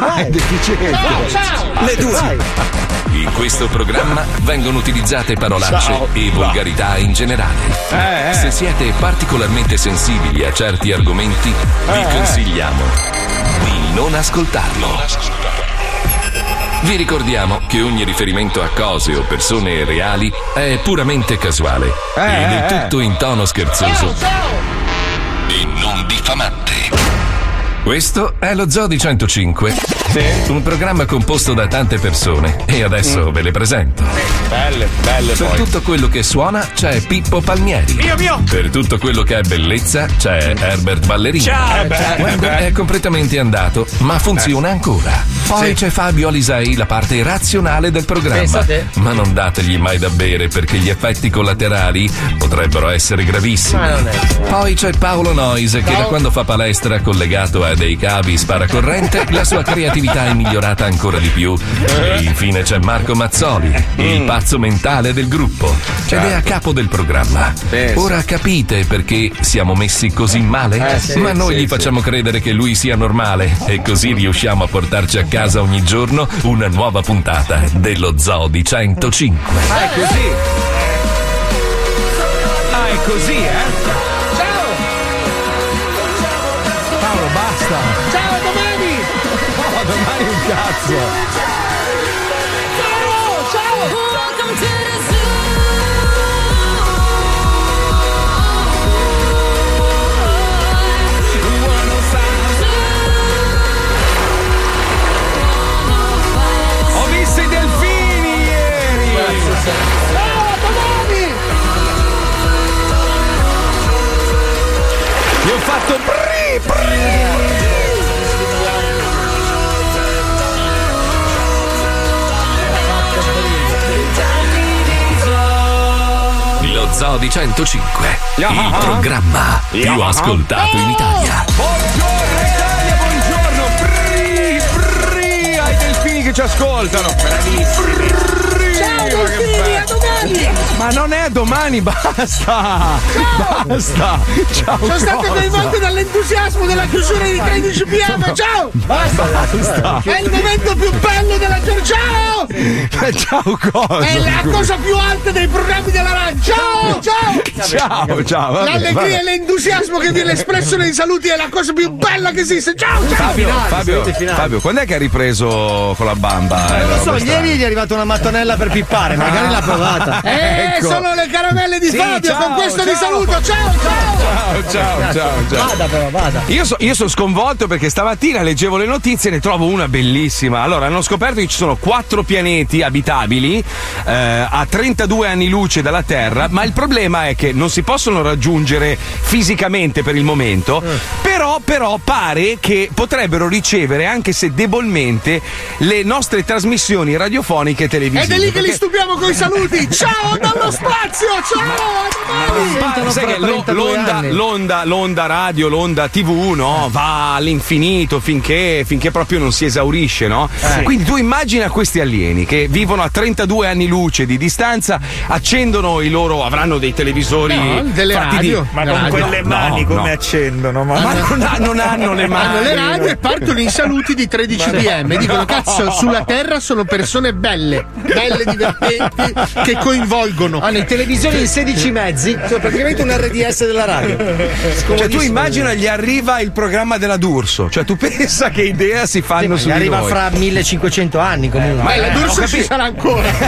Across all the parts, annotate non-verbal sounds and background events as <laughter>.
Vai. Deficiente. Ciao, ciao. Le due. In questo programma vengono utilizzate parolacce Ciao. e volgarità in generale. Eh, eh. Se siete particolarmente sensibili a certi argomenti, vi Eh, eh. consigliamo di non ascoltarlo. Vi ricordiamo che ogni riferimento a cose o persone reali è puramente casuale Eh, e del eh, eh. tutto in tono scherzoso e non diffamante. Questo è lo Zoo di 105, un programma composto da tante persone e adesso ve le presento. Belle, belle Per poi. tutto quello che suona c'è Pippo Palmieri. Mio, mio. Per tutto quello che è bellezza c'è Herbert Ballerino. Ciao, Eh beh, Wender eh beh. è completamente andato, ma funziona ancora. Poi Sì. c'è Fabio Alisei, la parte razionale del programma. Pensa te. Ma non dategli mai da bere perché gli effetti collaterali potrebbero essere gravissimi. Ma non è. Poi c'è Paolo Noise che da quando fa palestra collegato a dei cavi sparacorrente la sua <laughs> creatività è migliorata ancora di più. E infine c'è Marco Mazzoli, il pazzo mentale del gruppo. Ed è a capo del programma. Ora capite perché siamo messi così male? Eh, sì, Ma noi sì, gli sì. facciamo credere che lui sia normale e così riusciamo a portarci a casa ogni giorno una nuova puntata dello Zoo di 105. Ah, è così. Ah, è così, eh? Domani! Gli ho fatto bri, bri. Lo Zoo di 105, il programma più ascoltato in Italia. Buongiorno che ci ascoltano. Bri, Ciao, bello. a domani! Ma non è domani, basta! Basta! Ciao! Sono stato coinvolto dall'entusiasmo della chiusura di 13 pm, ciao! Basta! È il momento più bello della giornata! Ciao! Eh, Ciao cosa? È la cosa più alta dei programmi della radio! Ciao! Ciao! Ciao, ciao! vabbè, L'allegria vabbè. e l'entusiasmo che viene espresso nei saluti è la cosa più bella che esiste! Ciao! Ciao! Fabio, Fabio. Fabio, quando è che hai ripreso con la bamba? Non Eh, lo so, ieri gli è arrivata una mattonella per pippare, magari l'ha provata. Eh, Ecco. sono le caramelle di Sì, Fabio, ciao, con questo ciao. vi saluto! Ciao! Ciao! Ciao, ciao, ciao, ciao. Vada però, vada. Io, so- io sono sconvolto perché stamattina leggevo le notizie e ne trovo una bellissima. Allora, hanno scoperto che ci sono quattro pianeti abitabili eh, a 32 anni luce dalla Terra, ma il problema è che non si possono raggiungere fisicamente per il momento, però, però pare che potrebbero ricevere, anche se debolmente, le nostre trasmissioni radiofoniche e televisive. Ed è lì che li stupiamo con i saluti! <laughs> Ciao dallo spazio! Ciao! Ma sai che lo- 32 l'onda, l'onda- l'onda radio, l'onda TV, no? Va all'infinito finché, finché proprio non si esaurisce, no? Quindi tu immagina questi alieni che vivono a 32 anni luce di distanza, accendono i loro, avranno dei televisori. No, delle radio. Di, Ma con quelle No, mani no. come accendono? Ma, ma non, ha- non hanno le mani. Hanno le radio e partono i saluti di 13 pm. Dicono: Cazzo, sulla terra sono persone belle, belle, divertenti, che coinvolgono. Hanno i televisori in 16 mezzi, sono praticamente un RDS della radio. Cioè, tu immagina gli arriva il programma della D'Urso. Cioè, tu <laughs> pensa che idea si fanno su Gli di arriva fra 1500 anni comunque. Ma la eh, ho D'Urso ci sarà ancora. <laughs>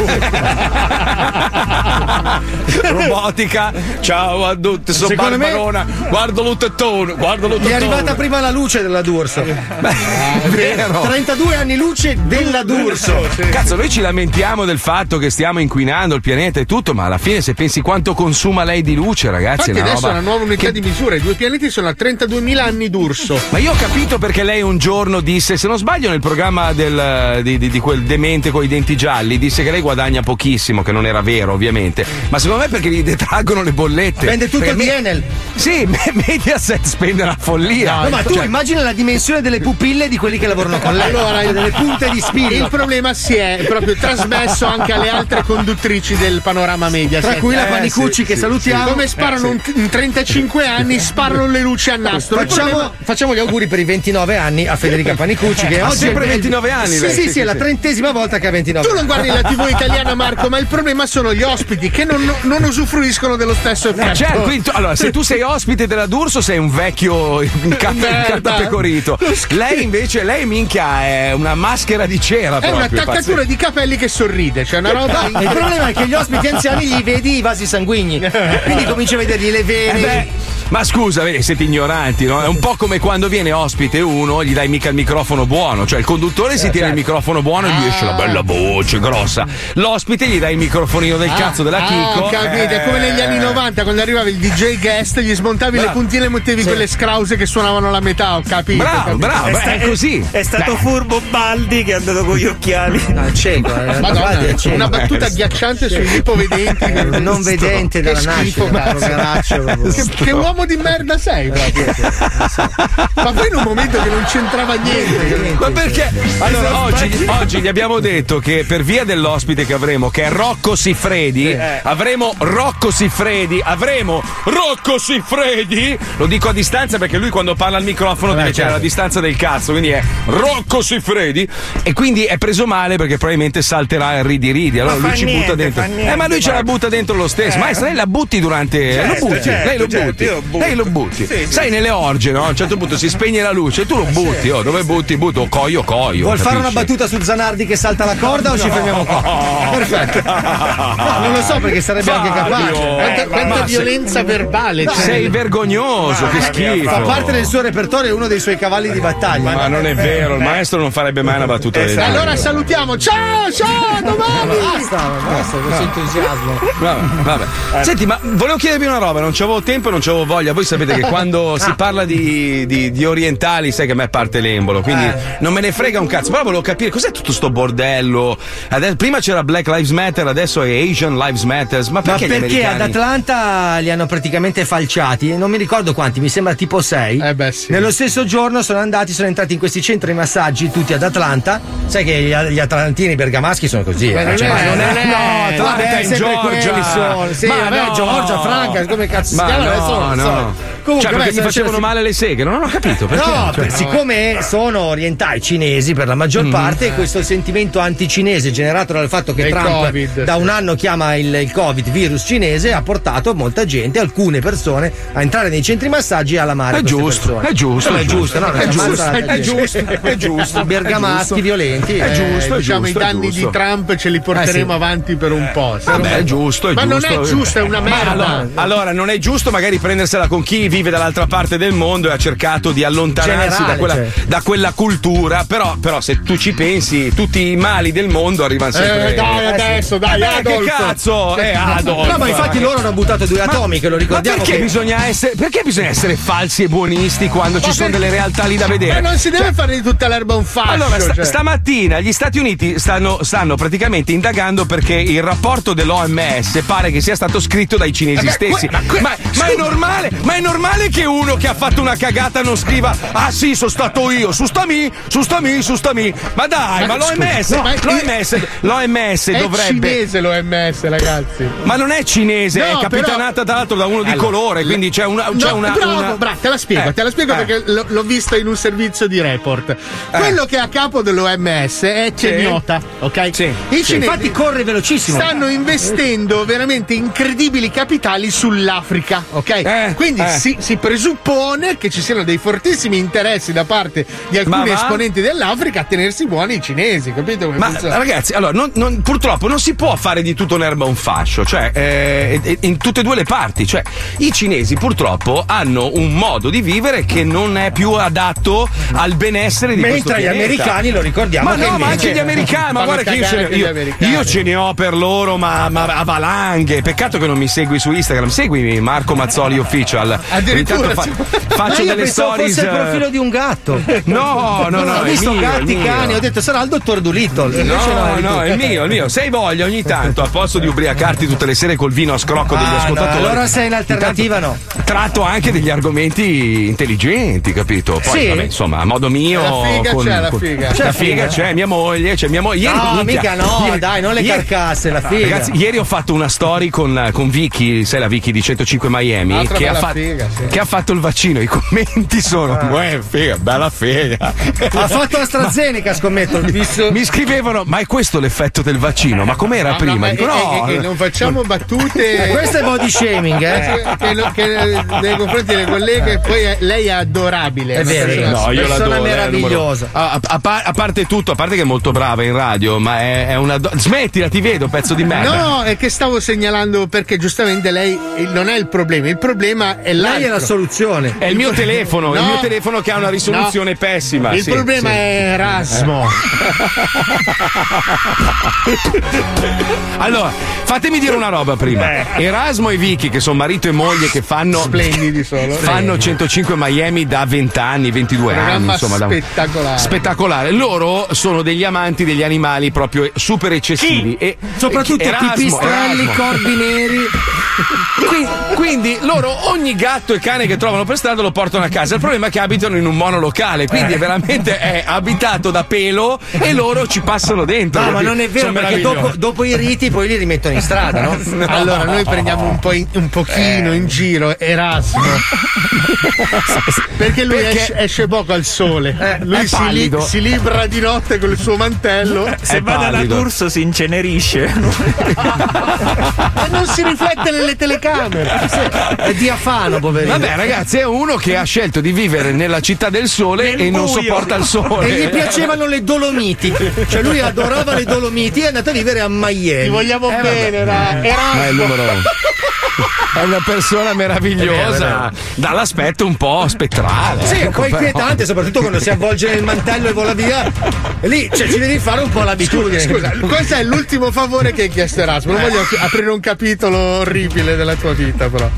Robotica, ciao a tutti, sono Secondo me- Barbarona, guarda lo tettone, guarda lo Gli è arrivata prima la luce della D'Urso. È vero. 32 anni luce della D'Urso. Cazzo, noi ci lamentiamo del fatto che stiamo inquinando il pianeta e tutto, ma alla fine se pensi quanto consuma lei di luce, ragazzi, Infatti, è una adesso è una nuova unità che- di misura. I due pianeti sono a 32.000 anni d'urso. Ma io ho capito perché lei un giorno disse, se non sbaglio nel programma del- di, di- di quel demente con i denti gialli, disse che lei guadagna pochissimo, che non era vero ovviamente, ma secondo me perché gli detraggono le bollette. Vende tutto Perché il mi- Enel. Sì, <laughs> Mediaset spende una follia. No, ma tu Cioè, immagina la dimensione delle pupille di quelli che lavorano con lei. Allora, delle punte di spillo. Il problema si è proprio trasmesso anche alle altre conduttrici del panorama media. Tra cui la Panicucci che salutiamo. Come sparano un- in 35 anni, sparano le luci a nastro. Facciamo, problema- facciamo gli auguri per i 29 anni a Federica Panicucci che Ha oggi sempre è 29 anni, Sì, lei, sì, sì, sì, sì, è la sì. trentesima volta che ha 29 Tu non guardi la TV italiana, Marco, ma il problema sono gli ospiti che non, non usufruiscono dello stesso effetto. Cioè, quindi tu- allora, se tu sei ospite della D'Urso, sei un vecchio <laughs> Merda. incartapecorito. Lei invece, lei minchia, è una maschera di cera. È un'attaccatura di capelli che sorride, cioè una roba. Il problema è che gli ospiti anziani gli vedi i vasi sanguigni, quindi cominci a vedergli le Eh vene. beh, ma scusa, vedi, siete ignoranti, no? È un po' come quando viene ospite uno, gli dai mica il microfono buono. Cioè, il conduttore si tiene il microfono buono e gli esce la bella voce grossa. L'ospite gli dai il microfonino del cazzo della Ah, ho capito, è come negli Eh. anni 90 quando arrivava il DJ guest, gli smontavi le Bravo. puntine e mettevi quelle scrause che suonavano la metà, ho capito. Bravo, capito. bravo, beh, è così. È stato furbo Baldi che è andato con gli occhiali. <laughs> No, è cieco, eh. Madonna, è cieco. una battuta agghiacciante sugli ipovedenti. non vedente dalla schifo, nascita. <laughs> Che, che uomo di merda sei? Ma poi in un momento che non c'entrava niente. Ma perché? Allora, <laughs> oggi, oggi gli abbiamo detto che per via dell'ospite che avremo, che è Rocco Siffredi, avremo Rocco Siffredi, avremo Rocco Siffredi. Lo dico a distanza perché lui quando parla al microfono deve c'è la distanza del cazzo, quindi è Rocco Siffredi. E quindi è preso male perché probabilmente salterà il ridi ridi. Allora Ma lui ci niente, butta dentro. niente, eh, ma lui ce la butta dentro lo stesso. Eh. Maestra, lei la butti durante. Certo, lo butti, certo, lei lo certo, butti. Lei lo butti. Sì, sì. Sai, nelle orge, no? A un certo punto si spegne la luce, tu lo butti, oh, dove butti? Butto, coio, coio. Vuol fare una battuta su Zanardi che salta la corda o ci fermiamo qua? <laughs> Perfetto. No, non lo so perché sarebbe anche capace. Quanta, quanta ma violenza verbale c'è. Sei vergognoso, che schifo. Fa parte del suo repertorio, è uno dei suoi cavalli di battaglia. Ma non è vero, il maestro non farebbe mai una battuta del genere. Allora salutiamo. Ciao, ciao, domani. Basta, basta, questo entusiasmo. Vabbè, vabbè. Senti, ma volevo chiedervi una roba, non c'avevo tempo e non c'avevo voglia. Voi sapete che quando <laughs> si parla di, di- di orientali, sai che a me parte l'embolo, quindi non me ne frega un cazzo. Però volevo capire cos'è tutto sto bordello. Adesso- prima c'era Black Lives Matter, adesso è Asian Lives Matter. Ma Ma perché, perché, gli ad? Atlanta li hanno praticamente falciati? Non mi ricordo quanti, mi sembra tipo 6. Eh beh, sì. Nello stesso giorno sono andati, sono entrati in questi centri massaggi tutti ad Atlanta. Sai che gli, gli atlantini bergamaschi sono così. eh. Ma non Cioè, è- non è- no, Atlanta vabbè, in sempre Georgia. sono. Sì, Ma no. Georgia, Franca, come cazzo si Ma chiama? no, no. Comunque, cioè, perché gli facevano male le seghe? Non ho capito. Perché? No, Cioè, per- siccome sono orientali cinesi per la maggior parte, questo sentimento anticinese generato dal fatto che E Trump Covid, da un anno chiama il, il Covid virus cinese ha portato molta gente, alcune persone, a entrare nei centri massaggi e alla mare. È giusto, è giusto, No, è è giusto, no, è si giusto, è gente. giusto, è giusto, è Bergamaschi giusto. violenti. È eh, giusto, è diciamo i è danni di Trump ce li porteremo Eh, sì. avanti per un po'. Vabbè, è giusto, è Ma non è giusto, è una Ma merda. Allora, allora, non è giusto magari prendersela con chi vive dall'altra parte del mondo e ha cercato di allontanarsi Generale, da, quella, cioè. da quella cultura. Però, però, se tu ci pensi, tutti i mali del mondo arrivano sempre. Eh, dai, adesso, dai, Eh, che cazzo? Eh, Adolf. No, ma infatti loro hanno buttato due atomiche, lo Ma ricordiamo. perché, che- bisogna essere, perché bisogna essere falsi e buonisti quando ci sono delle realtà lì da Ma vedere? non si deve fare di tutta l'erba un fascio. Allora, sta- cioè. stamattina gli Stati Uniti stanno, stanno praticamente indagando perché il rapporto dell'OMS pare che sia stato scritto dai cinesi Vabbè, stessi. que- ma que- ma, ma è normale, ma è normale che uno che ha fatto una cagata non scriva Ah sì, sono stato io, su sta mi, su sta mi, su sta mi. Ma dai, ma, Ma l'OMS, ma- l'OMS, l'OMS È dovrebbe. cinese l'OMS, ragazzi. Ma non è cinese, No, è capitanata tra l'altro da uno di Allora, colore, quindi c'è una. C'è No, una, bravo, una- bravo, te la spiego, Eh, te la spiego eh. perché l'ho, l'ho vista in un servizio di report. Quello che è a capo dell'OMS è Ceniota, ok? Sì, I sì. cinesi Infatti corre velocissimo. stanno investendo veramente incredibili capitali sull'Africa, ok? Eh, Quindi eh. Si, si presuppone che ci siano dei fortissimi interessi da parte di alcuni esponenti dell'Africa a tenersi buoni i cinesi, capito come Ma funziona? ragazzi, allora, non- non- purtroppo non si può fare di tutto un'erba un fascio, cioè eh, in tutte e due le parti. Cioè, i cinesi purtroppo hanno un modo di vivere che non è più adatto al benessere di Mentre gli americani lo ricordiamo Ma no, ma anche gli americani, ma guarda che io, ce io- io ce ne ho per loro, ma, ma a valanghe. Peccato che non mi segui su Instagram. Seguimi Marco Mazzoli Official. Addirittura. Ma faccio io delle stories. il eh, profilo di un gatto. No, no, <laughs> no. Ho è visto mio, gatti, cani, ho detto sarà il dottor Dolittle. No, tu. no, è il mio, il mio. Se hai voglia ogni tanto, a posto di ubriacarti tutte le sere col vino a scrocco degli Ah, no, ascoltatori. allora sei in alternativa, no. Tratto anche degli argomenti intelligenti, capito? Poi, Sì? vabbè, insomma, a modo mio. La figa c'è, la figa. La C'è figa figa? c'è, mia moglie, c'è mia moglie. Ieri, No, minchia, mica no, ieri- dai, non le ieri- carcasse, la figa. Ragazzi, ieri ho fatto una story con, con Vicky, sai la Vicky di 105 Miami, che ha, bella fa- figa, sì. che ha fatto il vaccino. I commenti sono: Ah. Figa, bella figa. Ha fatto AstraZeneca, scommetto. ho visto. Mi scrivevano: Ma è questo l'effetto del vaccino? Ma com'era No, no, prima? ma Dico, è- no, è- è che non facciamo battute. <laughs> Questo è body shaming, eh? che, che- che nei confronti delle colleghe poi è- lei è adorabile È vero, No, io persona l'adoro, è il meravigliosa. numero- A, a- a- a parte tutto, a parte che è molto brava in radio, ma è, è una. do- Smettila, ti vedo, pezzo di merda. No, è che stavo segnalando perché giustamente lei il- non è il problema, il problema è l'altro. Lei è la soluzione. È il mio telefono, il No. mio telefono che ha una risoluzione No. pessima. Il sì, problema sì. è Erasmo. <laughs> Allora, fatemi dire una roba prima. Erasmo e Vicky, che sono marito e moglie, che fanno. Splendidi solo. Fanno 105 Miami da 20 anni, 22 anni, Programma insomma, da- spettacolare. spettacolare. Loro sono degli amanti degli animali proprio super eccessivi. E, Soprattutto Erasmo, pipistrelli, Erasmo. corvi neri. <laughs> Qui- Quindi loro ogni gatto e cane che trovano per strada lo portano a casa. Il problema è che abitano in un monolocale, Eh. quindi veramente è abitato da pelo e loro ci passano dentro. No, ma capito? non è vero, perché dopo, dopo i riti poi li rimettono in strada, no? <laughs> Allora, noi prendiamo un, po' in- un pochino in giro Erasmo. <laughs> <laughs> perché lui Perché- Esce, esce poco al sole. è lui si, li- si libra di notte con il suo mantello Se È va dalla. D'Urso si incenerisce. <laughs> e non si riflette nelle telecamere. È diafano, poverino. Vabbè, ragazzi, è uno che ha scelto di vivere nella città del sole Nel e non buio. sopporta il sole. E gli piacevano le Dolomiti. Cioè lui adorava le Dolomiti e è andato a vivere a Ti Miami. vogliamo Eh, bene, Era- Ma è il Erasmo. numero uno. È una persona È meravigliosa, vero, dall'aspetto un po' spettrale. Sì, è ecco, un po' però. inquietante, soprattutto quando si avvolge nel mantello e vola via. E lì cioè, ci devi fare un po' l'abitudine. Scusa, questo è l'ultimo favore che hai chiesto Erasmo. Non voglio aprire un capitolo orribile della tua vita, però.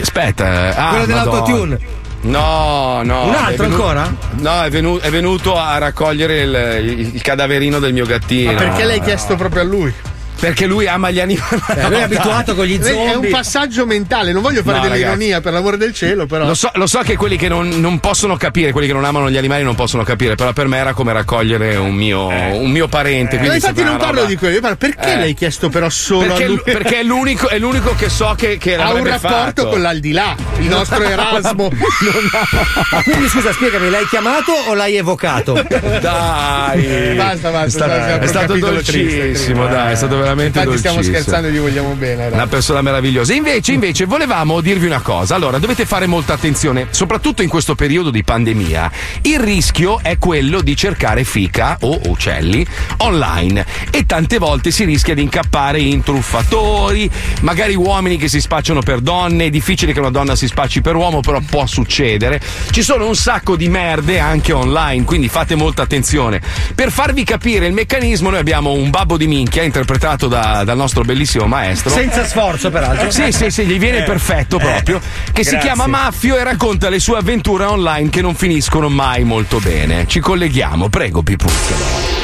Aspetta, ah, Quello dell'autotune. No, no. Un è altro venuto- ancora? No, è venuto, è venuto a raccogliere il, il- il cadaverino del mio gattino. Ma perché l'hai chiesto proprio a lui? Perché lui ama gli animali. Eh, lui è abituato con gli È un zombie. passaggio mentale, non voglio fare No, dell'ironia per l'amore del cielo, però. Lo so, lo so che quelli che non, non possono capire, quelli che non amano gli animali non possono capire, però per me era come raccogliere un mio, un mio parente. No, quindi infatti non parlo roba- di quello, parlo perché Eh. l'hai chiesto però solo Perché, a lui? perché è, l'unico, è l'unico che so che, che ha un rapporto fatto. con l'aldilà, il nostro Erasmo. <laughs> Ma quindi scusa, spiegami, l'hai chiamato o l'hai evocato? Dai, Basta, basta, è stato, è stato dolcissimo, triste. dai, è stato veramente Infatti stiamo dolcissimo. scherzando e gli vogliamo bene. Una dai. persona meravigliosa. Invece, invece, volevamo dirvi una cosa. Allora, dovete fare molta attenzione, soprattutto in questo periodo di pandemia. Il rischio è quello di cercare fica o uccelli online e tante volte si rischia di incappare in truffatori, magari uomini che si spacciano per donne. È difficile che una donna si spacci per uomo, però può succedere. Ci sono un sacco di merde anche online, quindi fate molta attenzione. Per farvi capire il meccanismo, noi abbiamo un babbo di minchia interpretato da- dal nostro bellissimo maestro. Senza sforzo, peraltro. Sì, sì, sì, gli viene perfetto proprio. Che si grazie. chiama Maffio e racconta le sue avventure online che non finiscono mai molto bene. Ci colleghiamo, prego, Pipuzzo.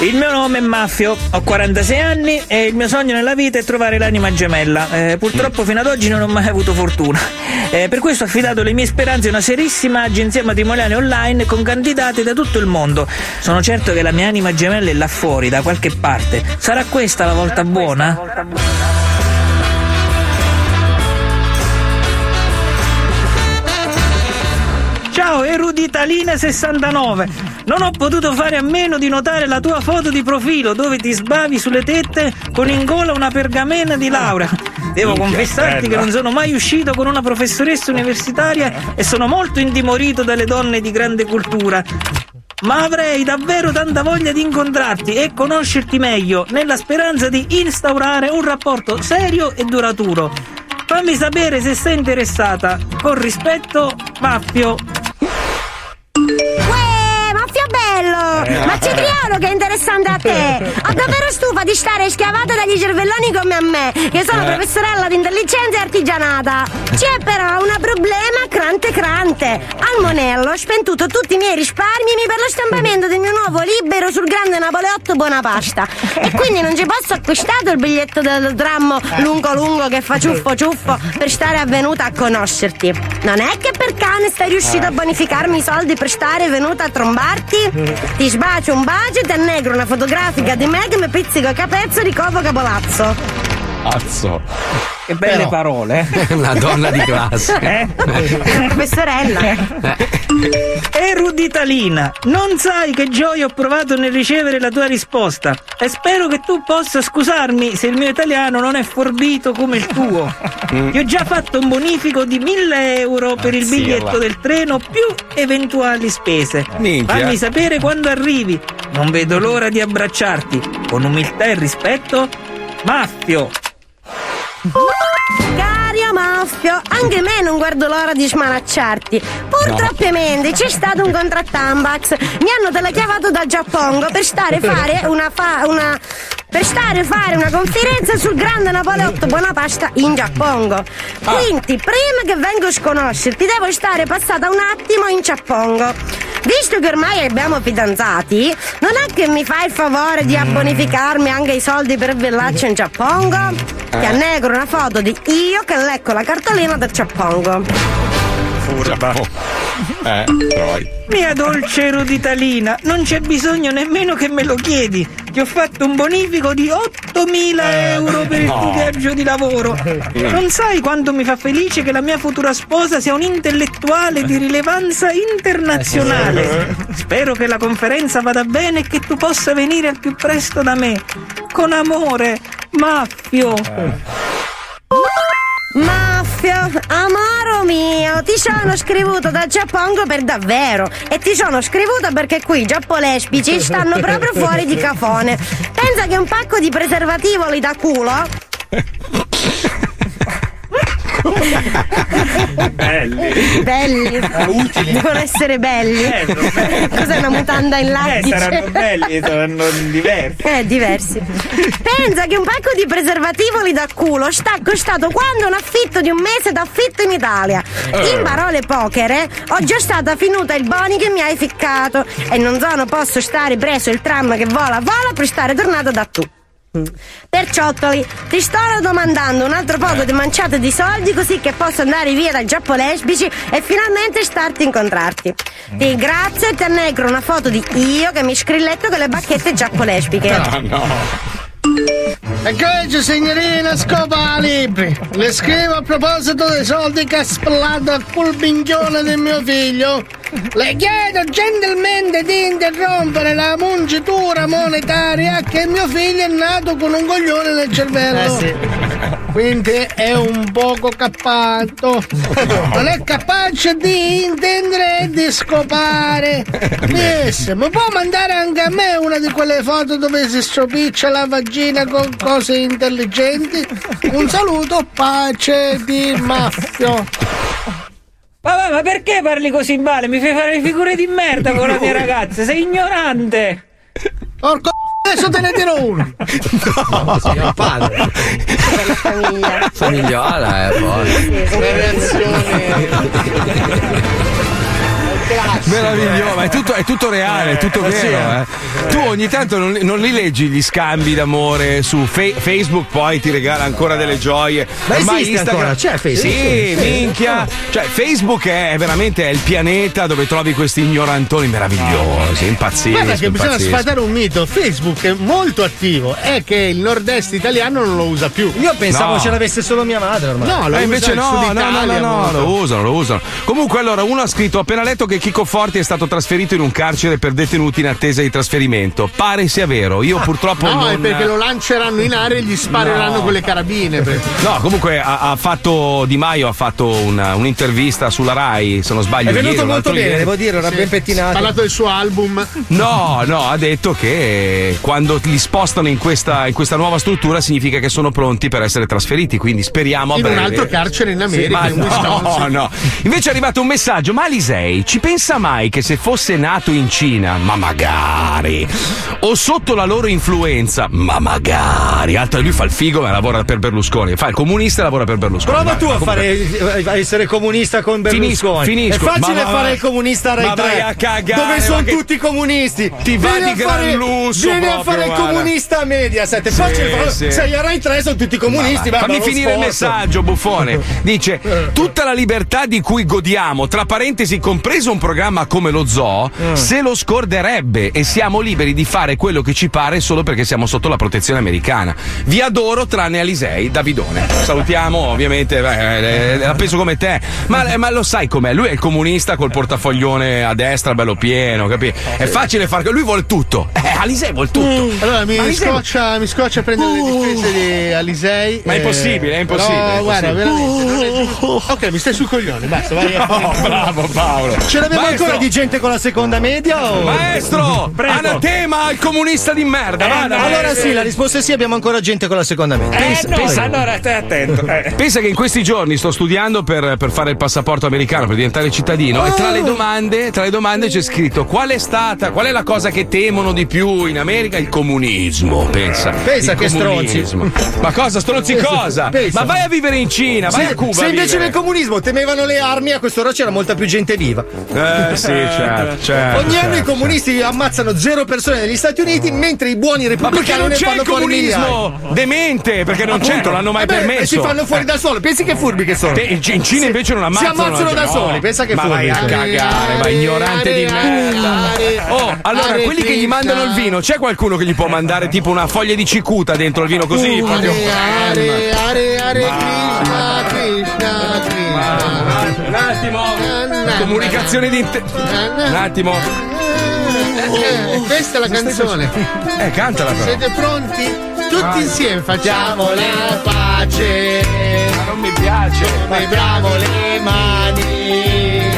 Il mio nome è Maffio, ho 46 anni e il mio sogno nella vita è trovare l'anima gemella. Eh, purtroppo fino ad oggi non ho mai avuto fortuna. Eh, per questo ho affidato le mie speranze a una serissima agenzia matrimoniale online con candidate da tutto il mondo. Sono certo che la mia anima gemella è là fuori, da qualche parte. Sarà questa la volta buona? Ciao Eruditalina69 Non ho potuto fare a meno di notare la tua foto di profilo dove ti sbavi sulle tette con in gola una pergamena di laurea Devo confessarti che non sono mai uscito con una professoressa universitaria e sono molto intimorito dalle donne di grande cultura ma avrei davvero tanta voglia di incontrarti e conoscerti meglio, nella speranza di instaurare un rapporto serio e duraturo. Fammi sapere se sei interessata. Con rispetto, Maffio. Bello! Ma Cipriano che è interessante a te! Ha davvero stufa di stare schiavata dagli cervelloni come a me, che sono Eh. professorella di intelligenza e artigianata. C'è però un problema crante crante. Al Monello ho spenduto tutti i miei risparmi per lo stampamento del mio nuovo libro sul grande Napoleotto Bonapasta. E quindi non ci posso acquistare il biglietto del tram lungo lungo che fa ciuffo ciuffo per stare avvenuta a conoscerti. Non è che per cane stai riuscito a bonificarmi i soldi per stare venuta a trombarti? Ti sbacio un bacio e ti annegro una fotografica di me che mi pizzico a capezzo di Covo Capolazzo. Cazzo. Che belle parole. eh. <laughs> Una donna di classe. <laughs> Eh? Professorella. Eruditalina, non sai che gioia ho provato nel ricevere la tua risposta e spero che tu possa scusarmi se il mio italiano non è forbito come il tuo. Mm. Ti ho già fatto un bonifico di 1000 euro per il biglietto del treno più eventuali spese. Minchia. Fammi sapere quando arrivi. Non vedo l'ora di abbracciarti. Con umiltà e rispetto, Maffio. Caro Maffio, anche me non guardo l'ora di smanacciarti. Purtroppo c'è stato un contratto Ambax. Mi hanno telechiamato dal Giappongo per stare a fare una fa- una per stare a fare una conferenza sul grande Napoleotto Bonapasta in Giappongo. Quindi, prima che vengo a sconoscerti, devo stare passata un attimo in Giappongo. Visto che ormai abbiamo fidanzati, non è che mi fai il favore di abbonificarmi anche i soldi per il villaggio in Giappongo? Ti annegro una foto di io che lecco la cartolina del Giappongo. Eh, poi. Mia dolce eruditalina, non c'è bisogno nemmeno che me lo chiedi. Ti ho fatto un bonifico di 8.000 euro per il tuo viaggio di lavoro. Non sai quanto mi fa felice che la mia futura sposa sia un intellettuale di rilevanza internazionale. Spero che la conferenza vada bene e che tu possa venire al più presto da me. Con amore, Maffio. Maffio, amaro mio, ti sono scrivuto da Giappongo per davvero. E ti sono scrivuto perché qui i giappolespici stanno proprio fuori di cafone. Pensa che un pacco di preservativoli da culo <laughs> <laughs> Belli. belli, utili. devono essere belli. Eh, belli. Cos'è una mutanda in Eh, lattice? saranno belli, saranno diversi. Eh, diversi. Pensa che un pacco di preservativoli da culo sta costato quando un affitto di un mese d'affitto in Italia. In parole pochere, ho già stata finuta il boni che mi hai ficcato e non sono posso stare preso il tram che vola vola per stare tornata da tu. Perciottoli, ti sto domandando un altro poco di manciate di soldi così che posso andare via dai giapponesbici e finalmente starti a incontrarti. Ti ringrazio e ti annegro una foto di io che mi scrilletto con le bacchette giapponesbiche. E che signorina scopa libri? Le scrivo a proposito dei soldi che ha spellato al pulbinchione del mio figlio. Le chiedo gentilmente di interrompere la mungitura monetaria che mio figlio è nato con un coglione nel cervello. Quindi è un poco cappato. Non è capace di intendere e di scopare. Disse, mi può mandare anche a me una di quelle foto dove si stropiccia la vagina con cose intelligenti? Un saluto, pace di Maffio. Vabbè, ma perché parli così male? Mi fai fare le figure di merda con la mia <laughs> ragazza, sei ignorante! Porco <laughs> adesso te ne tiro uno. No, signor padre. Famiglia. Famigliola, eh, poi. <laughs> Meraviglioso, ma è tutto, è tutto reale, è tutto Eh, sì, vero. eh. Tu ogni tanto non, non li leggi gli scambi d'amore su Fe- Facebook, poi ti regala ancora delle gioie. Ma Ormai esiste ancora? C'è Facebook? Sì, Sì. minchia. Cioè, Facebook è veramente è il pianeta dove trovi questi ignorantoni meravigliosi, impazzisco. Guarda che bisogna sfatare un mito. Facebook è molto attivo, è che il nord-est italiano non lo usa più. Io pensavo No. ce l'avesse solo mia madre ormai. No, lo Eh, invece no, no, no, no, no, lo usano, lo usano. Comunque, allora, uno ha scritto: ho appena letto che Chico Forti è stato trasferito in un carcere per detenuti in attesa di trasferimento. Pare sia vero. Io purtroppo No, non. è perché lo lanceranno in aria e gli spareranno No. con le carabine. perché- No, comunque ha, ha fatto Di Maio ha fatto una- un'intervista sulla Rai, se non sbaglio. È venuto ieri molto bene, ieri. devo dire, era Sì. ben Ha pettinato. parlato del suo album. No, no, ha detto che quando li spostano in questa, in questa nuova struttura significa che sono pronti per essere trasferiti. Quindi speriamo a In un breve. altro carcere in America, Ma in no, no. Invece è arrivato un messaggio, ma Alisei, ci pensi pensa mai che se fosse nato in Cina, ma magari, o sotto la loro influenza, ma magari, altro lui fa il figo ma lavora per Berlusconi, fa il comunista e lavora per Berlusconi. Prova Ma- tu a, comunque- fare, a essere comunista con Finisco, Berlusconi. finisco. È facile Ma fare il comunista a Rai ma 3. vai a cagare, Dove sono ma che- tutti comunisti. Ti va Vieni di a gran fare, lusso Vieni a proprio, fare il comunista a Mediaset. È Sì, facile sì. Sei a Rai 3 sono tutti comunisti. Ma va, fammi finire il sforzo. messaggio, buffone. Dice: Tutta la libertà di cui godiamo, tra parentesi, compreso un programma come lo Zoo, Mm. se lo scorderebbe e siamo liberi di fare quello che ci pare solo perché siamo sotto la protezione americana. Vi adoro, tranne Alisei, Davidone. Salutiamo, ovviamente, beh, eh, la penso come te. Ma, eh, ma lo sai com'è? Lui è il comunista col portafoglione a destra, bello pieno, capi? È facile fare. Lui vuole tutto. Eh, Alisei vuole tutto. Allora mi Alisei- scoccia, mi scoccia prendere le difese di Alisei. Ma è eh, impossibile, è impossibile, è guarda, veramente. è. Ok, mi stai sul coglione, basta, vai a <laughs> Oh, bravo Paolo. Ce l'abbiamo Maestro, ancora di gente con la seconda media? O... Maestro, anatema al comunista di merda. vada, allora sì, la risposta è sì, abbiamo ancora gente con la seconda media. Pensa, pensa- allora stai attento. Eh. pensa che in questi giorni sto studiando per, per fare il passaporto americano, per diventare cittadino, e tra le domande, tra le domande c'è scritto qual è stata, qual è la cosa che temono di più in America? Il comunismo. Pensa. Pensa Il che comunismo. Ma cosa, stronzi Pensa, cosa? pensa. Ma vai a vivere in Cina, vai Se, a Cuba. se invece nel comunismo temevano le armi, a quest'ora c'era molta più gente viva. Eh sì, certo, certo. Ogni anno i certo. comunisti ammazzano zero persone negli Stati Uniti, mentre i buoni repubblicani non ne fanno fuori comunismo? Demente, perché non c'è, non l'hanno mai Eh beh, permesso. Si fanno fuori da solo, pensi che furbi che sono? In in Cina invece non ammazzano. Si ammazzano da no. soli, pensa che Ma furbi. vai a cagare, ma ignorante di merda. Oh, allora, quelli che gli mandano il vino, c'è qualcuno che gli può mandare tipo una foglia di cicuta dentro il vino così? proprio? Are, are, are, Krishna, Krishna. Un attimo. Comunicazione di inter- Un attimo. Eh, questa è la canzone. Eh, cantala però. Siete pronti? Tutti insieme facciamo la pace. Non mi piace. Come bravo le mani.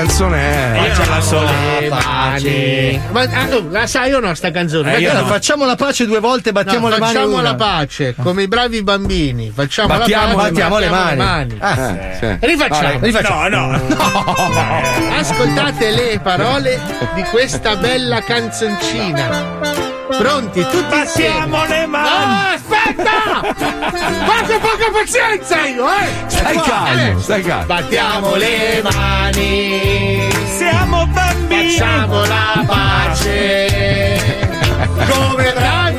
Canzone è? Facciamo le mani. Ma ah, la sai o no sta canzone? Eh, Ma allora, no. facciamo la pace due volte, battiamo No, le mani. facciamo la pace come i bravi bambini. Facciamo Battiamo- la pace, battiamo le battiamo mani. Ah, Sì. Rifacciamo. rifacciamo. No, no. <laughs> Ascoltate le parole di questa bella canzoncina. Pronti tutti insieme. Battiamo le No, mani. aspetta! Fate poca pazienza io, eh! Stai Qua, calmo, eh. stai calmo. Battiamo le mani. Siamo bambini. Facciamo la pace. <laughs> Come bravi.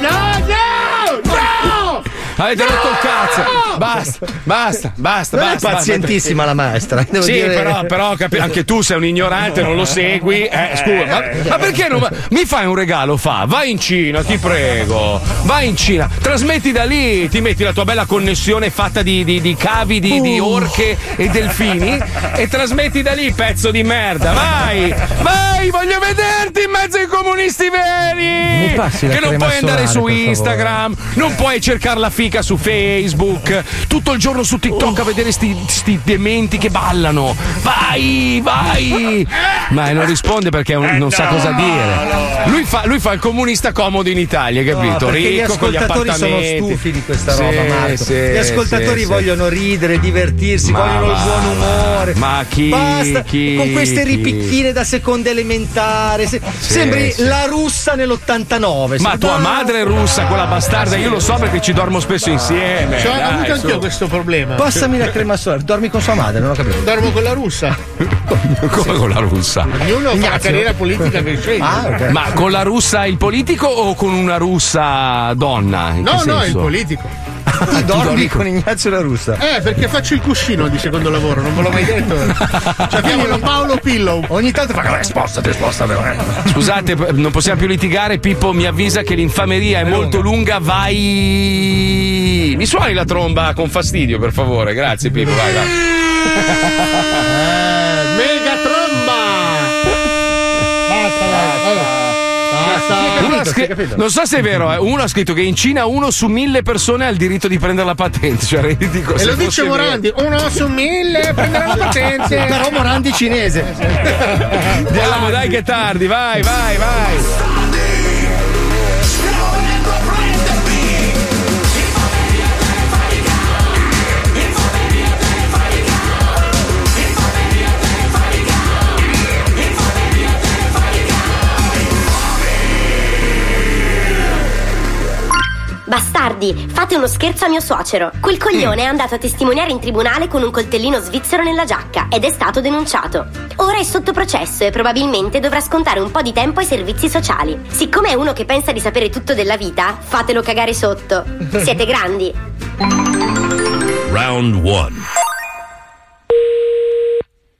Avete rotto il cazzo. Basta, basta, basta, Non è basta. pazientissima la maestra. Devo Sì, dire... però, però capi- anche tu sei un ignorante, non lo segui. Eh, scusa, ma, ma perché non. Mi fai un regalo? Fa, vai in Cina, ti prego. Vai in Cina, trasmetti da lì, ti metti la tua bella connessione fatta di, di- di cavi, di, di orche e delfini e trasmetti da lì, pezzo di merda. Vai, vai, voglio vederti in mezzo ai comunisti veri. Mi passi la Che non puoi andare su. Instagram, non puoi cercare la fica su Facebook, tutto il giorno su TikTok a vedere sti, sti dementi che ballano. Vai, vai! Ma non risponde perché un- non sa cosa dire. Lui fa, lui fa il comunista comodo in Italia, No, capito? gli Ricco con gli ascoltatori sono appartamenti. stufi di questa Sì, roba, Marco. sì, gli ascoltatori sì, vogliono ridere, divertirsi, Ma vogliono il va. buon umore. Ma chi- Basta chi- con queste chi? ripicchine da seconda elementare. Se- sembri la russa nell'89. Ma tua madre è russa, quella bastarda, io lo so perché ci dormo spesso insieme. Cioè, ho avuto anch'io questo problema. Passami la crema solare. Dormi con sua madre, non ho capito. Dormo con la russa. <laughs> Come con la russa? Ognuno fa la Ignazio. carriera politica che <laughs> sceglie. Ah, ok. Ma con la russa il politico o con una russa donna? In che no, no, il politico. Tu dormi dormi con Ignazio la russa. Eh, perché faccio il cuscino di secondo lavoro, non ve l'ho mai detto. Ci chiamano Paolo Pillow. Ogni tanto fa. "Eh, Spostati, spostati. Scusate, p- non possiamo più litigare. Pippo mi avvisa che l'infameria è, molto lunga. Vai. Mi suoni la tromba con fastidio, per favore. Grazie, Pippo. Vai, vai. <laughs> scri- non so se è vero, eh, uno ha scritto che in Cina uno su mille persone ha il diritto di prendere la patente. Cioè, <laughs> renditi E lo dice Morandi, uno su mille prenderà la patente. <laughs> Però Morandi cinese. <laughs> Andiamo, dai, che è tardi. Vai, vai, vai. Bastardi, fate uno scherzo a mio suocero. Quel coglione è andato a testimoniare in tribunale con un coltellino svizzero nella giacca ed è stato denunciato. Ora è sotto processo e probabilmente dovrà scontare un po' di tempo ai servizi sociali. Siccome è uno che pensa di sapere tutto della vita, fatelo cagare sotto. <laughs> Siete grandi. Round 1.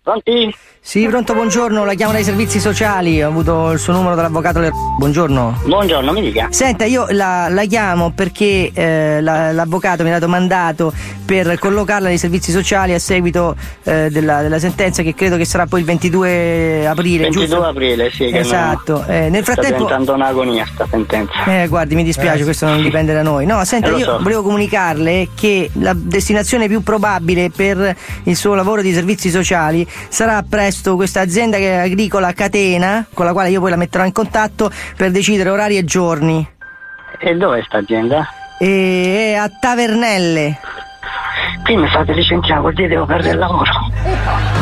Pronti? Sì, pronto, buongiorno, la chiamo dai servizi sociali, ho avuto il suo numero dall'avvocato Le... Buongiorno. Buongiorno, mi dica. Senta, io la, la chiamo perché eh, la- l'avvocato mi ha dato mandato per collocarla nei servizi sociali a seguito eh, della, della sentenza che credo che sarà poi il 22 aprile, 22 giusto? aprile, sì. Che Esatto, eh, nel Sta frattempo... diventando un'agonia sta sentenza. Eh, guardi, mi dispiace, questo non dipende da noi. No, senta, Eh, io so. volevo comunicarle che la destinazione più probabile per il suo lavoro di servizi sociali sarà presto questa azienda che è agricola Catena, con la quale io poi la metterò in contatto per decidere orari e giorni. E dove è sta azienda? E è a Tavernelle. Qui mi fate licenziare, vuol dire devo perdere il lavoro.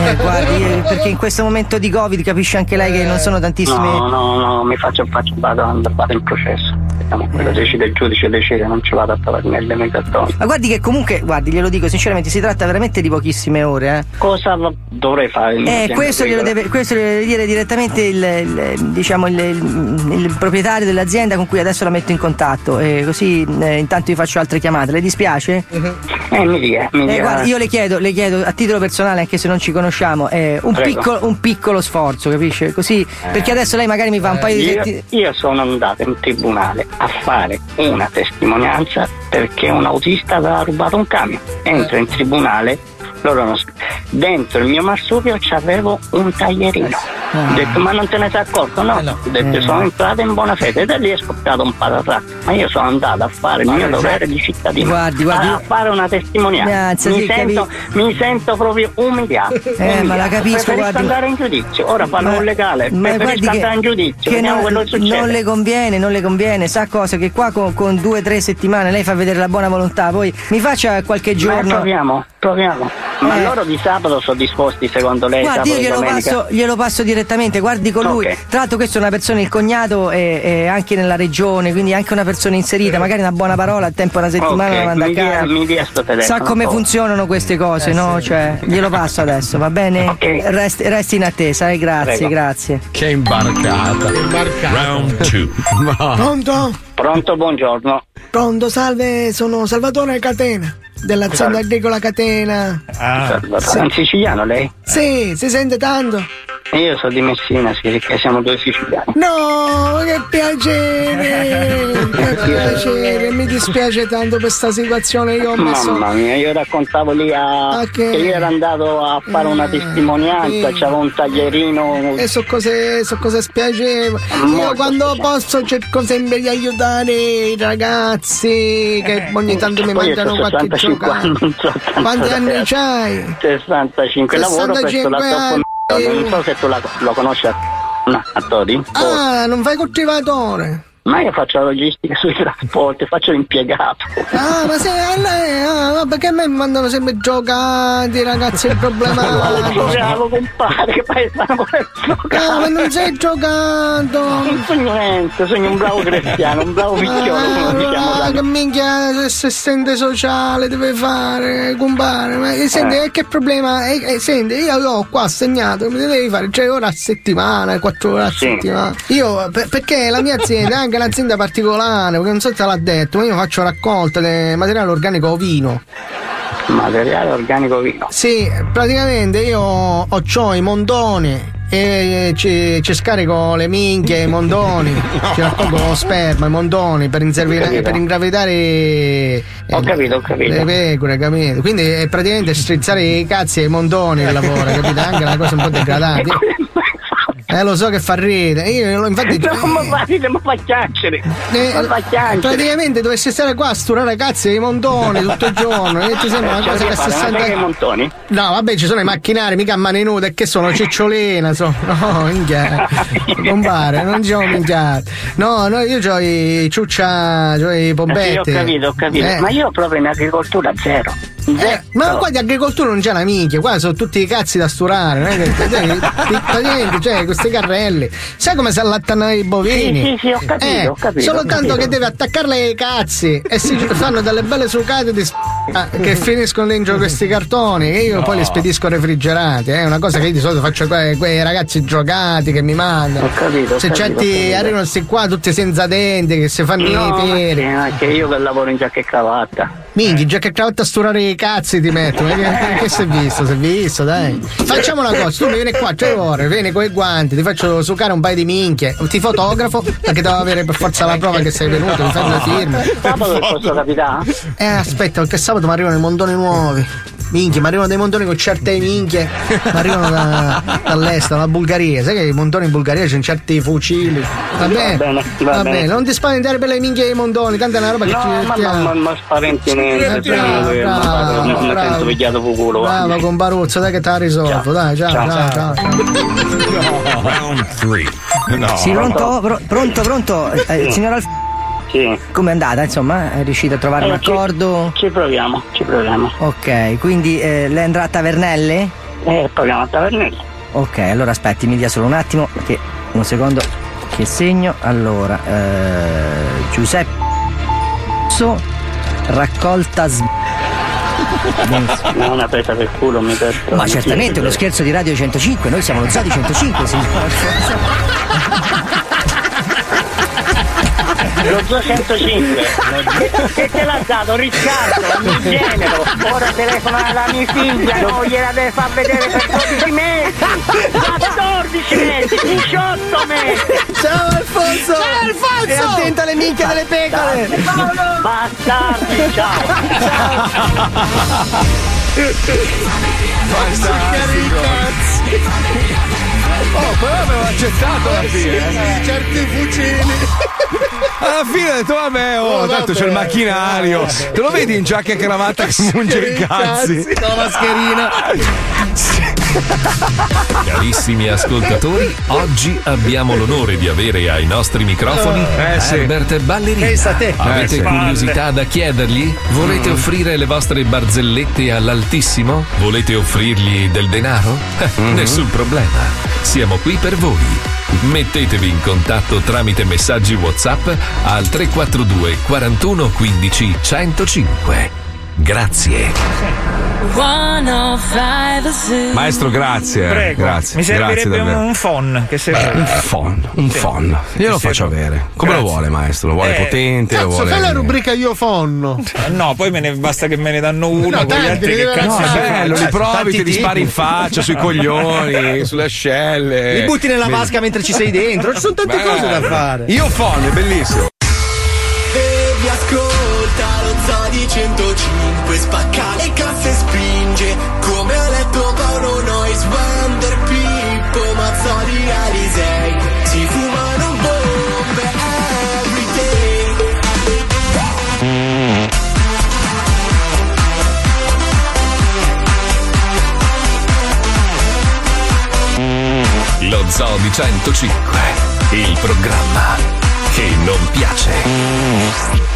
Eh, guardi, eh, perché in questo momento di Covid capisce anche lei che non sono tantissime. No, no, no, mi faccio, faccio vado, vado in processo. Diciamo, quello decide il giudice, decide, non ci vado a tavernelle nei cartoni. Ma guardi che comunque, guardi, glielo dico sinceramente, si tratta veramente di pochissime ore, eh. Cosa dovrei fare? Eh, questo glielo, deve, questo glielo deve dire direttamente il, il- diciamo il, il- proprietario dell'azienda con cui adesso la metto in contatto. E così eh, intanto vi faccio altre chiamate. Le dispiace? Eh, mi dica, mi Eh, dica. guarda, io le chiedo, le chiedo a titolo personale, anche se non ci conosciamo, eh, un, piccolo, un piccolo sforzo, capisce? Così, perché adesso lei magari mi fa un paio di Io, settimane. io sono andato in tribunale a fare una testimonianza perché un autista aveva rubato un camion. Entro in tribunale, loro dentro il mio marsupio c'avevo un taglierino. Ho detto, ma non te ne sei accorto? No, ho detto, Eh. sono entrato in buona fede e da lì è scoppiato un patatà. Ma io sono andato a fare il mio dovere di cittadino. Guardi, guardi, a fare una testimonianza. Grazie, mi, sì, sento, mi sento proprio umiliato. Eh, ma la umiliato. capisco, Preferisco guardi, ma- andare in giudizio. Ora fanno un legale. ma Preferisco guardi che- andare in giudizio. che non, quello che succede. non le conviene, non le conviene, sa cosa? Che qua con, con due o tre settimane lei fa vedere la buona volontà, poi mi faccia qualche Ma giorno. proviamo, proviamo. Ma Eh. loro di sabato sono disposti secondo lei? Guardi, io sabato glielo domenica? passo, glielo passo direttamente, guardi con lui. Ok. Tra l'altro, questo è una persona, il cognato è, è anche nella regione, quindi anche una persona inserita, magari una buona parola, al tempo una settimana Ok, la manda a mi dia- casa. mi dia sto telefono, Sa come por funzionano queste cose, no? Cioè, glielo passo adesso, va bene? Ok. Resti, resti in attesa, eh, grazie, Prego. grazie. Che imbarcata. Round 2. Pronto? Pronto, buongiorno. Pronto, salve, sono Salvatore Catena, dell'azienda agricola Catena. È un siciliano lei? Sì, si sente tanto? Io sono di Messina, sì, perché siamo due siciliani. No, che piacere! Che piacere! Mi dispiace tanto per questa situazione. Io ho messo. Mamma mia, io raccontavo lì a... Ah, che- che io ero andato a fare una Eh, testimonianza, sì. c'avevo un taglierino. E so cose, so cose spiacevoli. Io quando spiacevole. posso cerco sempre di aiutare i ragazzi che ogni tanto mi mandano qualche 65 giocata. tanto Quanti anni c'hai? 65, lavoro presso 65 la Toppo anni. Non so se tu la- lo conosci a, a Todi. Ah, non fai coltivatore? Ma io faccio la logistica sui trasporti, faccio l'impiegato. Ah, ma se a lei, ah, perché a me mi mandano sempre giocati, ragazzi, il problema <laughs> Ma giocavo, compare, che paesano Ah, ma non sei giocato! Non sogno niente, sogno un bravo cristiano, un bravo picchiolo, Ah, diciamo ah, che minchia assistente sociale deve fare, compare. Ma eh, senti, Eh. eh, che problema? Eh, eh, senti, io ho qua assegnato, mi devi fare 3 ore a settimana, 4 ore a Sì. settimana. Io, per- perché la mia azienda è anche un'azienda particolare, perché non so se te l'ha detto, ma io faccio raccolta di materiale organico ovino. materiale organico vino. Sì, praticamente io ho c'ho i mondoni e ci, ci scarico le minchie, i mondoni, <laughs> ci raccolgo lo sperma, i mondoni per, Ho per ingravidare eh, Ho capito, ho capito. le pecore, capito? Quindi è praticamente strizzare i cazzi ai mondoni il lavoro, capito? Anche una cosa un po' degradante. <laughs> <laughs> Eh, lo so che fa ridere. Io infatti. Non mi fa ridere, mi fa chiacchiere. Eh, Mi fa chiacchiere. praticamente dovessi stare qua a sturare cazzi ai mondoni tutto il giorno e ti sembra una la cosa che ma sai che sente. montoni? No, vabbè, ci sono i macchinari, mica a mani nude, che sono cicciolina, so. No, minchia. Compare, non diciamo minchia. No, no, io ho i ciuccia, ho i Eh Sì, pompetti. ho capito, ho capito. Eh. Ma io proprio in agricoltura zero. Eh, ma qua di agricoltura non c'è una minchia, qua sono tutti i cazzi da sturare, non è che cioè, niente, cioè questi carrelli. Sai come si allattano i bovini? Sì, sì, sì, ho capito, Eh, ho capito, Solo ho tanto capito. che deve attaccarle ai cazzi e si fanno delle belle sucate di s- che finiscono dentro questi cartoni e io poi li spedisco refrigerati. È una cosa che io di solito faccio a quei, quei ragazzi giocati che mi mandano. Ho capito, ho Se certi arrivano questi qua tutti senza denti, che si fanno No, i ma piedi. sì, ma che io che lavoro in giacca e cravatta. Minchia, già che a sturare i cazzi ti metto. Ma che, che si è visto? Si è visto, dai. Facciamo una cosa, tu mi vieni qua tre ore, vieni con i guanti, ti faccio sucare un paio di minchie, ti fotografo perché devo avere per forza la prova che sei venuto, mi fai due firme. Sabato posso capitare? Eh aspetta, perché sabato mi arrivano i montoni nuovi. Minchia, mi arrivano dei montoni con certe minchie. Mi arrivano da- dall'est, dalla Bulgaria. Sai che i montoni in Bulgaria c'hanno certi fucili. Va bene? bene, va bene. Non ti spaventare per le minchie dei montoni, tanta è una roba che No, ci ma, ma, ma, ma spaventi niente, Bravo, che bravo, non mi bravo. sento pigliato fu culo. Guarda. con Baruzzo, dai che te la risolvo. Dai, ciao, Ciao. ciao, ciao. Round 3. No. Sì, pronto? Pro- pronto, pronto? Eh, signor Alf, Sì. com'è andata? Insomma, è riuscito a trovare un Eh, ci- accordo? Ci proviamo, ci proviamo. Ok, quindi eh, lei andrà a Tavernelle? Eh, proviamo a tavernello. Ok, allora aspetti, mi dia solo un attimo, che un secondo che segno. Allora, eh, Giuseppe raccolta s-. Ma una presa per culo mi perdo. Ma certamente uno scherzo di Radio 105, noi siamo lo Zodi 105, signor. Lo 205 che te l'ha dato Riccardo, il mio genero. Ora telefona alla mia figlia, non gliela deve far vedere per 12 mesi, 14 mesi, 18 mesi. Ciao Alfonso! Ciao Alfonso! E attenta alle minchie delle pecore! Bastardi, ciao. Oh, però avevo accettato alla fine. eh. certi fucili! <laughs> Alla fine ho detto, vabbè, oh, Oh, tanto c'è il vabbè. macchinario. Te lo vedi in giacca e cravatta che munge i cazzi? No, mascherina! Carissimi ascoltatori, oggi abbiamo l'onore di avere ai nostri microfoni Eh, sì. Herbert Ballerina. Pensa a te. Avete Eh, sì. curiosità da chiedergli? Volete offrire le vostre barzellette all'altissimo? Volete offrirgli del denaro? Eh, <laughs> Nessun problema. Siamo qui per voi. Mettetevi in contatto tramite messaggi WhatsApp al 342 41 15 105. Grazie. Maestro, grazie. eh. Prego, Grazie. mi grazie servirebbe un, davvero. un phon che se Un phon, un phon. Io lo Sì, faccio sì. avere. Come lo Grazie. vuole, maestro? Lo vuole Eh, potente? Lo Cazzo, vuole. fai la rubrica io fonno! Eh, <laughs> No, poi me ne basta che me ne danno uno, No, con gli tanti, altri che ne cazzo No, è bello, li Tanti provi, te li spari in faccia, sui <laughs> coglioni, sulle ascelle. Li butti nella Mi- vasca mentre ci sei dentro. Ci sono tante Bello. cose da fare. Io phon, è bellissimo. Baby ascolta lo Zodi 105 Spacca le casse e spinge. Come ha letto Paolo Nois Wander Pippo Mazzoli Alisei. Si fumano bombe everyday Lo Zoo di 105, il programma che non piace.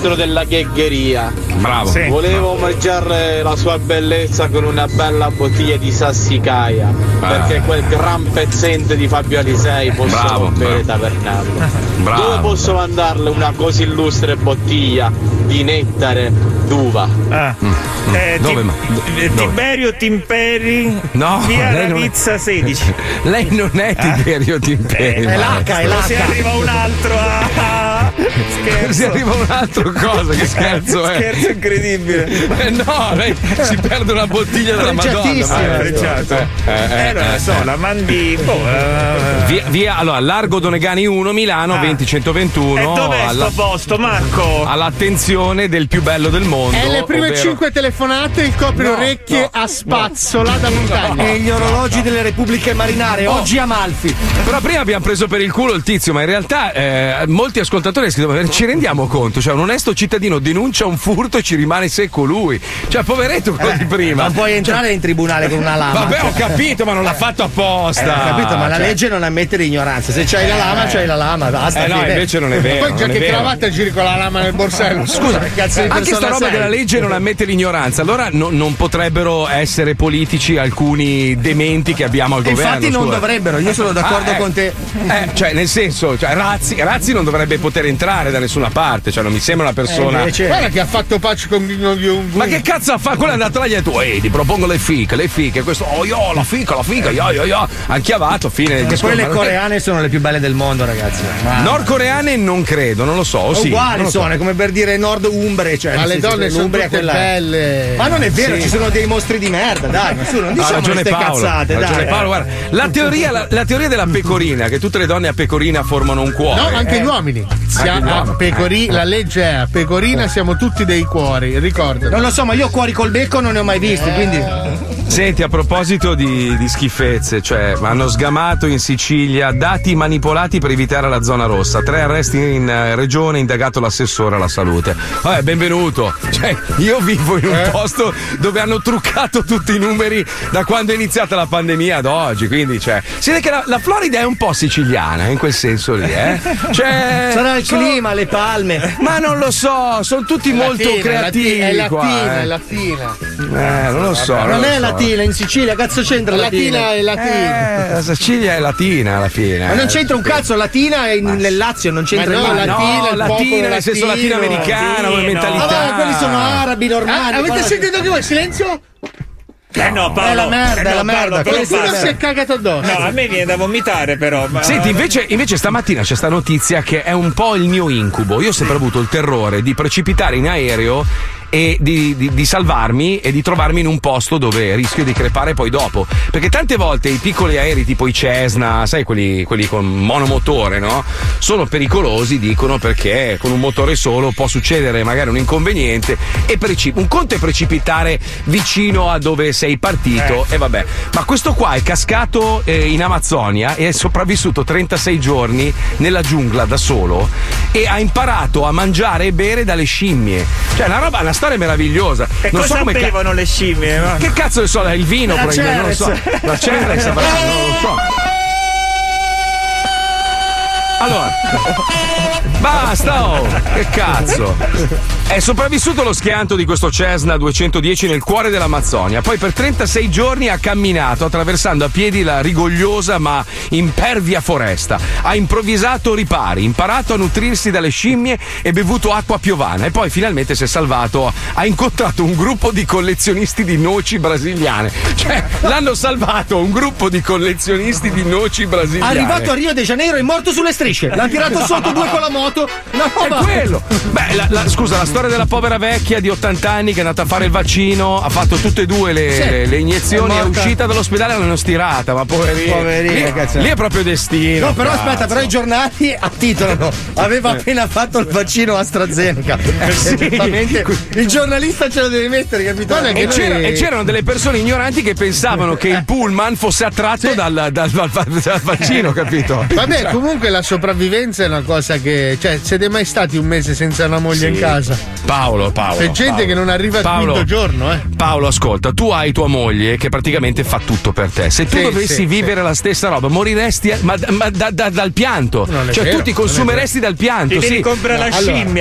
Maestro della ghegheria. Bravo. Sì. Volevo mangiare la sua bellezza con una bella bottiglia di sassicaia. Perché quel gran pezzente di Fabio Alisei posso Bravo, rompere bravo. tavernello. <laughs> Bravo. Dove posso mandarle una così illustre bottiglia di nettare d'uva? Ah. Eh, Dove Tim- ma- eh, Tiberio Timperi No, via non è- pizza 16 Lei non è <laughs> Tiberio Timperi. Eh, ma- Se arriva un altro ah, scherzo Se arriva un altro cosa, che scherzo è? scherzo incredibile Eh no, lei si perde una bottiglia della Madonna. Pregiatissima. ma- Pregiato. Eh, eh, non lo so la mandi boh, eh, Via, via- allora, Largo Donegani 1, Milano, Ah. 20-121. e dov'è sto posto Marco? All'attenzione del più bello del mondo. E le prime ovvero- cinque telefonate il copre orecchie a spazzola da montagna. E gli orologi delle repubbliche marinare, Oh. oggi a Malfi. Però prima abbiamo preso per il culo il tizio, ma in realtà eh, molti ascoltatori "Ma ci rendiamo conto? Cioè, un onesto cittadino denuncia un furto e ci rimane secco lui. Cioè, poveretto quello di prima. Non puoi entrare in tribunale con una lama. Vabbè, ho capito, ma non l'ha fatto apposta. Eh, ho capito, ma la Cioè, legge non ammette l'ignoranza. Se c'hai la lama, c'hai la lama. Basta. Eh no, fine. invece non è vero. <laughs> Poi già che cravatta giri con la lama nel borsello. Scusa, che cazzo di Anche sta roba sei? della legge non ammette l'ignoranza, allora no- non potrebbero essere politici alcuni dementi che abbiamo al E governo. infatti non scusa. dovrebbero, io sono d'accordo Ah, eh. con te. Eh, cioè, nel senso, cioè, Razzi, Razzi non dovrebbe poter entrare da nessuna parte, cioè non mi sembra una persona. Guarda che ha fatto pace con un Ma che cazzo fa? Quello è andato là e gli ha detto, ehi, ti propongo le fiche, le fiche, questo, oh io, la fica, la fica, io, io, io. Ha chiavato, fine del E discorso. poi le non è- coreane sono le più belle del mondo, ragazzi. Ma- Nordcoreane non credo, non lo so. o sì, uguali so. sono, è come per dire nord umbre. Cioè, Ma le donne che sono tutte quella- belle. Ma non è vero, Sì. ci sono dei mostri di merda, dai, ma su, non Ha diciamo ragione queste Paolo, cazzate, ha ragione dai. Paolo, guarda, la teoria, la, la teoria della pecorina, che tutte le donne a pecorina formano un cuore. No, anche Eh. gli uomini. Si A uomini. pecori- la legge è a pecorina siamo tutti dei cuori, ricorda. Non lo so, ma io cuori col becco non ne ho mai visti, quindi. Senti, a proposito di, di schifezze, cioè hanno sgamato in Sicilia dati manipolati per evitare la zona rossa. Tre arresti in eh, regione, indagato l'assessore alla salute. Vabbè, benvenuto. Cioè, io vivo in un Eh? posto dove hanno truccato tutti i numeri da quando è iniziata la pandemia ad oggi. Quindi, cioè, si vede che la, la Florida è un po' siciliana in quel senso lì, eh? Cioè, Sarà il sono- clima, le palme. Ma non lo so, sono tutti molto Latina, creativi. È latina, qua, è eh. latina. Eh, non lo so. non lo è so. Latina, in Sicilia, cazzo c'entra Latina latina? è latina. Eh, la Sicilia è latina alla fine. Ma non eh. c'entra un cazzo, latina è in- nel Lazio, non c'entra Ma no, latina, no, latina popolo nel senso latino. latinoamericana, come mentalità. Allora, quelli sono arabi Ah, normali. avete guarda- sentito che voi? Silenzio? Eh no, Paolo. È la merda, eh no, la merda, Paolo, Qualcuno si è cagato addosso. No, a me viene da vomitare però. ma- Senti, invece, invece stamattina c'è sta notizia che è un po' il mio incubo. Io ho sempre avuto il terrore di precipitare in aereo e di, di- di salvarmi e di trovarmi in un posto dove rischio di crepare poi dopo. Perché tante volte i piccoli aerei tipo i Cessna, sai, quelli, quelli con monomotore, no? Sono pericolosi, dicono, perché con un motore solo può succedere magari un inconveniente e preci- un conto è precipitare vicino a dove sei partito e vabbè. Ma questo qua è cascato eh, in Amazzonia e è sopravvissuto 36 giorni nella giungla da solo e ha imparato a mangiare e bere dalle scimmie. Cioè, una roba, una storia meravigliosa. E non cosa so come ca- le scimmie? ma- che cazzo ne so, il vino La probabilmente, non lo so. La avrà, non lo so. <laughs> Allora, <laughs> basta, oh, che cazzo. È sopravvissuto lo schianto di questo Cessna 210 nel cuore dell'Amazzonia. Poi per 36 giorni ha camminato attraversando a piedi la rigogliosa ma impervia foresta. Ha improvvisato ripari, imparato a nutrirsi dalle scimmie e bevuto acqua piovana. E poi finalmente si è salvato. Ha incontrato un gruppo di collezionisti di noci brasiliane. Cioè, l'hanno salvato un gruppo di collezionisti di noci brasiliane. Arrivato a Rio de Janeiro è morto sulle strisce. L'hanno tirato sotto due con la moto. No, È ma- quello! Beh, la- la- scusa, la storia della povera vecchia di 80 anni che è andata a fare il vaccino, ha fatto tutte e due le, Sì. le- le iniezioni, È è, uscita dall'ospedale e l'hanno stirata, ma poverina. Poverina, lì, lì è proprio destino. No, però cazzo. aspetta, però i giornali attitolano. Aveva appena fatto il vaccino AstraZeneca. Eh, sì. Il giornalista ce lo deve mettere, capito? E, noi- c'era- e c'erano delle persone ignoranti che pensavano che il pullman fosse attratto dal, dal- dal- dal vaccino, capito? Vabbè, comunque la sopravvivenza è una cosa che. Cioè, siete mai stati un mese senza una moglie in Sì. casa? Paolo, Paolo. C'è gente Paolo. che non arriva al Paolo, quinto giorno, eh. Paolo, ascolta, tu hai tua moglie che praticamente fa tutto per te. Se tu Sì, dovessi sì, vivere la stessa roba, moriresti ma, ma da- da- dal pianto. Non è Cioè, vero, tu ti consumeresti dal pianto. sì. allora,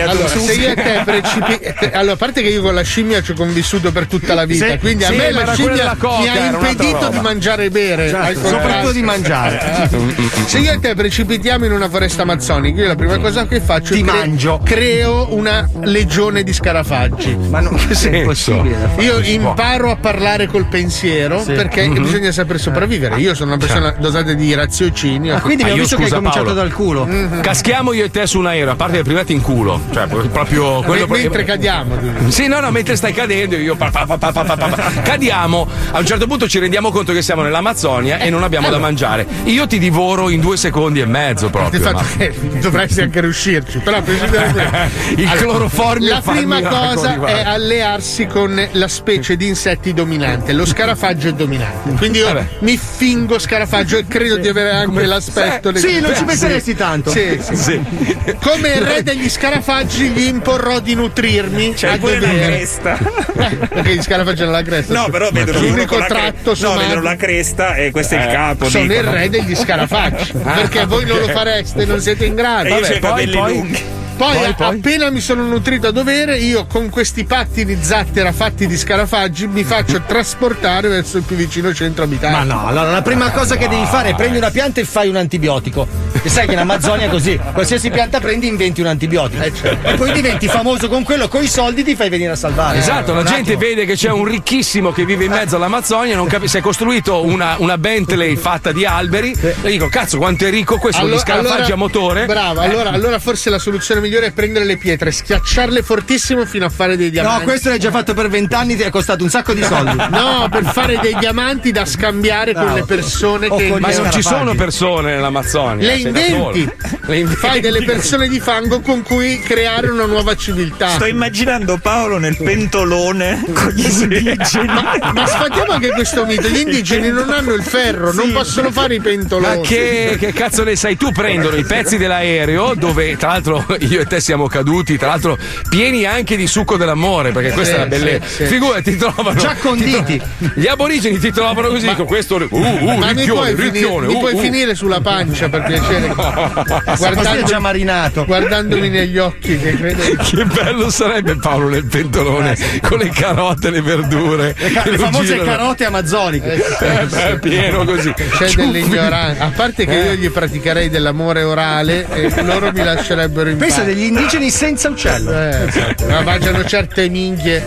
allora, se io e te precipi- <laughs> allora, a parte che io con la scimmia ci ho convissuto per tutta la vita, Sì, quindi a me la scimmia coca, mi ha impedito di mangiare e bere. Al contrario. soprattutto di mangiare. <laughs> Se io e te precipitiamo in una foresta amazzonica, io la prima cosa che faccio Ti è cre- mangio. creo una legione di scarafaggi. Ma non <laughs> Che senso? fare. Io imparo a parlare col pensiero Sì. perché Mhm. bisogna saper sopravvivere. Io sono una persona dotata di raziocini. Ah, quindi Ah, abbiamo visto che hai scusa, cominciato Paolo. dal culo. Mm. Caschiamo io e te su un aereo, a parte che prima ti in culo. Cioè, <laughs> proprio quello Me- mentre cadiamo. Sì, no, no, mentre stai cadendo, io pa- pa- pa- pa- pa- pa- pa- <laughs> cadiamo. A un certo punto ci rendiamo conto che siamo nell'Amazzonia e non abbiamo da mangiare. Io ti divoro in due secondi e mezzo Di proprio. fatto ma- che dovresti anche riuscirci. Però <laughs> Il cloroformio La prima cosa è allearsi con la specie di insetti dominante. Lo scarafaggio è dominante. Quindi io Vabbè. mi fingo scarafaggio e credo di avere anche l'aspetto. Sì, dei- non ci penseresti tanto. Sì, sì. Sì. Come il re degli scarafaggi gli imporrò di nutrirmi C'è a pure la dovere. cresta. Perché gli scarafaggi hanno la cresta. No, però vedono l'unico la cre- tratto No, vedono la cresta e questo è il capo. Sono il dicono. re degli scarafaggi. perché voi non lo fareste, <laughs> non siete in grado. Vabbè, poi- poi-. Poi, Poi, poi? appena mi sono nutrito a dovere, io con questi pattini zattera fatti di scarafaggi mi faccio <laughs> trasportare verso il più vicino centro abitato. Ma no, allora la prima cosa che devi fare è prendi una pianta e fai un antibiotico. E sai che in Amazzonia è così, qualsiasi pianta prendi inventi un antibiotico. E poi diventi famoso con quello, con i soldi ti fai venire a salvare. Esatto, la gente attimo. vede che c'è un ricchissimo che vive in mezzo all'Amazzonia, non capisce, si è costruito una, una Bentley fatta di alberi. E dico, cazzo, quanto è ricco questo di scarafaggi a motore. Bravo, Eh, allora, allora forse la soluzione migliore è prendere le pietre, schiacciarle fortissimo fino a fare dei diamanti. No, questo l'hai già fatto per vent'anni, ti è costato un sacco di soldi. <laughs> No, per fare dei diamanti da scambiare con Bravo. le persone O che. con gli Ma non ci sono persone nell'Amazzonia. Le inventi. Le inventi. Fai delle persone di fango con cui creare una nuova civiltà. Sto immaginando Paolo nel pentolone <laughs> con gli indigeni. Ma, ma sfatiamo anche questo mito: gli indigeni non hanno il ferro, non possono fare i pentoloni. Ma che, che cazzo ne sai? Tu prendono i pezzi dell'aereo dove tra l'altro io e te siamo caduti, tra l'altro pieni anche di succo dell'amore, perché questa Sì, è la bellezza. sì, sì. Figurati, ti trovano. Già conditi. ti tro- gli aborigeni ti trovano così, con questo. Uh, uh, Ma mi ricchione, puoi, finire, ricchione. mi uh, puoi uh. finire sulla pancia per piacere? <laughs> È già marinato. guardandomi negli occhi, che credo. Che bello sarebbe Paolo nel pentolone con le carote e le verdure. Le, ca- le famose girano. carote amazzoniche. Eh, beh, pieno così. C'è dell'ignoranza. A parte che io gli praticherei dell'amore orale e loro mi lascerebbero in Pensa pace. Degli indigeni senza uccello. Eh, esatto. ma mangiano certe minchie.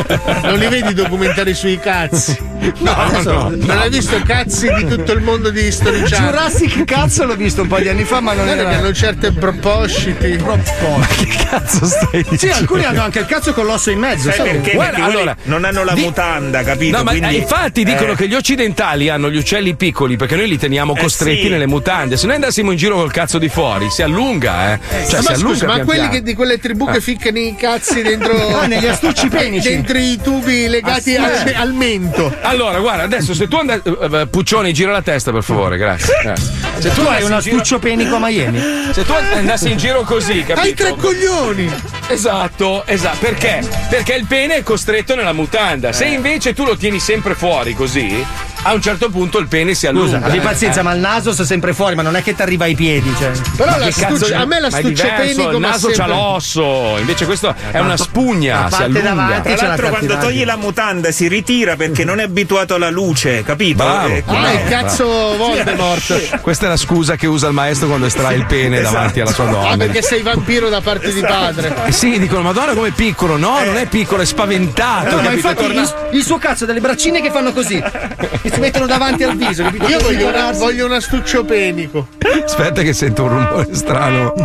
<laughs> Non li vedi i documentari sui cazzi? No, adesso- Non hai visto cazzi di tutto il mondo di History Channel? Jurassic cazzo l'ho visto un po' di anni fa, ma non Guarda che era. hanno certe propositi. Che cazzo stai dicendo? Sì, alcuni hanno anche il cazzo con l'osso in mezzo. Sai perché? Guarda, Perché allora, non hanno la di- mutanda, capito? No, ma Quindi- eh, infatti dicono eh. che gli occidentali hanno gli uccelli piccoli perché noi li teniamo Eh, costretti sì. nelle mutande. Se noi andassimo in giro col cazzo di fuori, si allunga, eh. Cioè, ma si allunga. scusa, ma pian quelli che, di quelle tribù che ficcano i cazzi dentro. <laughs> Ah, negli astucci penici. I tubi legati Ah, al, sì. al mento. Allora, guarda, adesso se tu andassi. eh, Puccioni, gira la testa, per favore, grazie. grazie. <laughs> Se Tu hai andassi un in giro- astuccio penico a Miami. Se tu andassi in giro così, capito? Hai tre coglioni! Esatto, esatto. Perché? Perché il pene è costretto nella mutanda. Se invece tu lo tieni sempre fuori così, a un certo punto il pene si allunga. Scusa, abbi Eh, pazienza, ma il naso sta sempre fuori, ma non è che ti arriva ai piedi. Cioè. Però l'astuccio- cazzo- a me è l'astuccio diverso, penico Il naso c'ha sempre- l'osso, invece questo è una spugna, la si allunga. davanti- Tra c'è la l'altro, quando togli la mutanda si ritira perché non è abituato alla luce, capito? Bravo. Eh, Ah, il cazzo Voldemort. Questa è la scusa che usa il maestro quando estrae il pene davanti alla sua Ah, donna. perché sei vampiro da parte di padre. Eh sì, dicono, Madonna come è piccolo. No, non è piccolo, è spaventato. No, ma infatti Torna- il, il suo cazzo ha delle braccine che fanno così. <laughs> Che si mettono davanti al viso, capito? Io voglio, una- voglio un astuccio penico. Aspetta che sento un rumore strano. <laughs>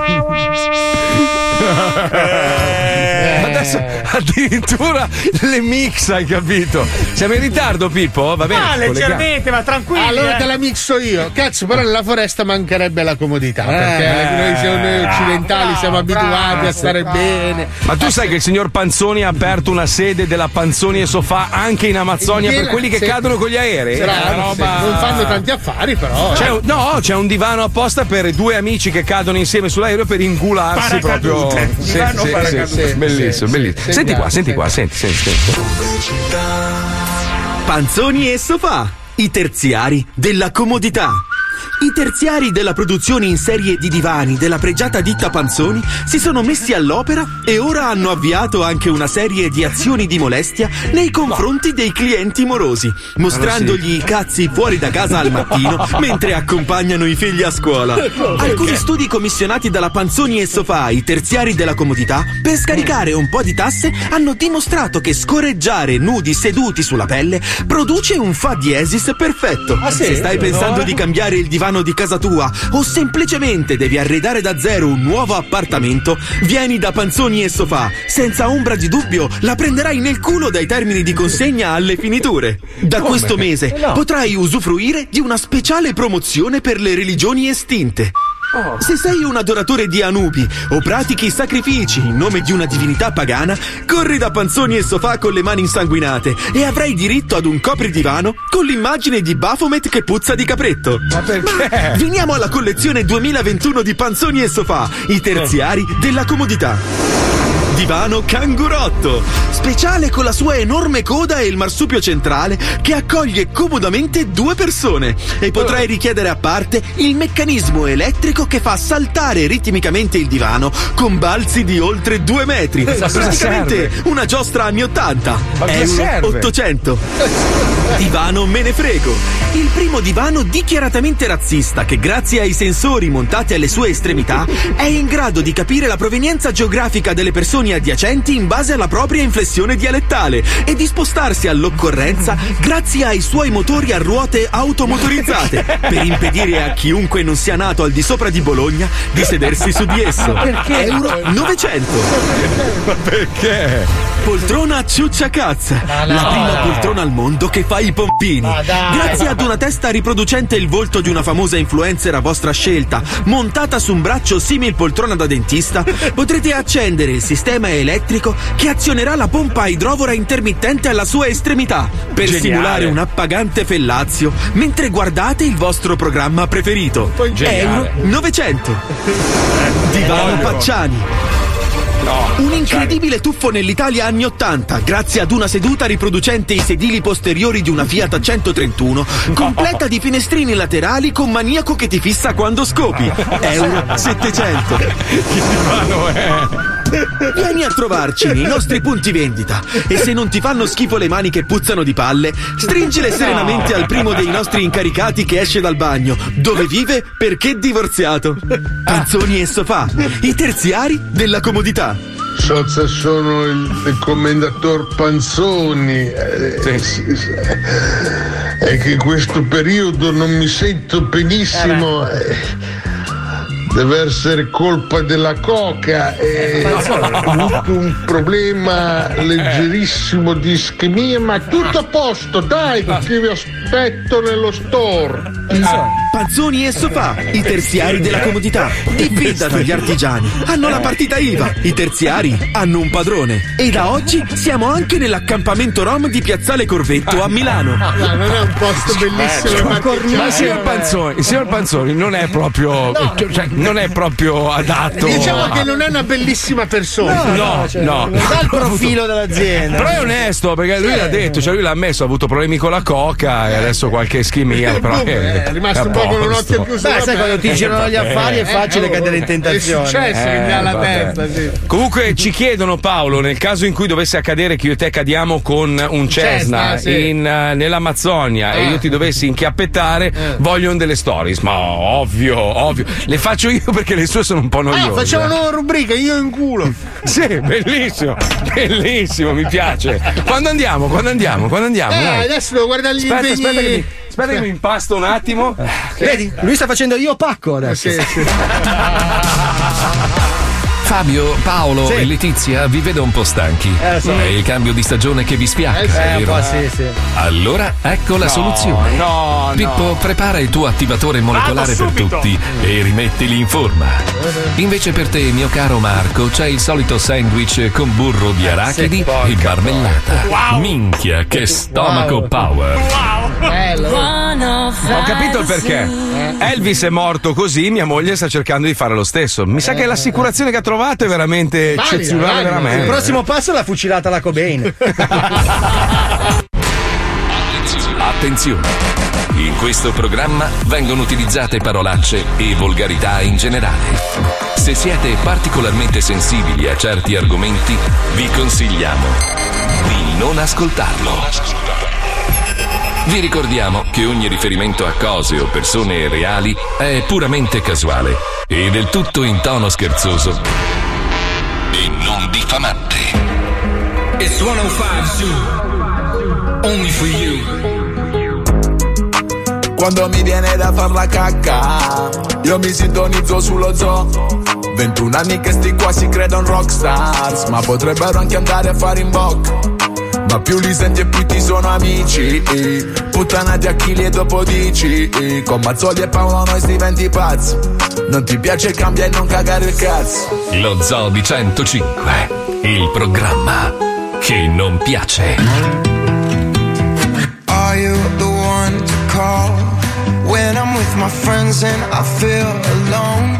<laughs> Eh, adesso <laughs> addirittura le mix, hai capito? Siamo in ritardo, Pippo? Va bene. Ah, leggermente, ma tranquilli. Allora eh. te la mixo io. Cazzo, però nella foresta mancherebbe la comodità. Eh, perché noi siamo noi occidentali, siamo abituati a stare bene. Ma tu sai che il signor Panzoni ha aperto una sede della Panzoni e Sofà anche in Amazzonia per quelli che Sì. cadono con gli aerei? Bravo, È una roba-. Non fanno tanti affari, però. C'è eh. un- no, c'è un divano apposta per due amici che cadono insieme sull'aereo per incularsi proprio. Sì, sì, sì, bellissimo, Sì, bellissimo. Senti qua, senti qua, senti, senti, senti. Panzoni e sofà, i terziari della comodità. I terziari della produzione in serie di divani della pregiata ditta Panzoni si sono messi all'opera e ora hanno avviato anche una serie di azioni di molestia nei confronti dei clienti morosi, mostrandogli i cazzi fuori da casa al mattino <laughs> mentre accompagnano i figli a scuola. <laughs> Alcuni studi commissionati dalla Panzoni e Sofà, i terziari della comodità, per scaricare un po' di tasse hanno dimostrato che scorreggiare nudi seduti sulla pelle produce un fa diesis perfetto. Ah? Se stai pensando di cambiare il divano di casa tua o semplicemente devi arredare da zero un nuovo appartamento, vieni da Panzoni e Sofà. Senza ombra di dubbio la prenderai nel culo dai termini di consegna alle finiture. Da Come? questo mese no. potrai usufruire di una speciale promozione per le religioni estinte. Se sei un adoratore di Anubi o pratichi sacrifici in nome di una divinità pagana, corri da panzoni e sofà con le mani insanguinate e avrai diritto ad un copridivano con l'immagine di Baphomet che puzza di capretto. Ma perché? Veniamo alla collezione 2021 di panzoni e sofà, i terziari della comodità. Divano Cangurotto, speciale con la sua enorme coda e il marsupio centrale che accoglie comodamente due persone e potrai richiedere a parte il meccanismo elettrico che fa saltare ritmicamente il divano con balzi di oltre due metri. Cosa Praticamente serve? una giostra anni 80. Ma cosa Euro serve? 800. <laughs> Divano me ne frego. Il primo divano dichiaratamente razzista che grazie ai sensori montati alle sue estremità è in grado di capire la provenienza geografica delle persone adiacenti in base alla propria inflessione dialettale e di spostarsi all'occorrenza grazie ai suoi motori a ruote automotorizzate <laughs> per impedire a chiunque non sia nato al di sopra di Bologna di sedersi su di esso. Perché? Euro 900. Ma perché? Poltrona ciuccia cazza, no. la prima poltrona al mondo che fa i pompini. Grazie ad una testa riproducente il volto di una famosa influencer a vostra scelta, montata su un braccio simil poltrona da dentista, potrete accendere il sistema elettrico che azionerà la pompa idrovora intermittente alla sua estremità per Geniale. simulare un appagante fellazio mentre guardate il vostro programma preferito. Euro 900. Divano. Pacciani. Un incredibile tuffo nell'Italia anni 80, grazie ad una seduta riproducente i sedili posteriori di una Fiat 131, completa di finestrini laterali con maniaco che ti fissa quando scopi. <laughs> Euro 700. Che divano è? Vieni a trovarci nei nostri punti vendita e se non ti fanno schifo le mani che puzzano di palle, stringile serenamente al primo dei nostri incaricati che esce dal bagno, dove vive perché è divorziato. Panzoni e sofà, i terziari della comodità. Sozza sono il, il commendator Panzoni. eh, sì, sì. È che in questo periodo non mi sento benissimo. eh. Deve essere colpa della coca. E ho avuto <laughs> un problema leggerissimo di ischemia, ma tutto a posto, dai, che vi aspetto nello store. Panzoni e sofà, i terziari della comodità. Diffida dagli artigiani. Hanno la partita IVA. I terziari hanno un padrone. E da oggi siamo anche nell'accampamento Rom di Piazzale Corvetto a Milano. No, non è un posto bellissimo. Ma parcheggiare. il signor Panzoni, il signor Panzoni non è proprio. cioè, non è proprio adatto. Diciamo che non è una bellissima persona. No, no. Non dà il profilo dell'azienda. Però è onesto perché lui l'ha detto, cioè lui l'ha ammesso, ha avuto problemi con la coca e adesso qualche ischemia. Però È è, rimasto un è a po' con un occhio chiuso. Beh, sai, quando ti girano gli affari è facile cadere in tentazione. È successo che mi ha la testa, sì. Comunque ci chiedono Paolo, nel caso in cui dovesse accadere che io e te cadiamo con un Cessna Cessna, sì. in, eh, nell'Amazzonia e Ah. io ti dovessi inchiappettare, vogliono delle stories, ma ovvio, ovvio. Le faccio io perché le sue sono un po' noiose. Ah, facciamo una nuova rubrica, io in culo. <laughs> Sì, bellissimo, bellissimo, mi piace. Quando andiamo? Quando andiamo? Quando andiamo? Eh, Dai. adesso devo guardare gli Aspetta, impegni. aspetta che mi, aspetta che mi impasto un attimo. Vedi? Lui sta facendo io pacco adesso. Sì, sì. <laughs> Fabio, Paolo Sì. e Letizia vi vedo un po' stanchi. Eh, so. È il cambio di stagione che vi spiacca, Eh, sì, vero? sì, sì. Allora, ecco la No, soluzione. no, Pippo, no. prepara il tuo attivatore molecolare Vado per subito. tutti e rimettili in forma. Invece per te, mio caro Marco, c'è il solito sandwich con burro di arachidi porca e marmellata. Wow. Minchia, che stomaco Wow. power. Ho capito il perché. Elvis è morto così, mia moglie sta cercando di fare lo stesso. Mi sa che l'assicurazione che ha trovato è veramente Valida, eccezionale, valida. veramente. Il prossimo passo è la fucilata alla Cobain. <laughs> Attenzione! In questo programma vengono utilizzate parolacce e volgarità in generale. Se siete particolarmente sensibili a certi argomenti, vi consigliamo di non ascoltarlo. Vi ricordiamo che ogni riferimento a cose o persone reali è puramente casuale e del tutto in tono scherzoso e non diffamante. It's 105 Zoo. Only for you. Quando mi viene da far la cacca, io mi sintonizzo sullo zoo. 21 anni che sti qua si credono rockstars, ma potrebbero anche andare a fare in bocca. Ma più li senti e più ti sono amici Puttanati a chili e dopo dici Con Mazzoli e Paolo noi si diventi pazzi Non ti piace cambia e non cagare il cazzo Lo Zoo di 105, il programma che non piace. Are you the one to call when I'm with my friends and I feel alone?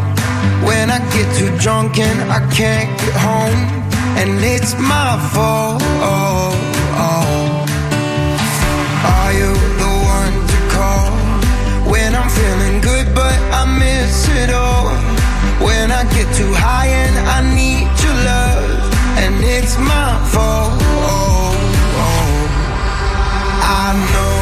When I get too drunk and I can't get home, and it's my fault. It's my fault. I know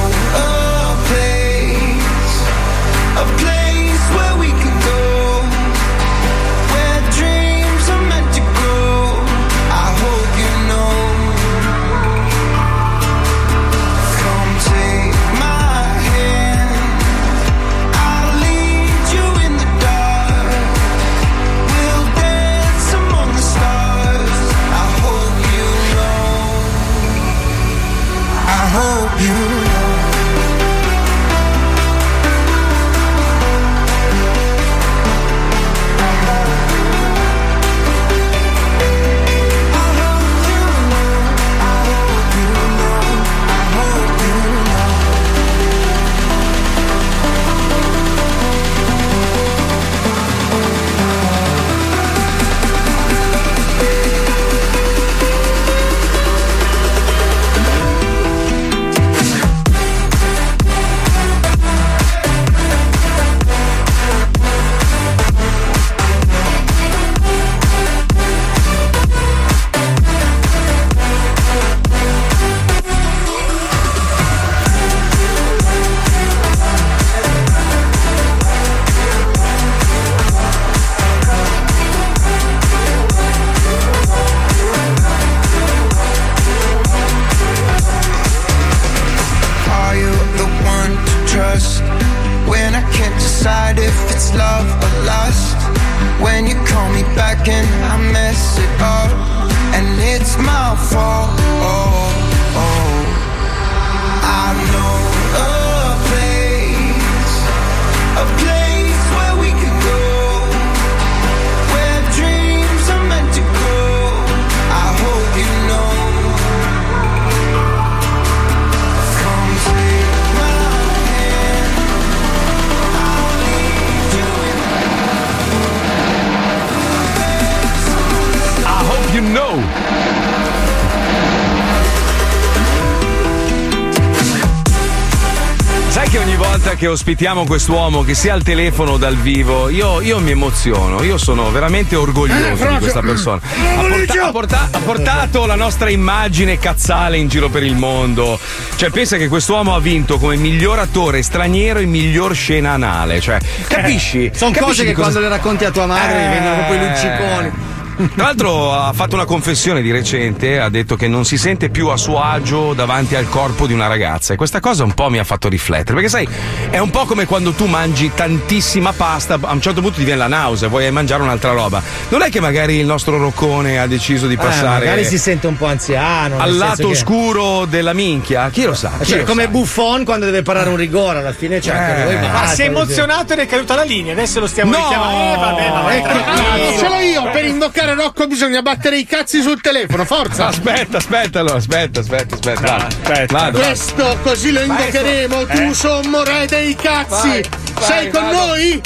che ospitiamo quest'uomo, che sia al telefono o dal vivo, io, io mi emoziono, io sono veramente orgoglioso Eh, di questa persona. Ha, porta- ha porta- ha portato la nostra immagine cazzale in giro per il mondo. Cioè, pensa che quest'uomo ha vinto come miglior attore straniero e miglior scena anale. Cioè, capisci? Sono Capisci cose che cosa- quando le racconti a tua madre Eh. vengono proprio i lucciconi. Tra l'altro ha fatto una confessione di recente, ha detto che non si sente più a suo agio davanti al corpo di una ragazza e questa cosa un po' mi ha fatto riflettere, perché sai, è un po' come quando tu mangi tantissima pasta, a un certo punto ti viene la nausea, vuoi mangiare un'altra roba. Non è che magari il nostro roccone ha deciso di Eh, passare magari si sente un po' anziano. al lato che- oscuro della minchia? Chi lo sa? Chi Cioè, lo come sa? Buffon quando deve parare un rigore, alla fine c'è anche Eh. lui. Ma si è emozionato ed è caduta la linea, adesso lo stiamo No! richiamando. Eh, vabbè, ma vai Ah, tranquillo. ce l'ho io, per invoccare Rocco bisogna battere i cazzi sul telefono, forza! Aspetta, aspetta, allora, aspetta, aspetta, aspetta. vado. aspetta. Vado, vado. Questo così lo invocheremo, tu Eh. sommo re dei cazzi! Vai, vai, Sei con vado. noi?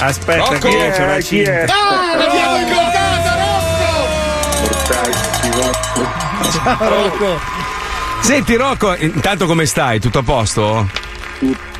Aspetta, Rocco! che io c'ho la Eh, chi cinta. è? Ah, l'abbiamo invocata, Rocco! Ciao Rocco. Senti Rocco, intanto come stai? Tutto a posto?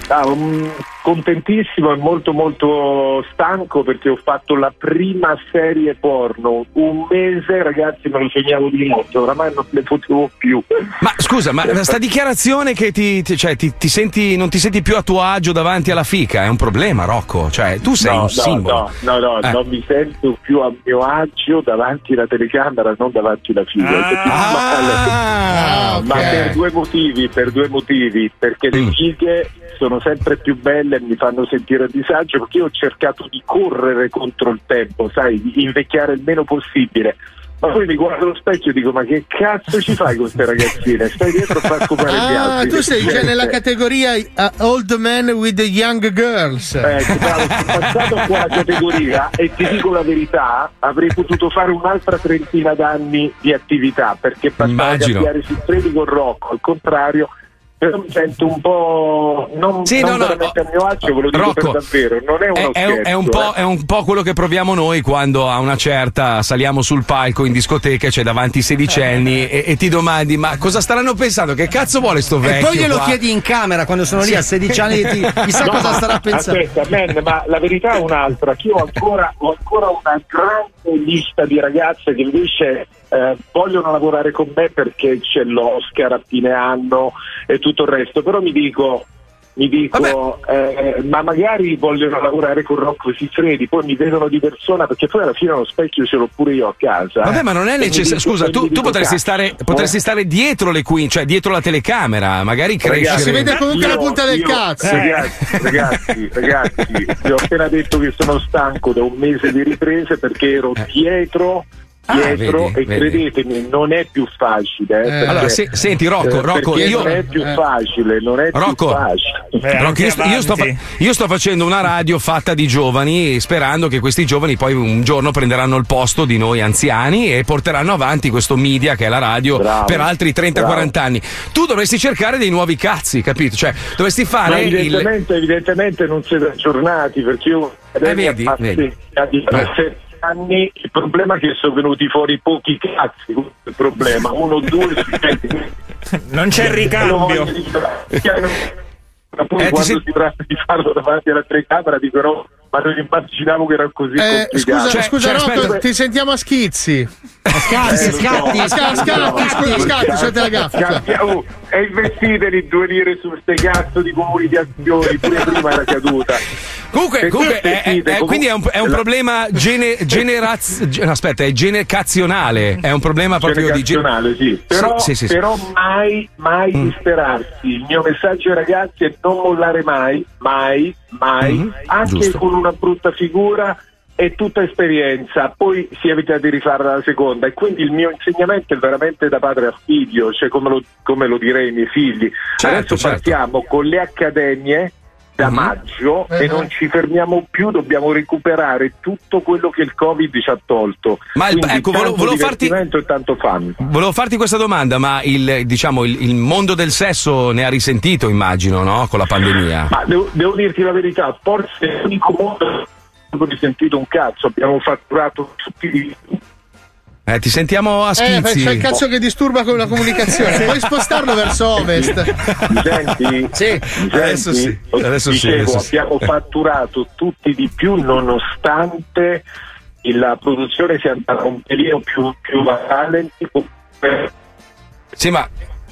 Ah, um, contentissimo e molto molto stanco perché ho fatto la prima serie porno. Un mese, ragazzi, me lo sognavo di molto, oramai non ne potevo più. Ma scusa, ma sta dichiarazione che ti, ti- cioè, ti- ti senti, non ti senti più a tuo agio davanti alla fica è un problema, Rocco. Cioè, tu sei no, un simbolo. No, no, no, Eh. non mi sento più a mio agio davanti alla telecamera, non davanti alla figa. Hai capito? Ah, <laughs> Ma ok. per due motivi, per due motivi, perché Mm. le fighe sono sempre più belle e mi fanno sentire a disagio perché io ho cercato di correre contro il tempo, sai, di invecchiare il meno possibile. Ma poi mi guardo allo specchio e dico: Ma che cazzo ci fai con queste ragazzine? Stai dietro a far scopare gli Ah, altri. tu sei già nella categoria uh, Old Man with the Young Girls. Ecco, bravo, sono passato qua la categoria e ti dico la verità, avrei potuto fare un'altra trentina d'anni di attività perché passare a cambiare su treni con Rocco, al contrario, però mi sento un po' non, Sì, non no, no, a mio agio, ve lo dico Rocco, per davvero, non è uno È, è- scherzo. è un po', eh. è un po' quello che proviamo noi quando a una certa saliamo sul palco in discoteca, c'è davanti i sedicenni e, e ti domandi: ma cosa staranno pensando? Che cazzo vuole sto E vecchio? poi glielo qua?" chiedi in camera quando sono lì a 16 anni e ti, <laughs> chissà No, cosa starà pensando. Aspetta, man, ma la verità è un'altra, che io ho ancora, ho ancora una grande lista di ragazze che invece eh, vogliono lavorare con me perché c'è l'Oscar a fine anno e tutto il resto, però mi dico... Mi dico, eh, ma magari vogliono lavorare con Rocco Siffredi, poi mi vedono di persona perché poi alla fine lo specchio ce l'ho pure io a casa. Vabbè, ma non è necessario. Scusa, tu, tu potresti, stare, potresti eh. stare dietro le queen, cioè dietro la telecamera, magari crescere. Si vede comunque Io- la punta del io- cazzo. Ragazzi, ragazzi, <laughs> ragazzi, vi ho appena detto che sono stanco da un mese di riprese perché ero dietro. Ah, Dietro vedi, e vedi. credetemi, non è più facile. eh, perché- Allora, se- senti, Rocco, eh, Rocco, io- non è più eh. facile, non è Rocco, più facile. Rocco, io, sto, io sto io sto facendo una radio fatta di giovani sperando che questi giovani poi un giorno prenderanno il posto di noi anziani e porteranno avanti questo media che è la radio Bravo, per altri 30-40 anni. Tu dovresti cercare dei nuovi cazzi, capito? Cioè, dovresti Ma fare il. evidentemente, evidentemente non siete aggiornati perché io Eh, vedi, a vedi. di 17 anni il problema è che sono venuti fuori pochi cazzi questo il problema uno due <laughs> Non c'è il ricambio. poi Eh, quando sei- si tratta di farlo davanti alla telecamera dico no ma non immaginavo che era così Eh, complicato scusa, scusa Rocco, ti sentiamo a schizzi. Scatti, Eh, lo so. scatti, scatti, scatti, scusa, scatti, suelta la gaffa. Scatti, oh, e investiteli due lire su ste cazzo di comunicazioni pure prima era caduta Comunque, comunque, è- è- è- quindi è un, è un la- problema gene, generaz- aspetta, è generazionale, è un problema proprio di gen- generazionale, sì. Però, Sì, sì, sì. però mai, mai Mm. disperarsi. Il mio messaggio ai ragazzi è non mollare mai, mai, mai, Mhm, anche giusto. con una brutta figura. È tutta esperienza, poi si evita di rifarla la seconda e quindi il mio insegnamento è veramente da padre a figlio, cioè come lo, come lo direi ai miei figli. Certo, Adesso certo. partiamo con le accademie da Mhm. maggio e Eh. non ci fermiamo più, dobbiamo recuperare tutto quello che il Covid ci ha tolto. Ma il- Quindi ecco, volevo- tanto volevo farti- e. Volevo farti questa domanda, ma il, diciamo, il, il mondo del sesso ne ha risentito, immagino, no? Con la pandemia. Ma devo, devo dirti la verità, forse è l'unico modo che ho risentito un cazzo, abbiamo fatturato tutti i Eh, ti sentiamo a Eh, schizzi. c'è il cazzo che disturba con la comunicazione. <laughs> Puoi spostarlo verso ovest. Senti? Sì. Mi Adesso senti? sì, adesso sì, Dicevo, adesso sì. abbiamo fatturato tutti di più nonostante la produzione sia andata un pelino più, più avanti. Sì, ma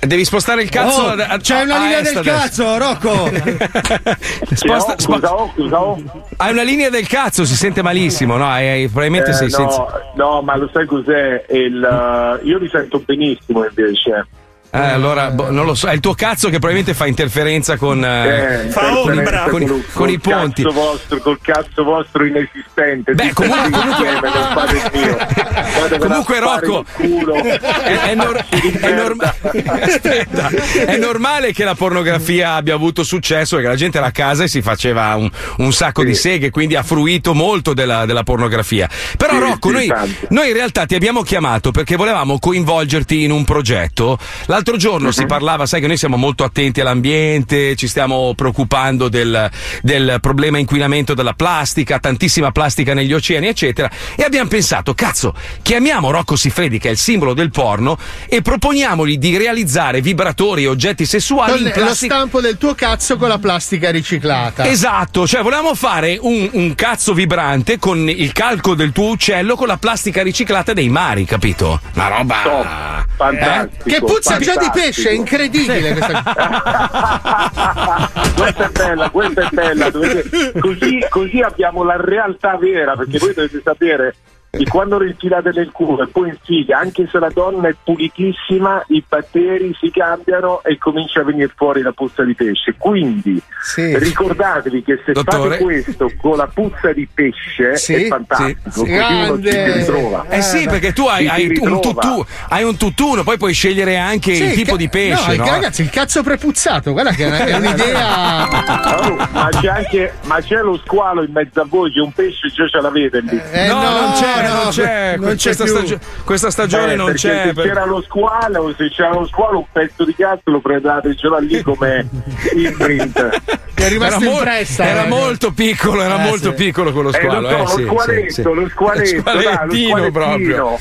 Devi spostare il cazzo Oh, ad- ad- c'è una a linea del adesso. cazzo, Rocco. <laughs> Sposta- spo- oh. Hai una linea del cazzo, si sente malissimo, no? Hai- hai- probabilmente Eh, sei no, senza. no, ma lo sai cos'è? Il, eh, io li sento benissimo invece. Eh, allora, boh, non lo so, è il tuo cazzo che probabilmente fa interferenza con, eh, con, ombra. con i- Col- con i ponti. Cazzo vostro, col cazzo vostro inesistente. Beh, comunque- Comunque, fare <laughs> Rocco, <laughs> è, è nor- <laughs> è norma- Aspetta, è normale che la pornografia abbia avuto successo perché la gente era a casa e si faceva un, un sacco di seghe, quindi ha fruito molto della, della pornografia. Però, Sì, Rocco, sì, noi, noi in realtà ti abbiamo chiamato perché volevamo coinvolgerti in un progetto. L'altro giorno si parlava, sai che noi siamo molto attenti all'ambiente, ci stiamo preoccupando del, del problema inquinamento della plastica, tantissima plastica negli oceani, eccetera. E abbiamo pensato, cazzo, chiamiamo Rocco Siffredi, che è il simbolo del porno, e proponiamogli di realizzare vibratori e oggetti sessuali Con in lo plastica. stampo del tuo cazzo con la plastica riciclata. Esatto, cioè volevamo fare un, un cazzo vibrante con il calco del tuo uccello con la plastica riciclata dei mari, capito? Una roba. Fantastico. Che puzza già di fantastico. pesce, è incredibile questa <laughs> questa è bella, questa è bella. Dovete- Così, così abbiamo la realtà vera, perché voi dovete sapere che quando lo infilate nel culo e poi in figa, anche se la donna è pulitissima, i batteri si cambiano e comincia a venire fuori la puzza di pesce. Quindi ricordatevi che se Dottore? fate questo con la puzza di pesce Sì, è fantastico, sì, così uno ci si Grande. ritrova. Eh sì, perché tu hai, hai un, tutù, hai un tutt'uno, poi puoi scegliere anche Sì, il tipo ca- di pesce, no, no? Ragazzi, il cazzo prepuzzato, guarda che è un'idea. Oh, ma c'è anche ma c'è lo squalo in mezzo a voi che un pesce già ce l'avete lì Eh, no, non c'è, non c'è, non c'è questa, più. stagio- questa stagione Eh, non c'è. se per- c'era lo squalo se c'era lo squalo un pezzo di cazzo lo prendete ce l'ha lì come <laughs> imprint È rimasto era, impressa. era eh. molto piccolo, era Eh, molto sì. piccolo quello Eh, squalo. lo so, eh, lo sì, squaletto, sì, sì. lo squaletto, dai, lo squalettino. proprio.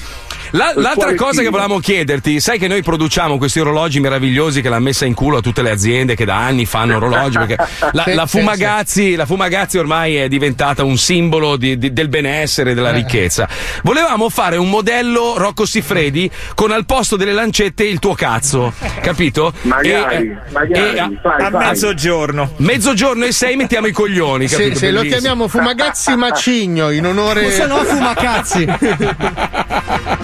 La- Lo l'altra cosa che volevamo chiederti, sai che noi produciamo questi orologi meravigliosi che l'hanno messa in culo a tutte le aziende che da anni fanno orologi, perché <laughs> la, Sì, la sì, Fumagazzi, la Fumagazzi ormai è diventata un simbolo di- di- del benessere, Eh. della ricchezza. Volevamo fare un modello Rocco Siffredi con al posto delle lancette il tuo cazzo, capito? magari E- magari e a- fai, A fai. mezzogiorno. Mezzogiorno e sei mettiamo i coglioni, capito? sì, lo Bellissimo. chiamiamo Fumagazzi Macigno in onore. O se no, fumacazzi. <laughs>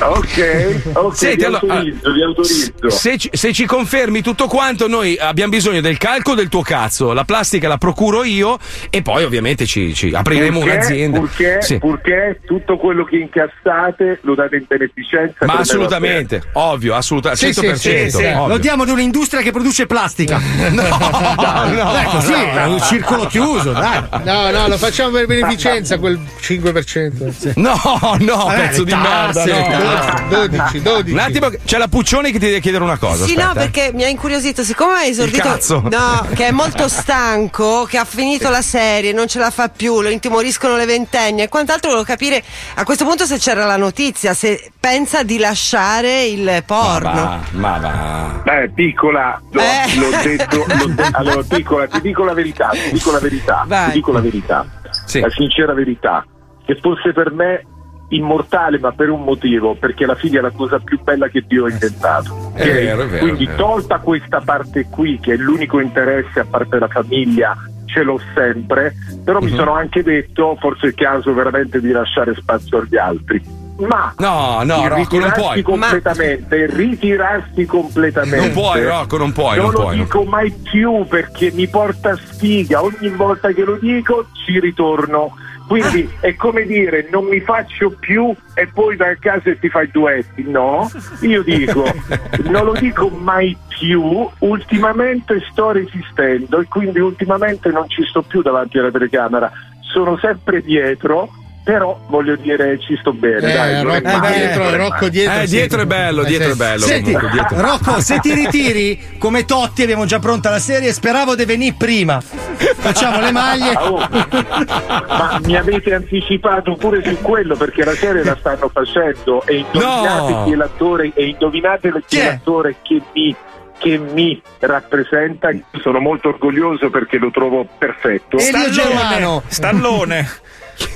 <laughs> ok ok Senti, vi allora, autorizzo vi autorizzo Se ci, se ci confermi tutto quanto, noi abbiamo bisogno del calco del tuo cazzo. La plastica la procuro io e poi ovviamente ci, ci apriremo Purché- un'azienda. purché, Sì. purché tutto quello che incassate lo date in beneficenza Ma assolutamente, ovvio, assolutamente, Sì, sì, 100%. sì, sì. ovvio. Lo diamo ad un'industria che produce plastica. <laughs> No, no, Dai, così, no, è un circolo chiuso, dai. No, no, lo facciamo per beneficenza, quel 5%. sì. No, no, Vabbè, pezzo le di tasse, merda. no. 12, 12. <laughs> Un attimo, c'è la Puccione che ti deve chiedere una cosa. Sì, aspetta. no, perché mi ha incuriosito, siccome hai esordito. cazzo. No, che è molto stanco, che ha finito la serie, non ce la fa più, lo intimoriscono le ventenni e quant'altro, volevo capire a questo punto se c'era la notizia, se pensa di lasciare il porno. Ma, ma va. Beh, piccola, l'ho, Eh. l'ho detto, l'ho de- allora piccola, ti dico la verità, ti dico la verità, Vai. ti dico la verità, Sì. la sincera verità, che fosse per me immortale ma per un motivo, perché la figlia è la cosa più bella che Dio ha inventato. È vero, è vero, Quindi tolta questa parte qui, che è l'unico interesse a parte la famiglia, ce l'ho sempre, però Mhm. mi sono anche detto forse è il caso veramente di lasciare spazio agli altri. Ma No, no, Rocco, non puoi. completamente, ritirarsi completamente. Non puoi, Rocco, non puoi, Non non lo puoi. non- dico mai più perché mi porta sfiga. Ogni volta che lo dico ci ritorno. Quindi è come dire non mi faccio più e poi vai a casa e ti fai duetti. No, io dico, <laughs> non lo dico mai più. Ultimamente sto resistendo e quindi ultimamente non ci sto più davanti alla telecamera. Sono sempre dietro. Però voglio dire, ci sto bene. Eh, dai, Rocco male, dietro, Rocco dietro. Eh, sì. dietro è bello, Eh, dietro è bello. Senti, comunque, dietro. Rocco, se ti ritiri come Totti, abbiamo già pronta la serie. Speravo di venire prima. Facciamo le maglie. Ah, oh. Ma mi avete anticipato pure su quello perché la serie la stanno facendo e indovinate No. chi è l'attore e indovinate chi Chi è l'attore che mi, che mi rappresenta. Sono molto orgoglioso perché lo trovo perfetto. Elio Germano. Stallone.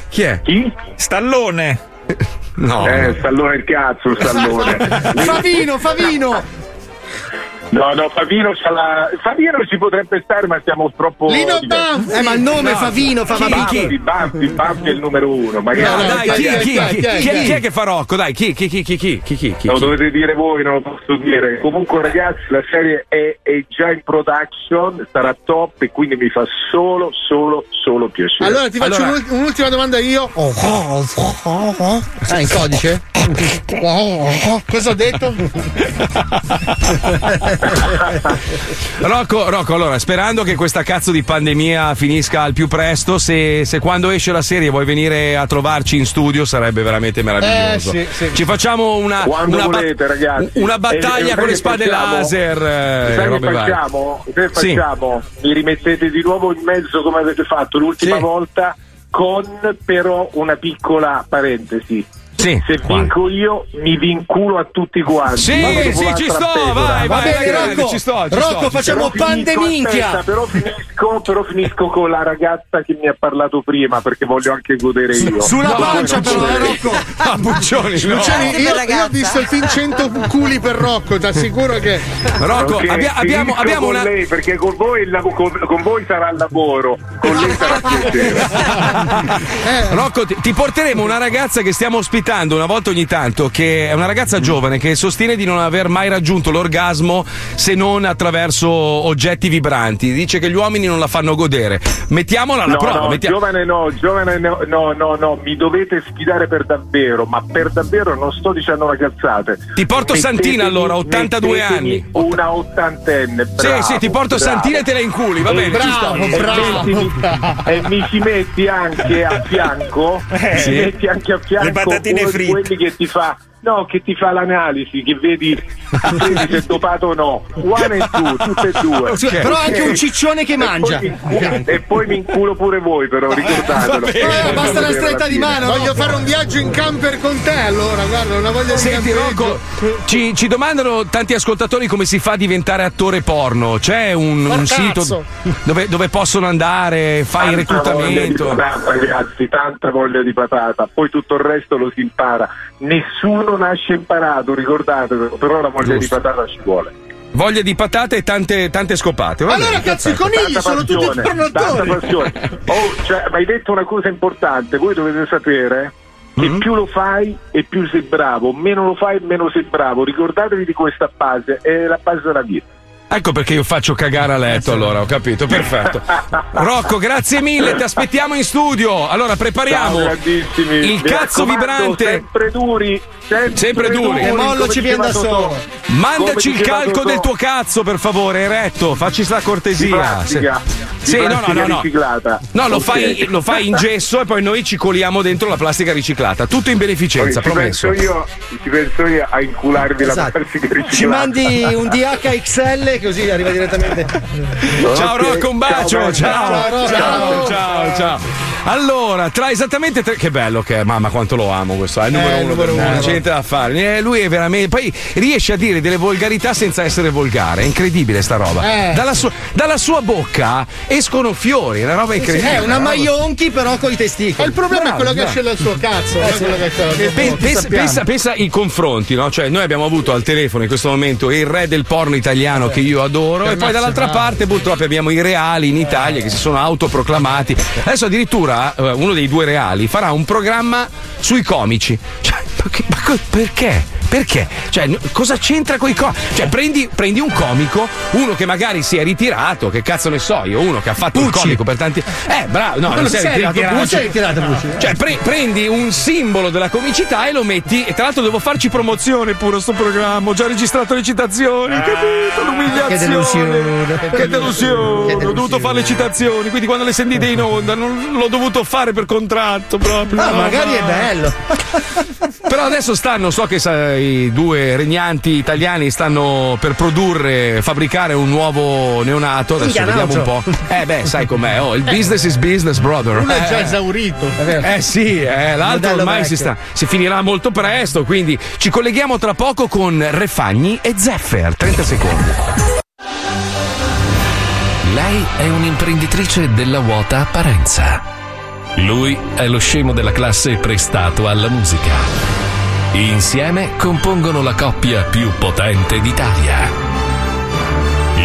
Chi è? Chi? Stallone. No. Eh, Stallone il cazzo, Stallone. <laughs> Favino, Favino. <laughs> No, no, Favino c'ha la. Favino ci potrebbe stare, ma siamo troppo. Lino. Banfi! Eh, ma il nome No, Favino fa Banfi. Banfi, Banfi è il numero uno. No, Magari. dai, chi, chi, chi, chi, chi è che fa Rocco? Dai, chi, chi, chi, chi, chi, chi, chi, chi? Lo dovete dire voi, non lo posso dire. Comunque, ragazzi, la serie è, è già in production, sarà top e quindi mi fa solo, solo, solo piacere. Allora ti faccio un'ult- un'ultima domanda io. Ah, in codice? <laughs> Cosa ho detto? <laughs> <laughs> Rocco, Rocco, allora, sperando che questa cazzo di pandemia finisca al più presto, se, se quando esce la serie vuoi venire a trovarci in studio sarebbe veramente meraviglioso. Eh, sì, sì. Ci facciamo una, una, volete, ragazzi. una E- battaglia e con le spade facciamo? laser. eh, facciamo? Se Sì. facciamo, mi rimettete di nuovo in mezzo come avete fatto l'ultima volta, con però una piccola parentesi. Sì. Se vinco io, mi vinculo a tutti quanti. Sì, sì, ci sto, pecora. vai, Va vai, bene, alla grande, Rocco. ci sto, ci Rocco, sto, ci facciamo pandeminchia. Però finisco, però finisco con la ragazza che mi ha parlato prima perché voglio anche godere io. Sulla No, pancia però, eh, Rocco. <laughs> Ah, Puccioni, no. Luciani, Grazie io, io ho visto il film 100 culi per Rocco, ti assicuro che. Rocco, Ok, abbia- abbiamo, abbiamo con una. lei perché con voi, il lav- con, con voi sarà il lavoro, con lei sarà piacere. <laughs> Rocco, ti, ti porteremo una ragazza che stiamo ospitando una volta ogni tanto, che è una ragazza giovane che sostiene di non aver mai raggiunto l'orgasmo se non attraverso oggetti vibranti. Dice che gli uomini non la fanno godere. Mettiamola alla No, prova. no, mettiamo- giovane no, giovane no, no, no, no, mi dovete sfidare per davvero, ma per davvero non sto dicendo una cazzate. Ti porto Santina, allora, 82 mettetemi anni. Una ottantenne. Sì, bravo, sì, ti porto bravo. Santina e te la inculi, va bene, ci sto. e mettimi- E mi ci metti anche a fianco, Eh, sì. metti anche a fianco nefrite. quelli che ti fa No, che ti fa l'analisi, che vedi, vedi se è dopato o no. One e two, tutte e due. Scusa, però anche un ciccione che E poi mangia. mi inculo- E poi mi inculo pure voi, però ricordatelo. Eh, basta una Per stretta di mano. Voglio fare un viaggio in camper con te, allora, guarda, una voglia di Senti campeggio. Rocco, ci, ci domandano tanti ascoltatori come si fa a diventare attore porno. C'è un, un sito dove, dove possono andare, fai il Tanta voglia di reclutamento. patata, ragazzi, tanta voglia di patata. Poi tutto il resto lo si impara. Nessuno nasce imparato, ricordatevelo, però la voglia Giusto. di patata ci vuole. Voglia di patate e tante, tante scopate. Va Allora, cazzo, i conigli Tanta sono tutti passione. Oh, cioè, mi hai detto una cosa importante, voi dovete sapere che Mm-hmm. più lo fai e più sei bravo, meno lo fai e meno sei bravo. Ricordatevi di questa base, è la base della vita. Ecco perché io faccio cagare a letto, allora, ho capito, perfetto. <laughs> Rocco, grazie mille, ti aspettiamo in studio. Allora, prepariamo Ciao, il Mi cazzo vibrante. Sempre duri, sempre, Sempre duri. E Mollo ci viene da solo. Mandaci il calco Totò. del tuo cazzo, per favore, eretto. Facci sta Di cortesia. Sì, no, no, no, no. riciclata. No, lo fai, lo fai in gesso e poi noi ci coliamo dentro la plastica riciclata. Tutto in beneficenza, Poi ci promesso. penso io, ci penso io a incularvi la Esatto. plastica riciclata. Ci mandi un DHXL così arriva direttamente. Ciao Rocco, un bacio. Ciao, ciao, ciao, ciao, ciao, ciao. Allora, tra esattamente tre. Che bello che è, mamma, quanto lo amo questo. È il numero Eh, uno. numero per me, uno. non c'è niente da fare. Eh, lui è veramente. Poi riesce a dire delle volgarità senza essere volgare. È incredibile sta roba. Eh. Dalla, sua, dalla sua bocca escono fiori, è una roba incredibile. È una maionchi però con i testicoli. il problema Bravo, è quello che bravo. esce dal suo cazzo, è quello che Pe- pensa, pensa- pensa i confronti, no? Cioè, noi abbiamo avuto al telefono in questo momento il re del porno italiano che io adoro, e poi dall'altra parte purtroppo abbiamo i reali in Italia che si sono autoproclamati. Adesso addirittura eh, uno dei due reali farà un programma sui comici. <laughs> Cioè, ma che- ma perché? Perché? Cioè, cosa c'entra con i comici? Cioè, prendi, prendi un comico, uno che magari si è ritirato, che cazzo ne so io, uno che ha fatto il Pucci. comico per tanti. Eh, bravo, no, non non si è ritirato. ritirato, Pucci. sei ritirato, Pucci. Cioè, pre- prendi un simbolo della comicità e lo metti. E tra l'altro devo farci promozione pure a sto programma. Ho già registrato le citazioni, capito? L'umiliazione. che delusione. Che delusione. Ho dovuto fare le citazioni. Quindi quando le sentite in onda, non l'ho dovuto fare per contratto proprio. Ah, No, magari è no. bello. <laughs> Però adesso stanno, so che i due regnanti italiani stanno per produrre, fabbricare un nuovo neonato. Adesso Minchia, vediamo un po'. Eh beh, sai com'è. Oh, il business is business, brother. Uno è già Eh. esaurito. Eh sì, eh, l'altro Modello ormai si, sta, si finirà molto presto, quindi ci colleghiamo tra poco con Refagni e Zeffer. 30 secondi. Lei è un'imprenditrice della vuota apparenza. Lui è lo scemo della classe prestato alla musica. Insieme compongono la coppia più potente d'Italia.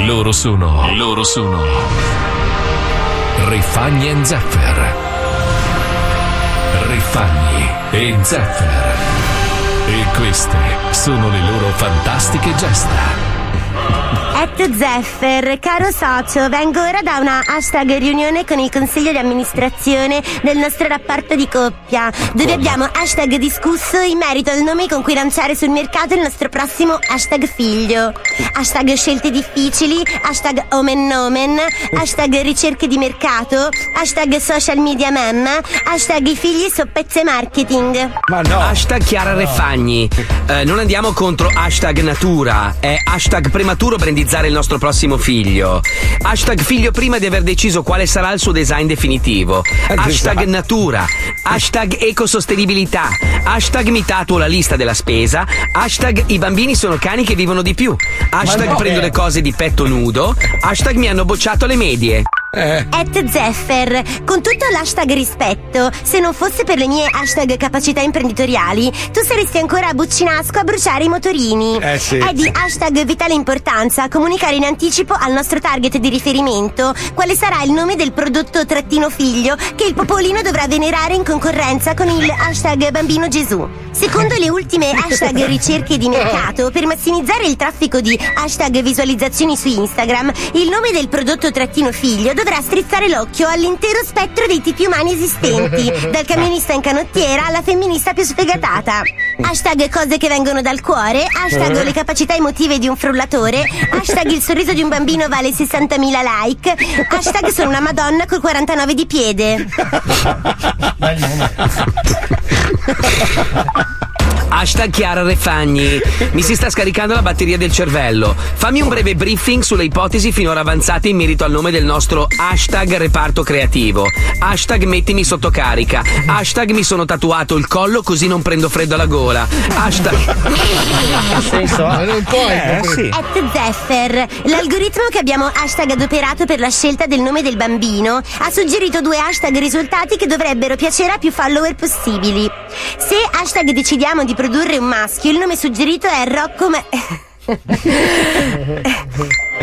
Loro sono. Loro sono. Rifagni e Zeffer. Rifagni e Zeffer. E queste sono le loro fantastiche gesta. At Zeffer, caro socio, vengo ora da una hashtag riunione con il consiglio di amministrazione del nostro rapporto di coppia, dove abbiamo hashtag discusso in merito al nome con cui lanciare sul mercato il nostro prossimo hashtag figlio. Hashtag scelte difficili, hashtag omen nomen, hashtag ricerche di mercato, hashtag social media mem, hashtag i figli soppezze marketing. Ma no. Hashtag Chiara Refagni. Eh, non andiamo contro hashtag natura. È hashtag prematuro brandizzare il nostro prossimo figlio. Hashtag figlio prima di aver deciso quale sarà il suo design definitivo. Hashtag natura. Hashtag ecosostenibilità. Hashtag mi tatuo la lista della spesa. Hashtag i bambini sono cani che vivono di più. Hashtag no. prendo le cose di petto nudo. Hashtag mi hanno bocciato le medie. At Zeffer, con tutto l'hashtag rispetto, se non fosse per le mie hashtag capacità imprenditoriali, tu saresti ancora a Buccinasco a bruciare i motorini. Eh sì. È di hashtag vitale importanza comunicare in anticipo al nostro target di riferimento quale sarà il nome del prodotto trattino figlio che il popolino dovrà venerare in concorrenza con il hashtag bambino Gesù. Secondo le ultime hashtag ricerche di mercato, per massimizzare il traffico di hashtag visualizzazioni su Instagram, il nome del prodotto trattino figlio dovrà strizzare l'occhio all'intero spettro dei tipi umani esistenti, <laughs> dal camionista in canottiera alla femminista più sfegatata. Hashtag cose che vengono dal cuore, hashtag le capacità emotive di un frullatore, hashtag il sorriso di un bambino vale 60.000 like, hashtag sono una madonna col 49 di piede. <laughs> <laughs> Hashtag Chiara Refagni. Mi si sta scaricando la batteria del cervello. Fammi un breve briefing sulle ipotesi finora avanzate in merito al nome del nostro hashtag reparto creativo. Hashtag mettimi sotto carica. Hashtag mi sono tatuato il collo così non prendo freddo alla gola. Hashtag. Ma non puoi. Eh, sì. At Zeffer, l'algoritmo che abbiamo hashtag adoperato per la scelta del nome del bambino ha suggerito due hashtag risultati che dovrebbero piacere a più follower possibili. Se hashtag decidiamo di produrre un maschio, il nome suggerito è Rocco Ma- <laughs>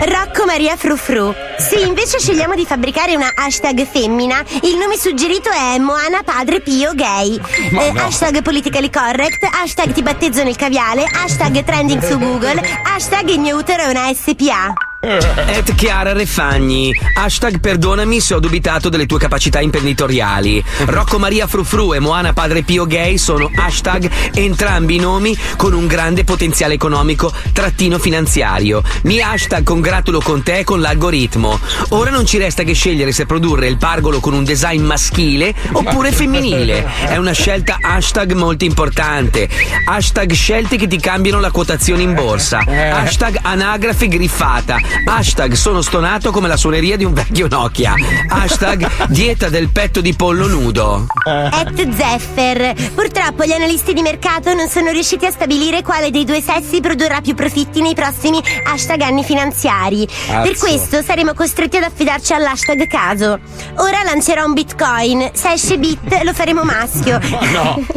Rocco Maria Frufru. Se invece scegliamo di fabbricare una hashtag femmina, il nome suggerito è Moana Padre Pio Gay. Eh, no. Hashtag politically correct, hashtag ti battezzo nel caviale, hashtag trending su Google, hashtag il mio utero è una SPA. <laughs> Et Chiara Refagni. Hashtag perdonami se ho dubitato delle tue capacità imprenditoriali. Rocco Maria Frufru e Moana Padre Pio Gay sono hashtag entrambi nomi con un grande potenziale economico trattino finanziario. Mi hashtag congratulo con te con l'algoritmo. Ora non ci resta che scegliere se produrre il pargolo con un design maschile oppure femminile. È una scelta hashtag molto importante. Hashtag scelte che ti cambiano la quotazione in borsa. Hashtag anagrafe griffata. Hashtag sono stonato come la suoneria di un vecchio Nokia. Hashtag dieta del petto di pollo nudo. At Zeffer. Purtroppo gli analisti di mercato non sono riusciti a stabilire quale dei due sessi produrrà più profitti nei prossimi hashtag anni finanziari. Cazzo. Per questo saremo costretti ad affidarci all'hashtag caso. Ora lancerò un bitcoin. Se esce bit lo faremo maschio. No. <laughs>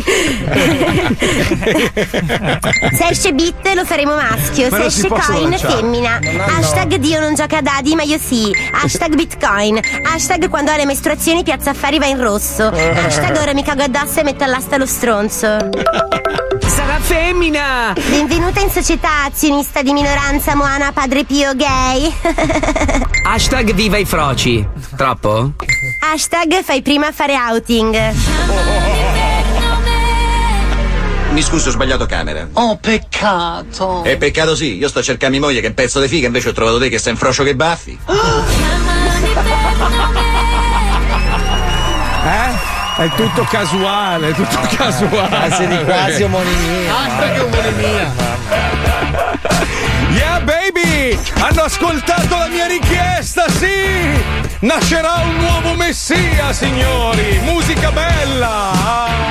Se esce bit lo faremo maschio. Ma Se esce coin lanciare. femmina. No, no. Hashtag Dio non gioca a dadi ma io sì. Hashtag bitcoin. Hashtag quando ho le mestruazioni piazza affari va in rosso. Hashtag ora mi cago addosso e metto all'asta lo stronzo. Sarà femmina! Benvenuta in società azionista di minoranza Moana Padre Pio Gay. <laughs> Hashtag viva i froci. Troppo? Hashtag fai prima a fare outing. <laughs> Mi scuso, ho sbagliato camera. Oh, peccato. È peccato sì, io sto cercando mia moglie che è un pezzo di figa, invece ho trovato te che sei in froscio che baffi. <gasps> Eh? È tutto casuale, è tutto casuale. Quasi di quasi omonimia. Hashtag omonimia. Yeah baby! Hanno ascoltato la mia richiesta, sì! Nascerà un nuovo messia, signori! Musica bella!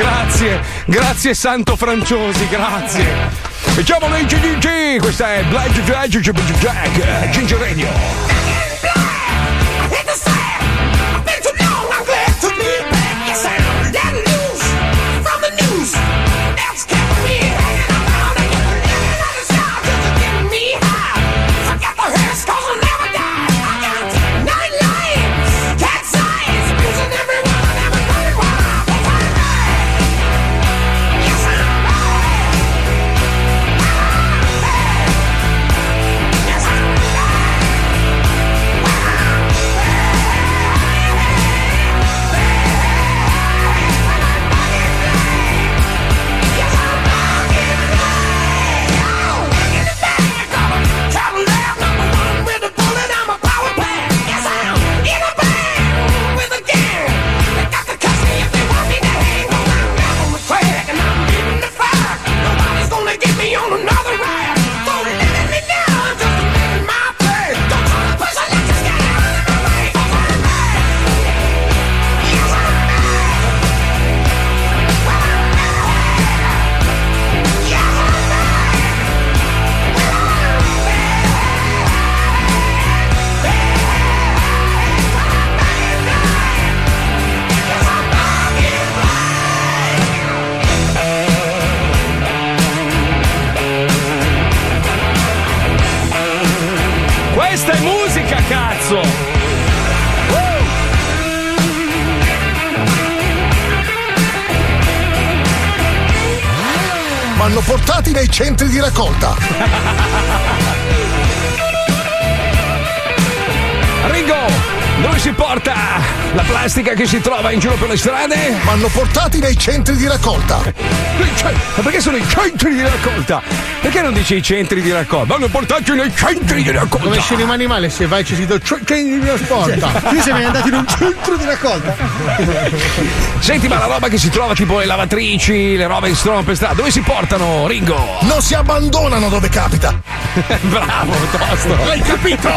Grazie, grazie Santo Franciosi, grazie! Facciamolo in GGG! Questa è Black Jack Ginger Radio! Portati nei centri di raccolta. Ringo, dove si porta la plastica che si trova in giro per le strade? Ma hanno portati nei centri di raccolta. Ma perché sono i centri di raccolta? Perché non dici i centri di raccolta? Ma hanno portati nei centri di raccolta. Come cinema animale, se vai c'è scritto centri di raccolta. Qui siamo andati in un centro di raccolta. Senti, ma la roba che si trova tipo le lavatrici, le robe in strada per strada, dove si portano, Ringo? Non si abbandonano dove capita. <laughs> Bravo, tosto. L'hai capito?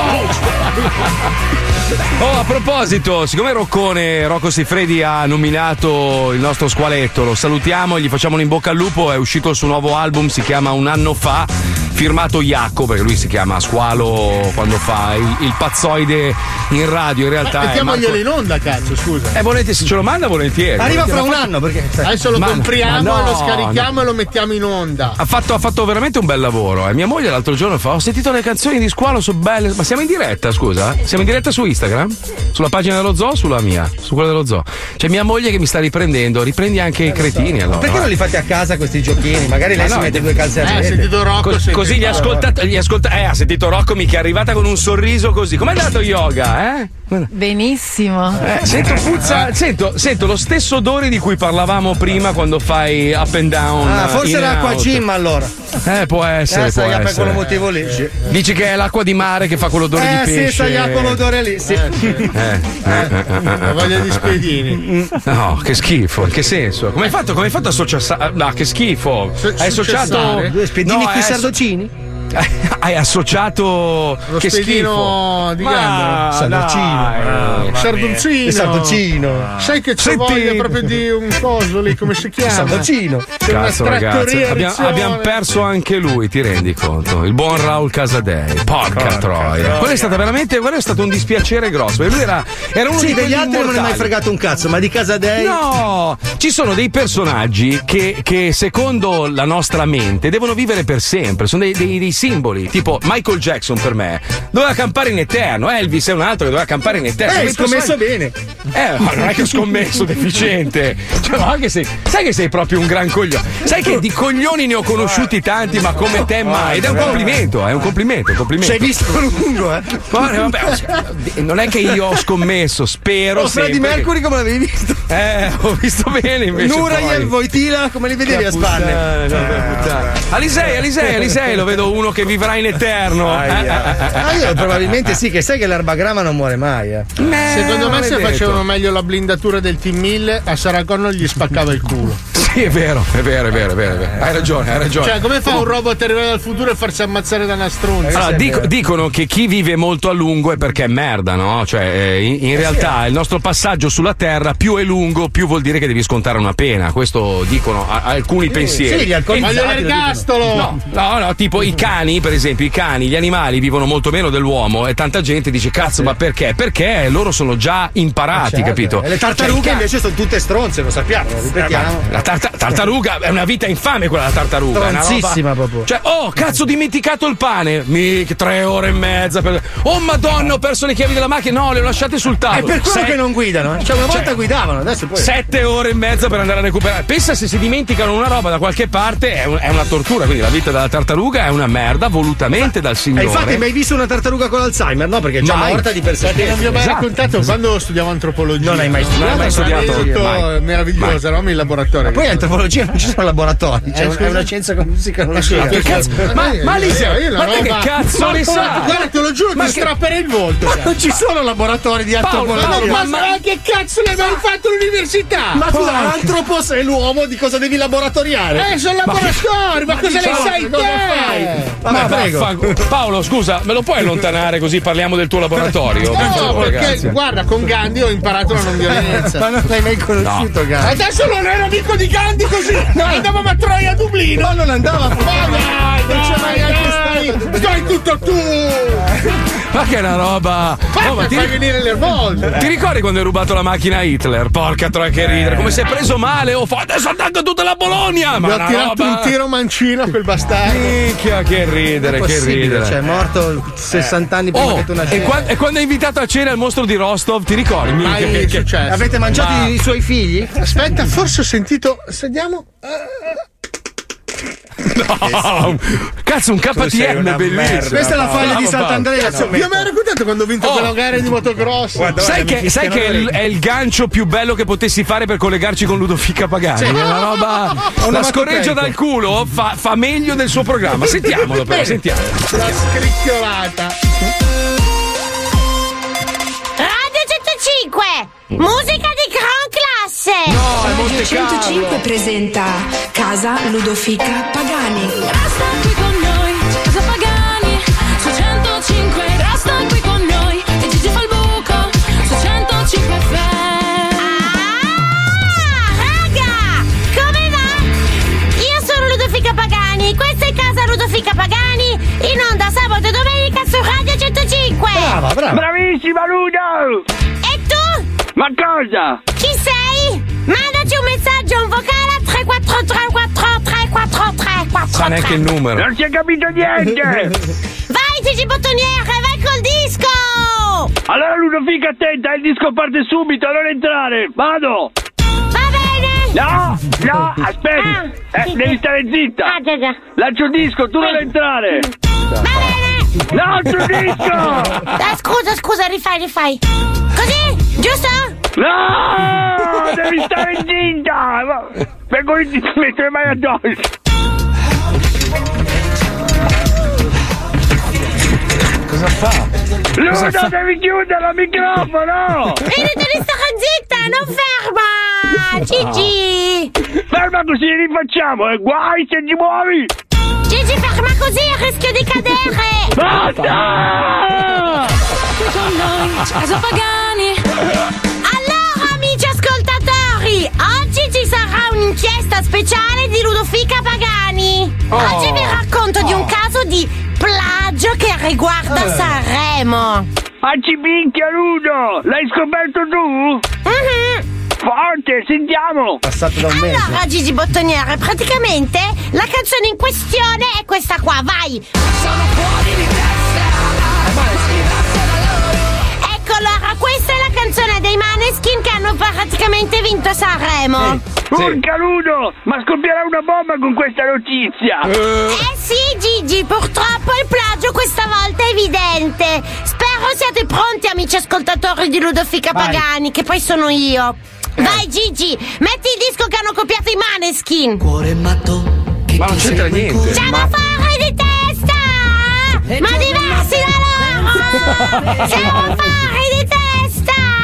Oh, <laughs> a proposito, siccome Roccone, Rocco Siffredi ha nominato il nostro squaletto, lo salutiamo e gli facciamo un in bocca al lupo, è uscito il suo nuovo album, si chiama Un anno fa, firmato Iacco, perché lui si chiama Squalo quando fa il, il pazzoide in radio, in realtà è Mettiamoglielo Marco... in onda, cazzo, scusa. Eh, volete, se ce lo manda volentieri. Arriva fra un Ma anno perché adesso lo Ma- compriamo, ma no, lo scarichiamo e lo mettiamo in onda. Ha fatto, ha fatto veramente un bel lavoro. E mia moglie l'altro giorno fa: Ho sentito le canzoni di squalo, sono belle. Ma siamo in diretta, scusa? Siamo in diretta su Instagram? Sulla pagina dello zoo o sulla mia? Su quella dello zoo. C'è mia moglie che mi sta riprendendo. Riprendi anche i cretini allora. Perché non li fate a casa questi giochini? Magari lei Ma si no, mette due calze a Eh, rete. sentito Rocco, Cos- sentito- così gli ascolta, gli ascolta- eh, ha sentito Rocco mi che è arrivata con un sorriso così. Com'è andato yoga, eh? Benissimo. Eh, sento, puzza, sento, sento lo stesso odore di cui parlavamo prima quando fai up and down. Ah, forse in era and acqua out. gym allora. Eh, può essere. Eh, può sai, per essere. quello motivo lì. Sì. Dici che è l'acqua di mare che fa quell'odore Eh di sì, pesce. sai, con l'odore lì, sì. Eh, eh, eh, eh, eh, voglia di eh, spiedini. eh. No, che schifo, in che senso? Come hai fatto, come hai fatto a associare? No, che schifo. Hai associato. Due spiedini No, qui sardocini? <laughs> Hai associato. Lo che schifo. di Ma Gandro. Sardoncino. Sardoncino. Sardoncino. Sai che c'è Senti- voglia proprio di un coso lì, come si chiama? Sardoncino. Cazzo, ragazzi, abbiamo, abbiamo perso anche lui, ti rendi conto? Il buon Raul Casadei. Porca, Porca troia. troia. Quello è stato veramente quello è stato un dispiacere grosso. perché Lui era, era uno Sì, di degli quelli altri non ne è mai fregato un cazzo, ma di casa dei. No, ci sono dei personaggi che, che secondo la nostra mente devono vivere per sempre, sono dei, dei- dei simboli, tipo Michael Jackson per me, doveva campare in eterno, Elvis è un altro che doveva campare in eterno. Eh, hai scommesso bene. Eh, ma non è che ho scommesso, deficiente. Cioè, ma che sei, sai che sei proprio un gran coglione. Sai che di coglioni ne ho conosciuti tanti, ma come te mai. Ed è un complimento, è un complimento, un complimento. Ci hai visto lungo, eh? Guarda, vabbè, non è che io ho scommesso, spero. Oh, Freddie sempre che- Mercury come l'avevi visto? Eh, ho visto bene invece. Nurayev, poi. Voitila, come li vedevi a spalle? Puttana. Alisei, Alisei, Alisei, lo vedo uno che vivrà in eterno. Eh, eh, eh, eh. Ah, io probabilmente sì, che sai che l'erbagramma non muore mai, eh. Secondo me se detto. facevano meglio la blindatura del Team 1000 a Saracon gli spaccava il culo. Sì, è vero, è vero, è vero, è vero. è vero. Hai ragione, hai ragione. Cioè, come fa un robot a arrivare dal futuro e farsi ammazzare da una stronza? Allora, dico- dicono che chi vive molto a lungo è perché è merda, no? Cioè, in, in realtà il nostro passaggio sulla Terra più è lungo, più vuol dire che devi scontare una pena. Questo dicono alcuni pensieri. sì, gli alcolizzati Voglio l'ergastolo! No, no, no, tipo i cani, per esempio, i cani, gli animali vivono molto meno dell'uomo e tanta gente dice cazzo, ma perché? Perché loro sono già imparati, Certo. capito? E le Cioè, tartarughe ca- invece sono tutte stronze, lo sappiamo, lo ripetiamo. la tarta- tartaruga è una vita infame quella della tartaruga. è Stronzissima proprio. Cioè, oh, cazzo, ho dimenticato il pane. Mica tre ore e mezza. Per... Oh, madonna, ho perso le chiavi della macchina. No, le ho lasciate sul È tavolo. per quello Se- che non guidano, eh. Cioè, una volta Cioè, guidavano, adesso poi. Sette ore e mezza per andare a recuperare. Pensa se si dimenticano una roba da qualche parte, è, un- è una tortura. Quindi la vita della tartaruga è una merda volutamente dal E signore. infatti, hai mai visto una tartaruga con Alzheimer? No, perché è già Mai. morta di per sé. Perché non vi ho mai Esatto, raccontato quando studiavo antropologia. Non hai mai studiato? Non mai hai studiato? Tutto Mai. meraviglioso, eravamo in laboratorio. Poi in antropologia non ci sono laboratori, cioè Eh, è scusa? una scienza Ma conosce. che cazzo? Ma- ma Lisa, io la ma te che roba- cazzo Ma ne guarda, sai? Guarda, te lo giuro, Ma ti che- strapperei il volto. cioè. Non ci sono laboratori di antropologia. Ma, ma che cazzo ne hai fatto all'università? Ma scusa, l'antropos è l'uomo, di cosa devi laboratoriare? Eh, sono laboratori, ma, cosa ne sai te? Vabbè, Ma prego. vaffanculo. Paolo, scusa, me lo puoi allontanare così parliamo del tuo laboratorio? No, favore, perché grazie. guarda, con Gandhi ho imparato la non violenza. <laughs> Ma non l'hai mai conosciuto, Gandhi? Adesso non ero amico di Gandhi così! Andavamo a Troia a Dublino! Ma non andava a Ma dai, Non c'è mai dai, neanche dai, stato. Stai tutto tu! <laughs> Ma che è una roba. Oh, ma ti, fai venire il nervoso. ti ricordi quando hai rubato la macchina a Hitler? Porca troia che ridere. Come si è preso male? Oh, adesso attacca tutta la Bologna! Ma Mi ha una tirato roba- un tiro mancino a quel bastardo. Minchia, che ridere, che ridere. cioè, è morto 60 anni prima Oh, che tu e, nascessi. qua- e quando hai invitato a cena il mostro di Rostov, ti ricordi? Minchia, Mai che, che- successo. Avete mangiato Ma- i suoi figli? Aspetta, forse ho sentito. Sediamo. No, cazzo, un KTM bellissimo. Questa è la faglia di Sant'Andrea. Cazzo, vi ho mai raccontato quando ho vinto Oh. quella gara di motocross? Sai che, sai che è, il, è il gancio più bello che potessi fare per collegarci con Ludovica Pagani? Sì. È una roba. La scorreggia dal culo fa, fa meglio del suo programma. Sentiamolo, però, sentiamo. La scricchiolata. Radio 105, musica di gran classe. Radio 105 presenta Casa Ludofica Pagani. Resta qui con noi, Casa Pagani, su 105. Resta qui con noi, e Gigi fa il buco, su 105 FM. Ah, raga, come va? Io sono Ludofica Pagani, questa è casa Ludofica Pagani, in onda sabato e domenica su Radio 105. Brava, brava. Bravissima Ludo! E tu? Ma cosa? Chi sei? Mandaci un messaggio, un vocale a 3434 343 Sa neanche il numero. Non si è capito niente! <laughs> Vai Gigi Bottoniere, vai col disco! Allora Ludovica attenta, il disco parte subito, non entrare! Vado! Va bene! No! No! Aspetta! Eh, devi stare zitta! Ah, già, già. Lancio il disco, tu non entrare! Va bene! No, sul disco! Dai, scusa, scusa, rifai, rifai. Così? Giusto? No! Devi stare zitta! <laughs> Vengo lì, ti metto le mani addosso! Cosa fa? Ludo, devi chiudere il microfono! Vedi, devi stare zitta, non ferma! Gigi! Ferma così rifacciamo, e guai se ti muovi! Gigi, ferma così, rischio di cadere! Basta! Con noi, Casa Pagani. Allora, amici ascoltatori, oggi ci sarà un'inchiesta speciale di Ludofica Pagani. Oh. Oggi vi racconto di un caso di plagio che riguarda Sanremo. Facci minchia Ludo! L'hai scoperto tu? Mhm. Forte, sentiamo! Passato da un mese. Allora, Gigi Bottoniere, praticamente la canzone in questione è questa qua, vai! Sono fuori di testa! Ecco, allora, questa canzone dei Maneskin che hanno praticamente vinto Sanremo. Urca Ludo! Ma scoppierà una bomba con questa notizia! Eh sì, Gigi, purtroppo il plagio questa volta è evidente. Spero siate pronti, amici ascoltatori di Ludofica Vai. Pagani, che poi sono io. Vai, Gigi, metti il disco che hanno copiato i Maneskin. Cuore matto Ma non c'entra niente. C'è da fare di testa! Ma diversi da loro! <laughs> Siamo fuori di testa!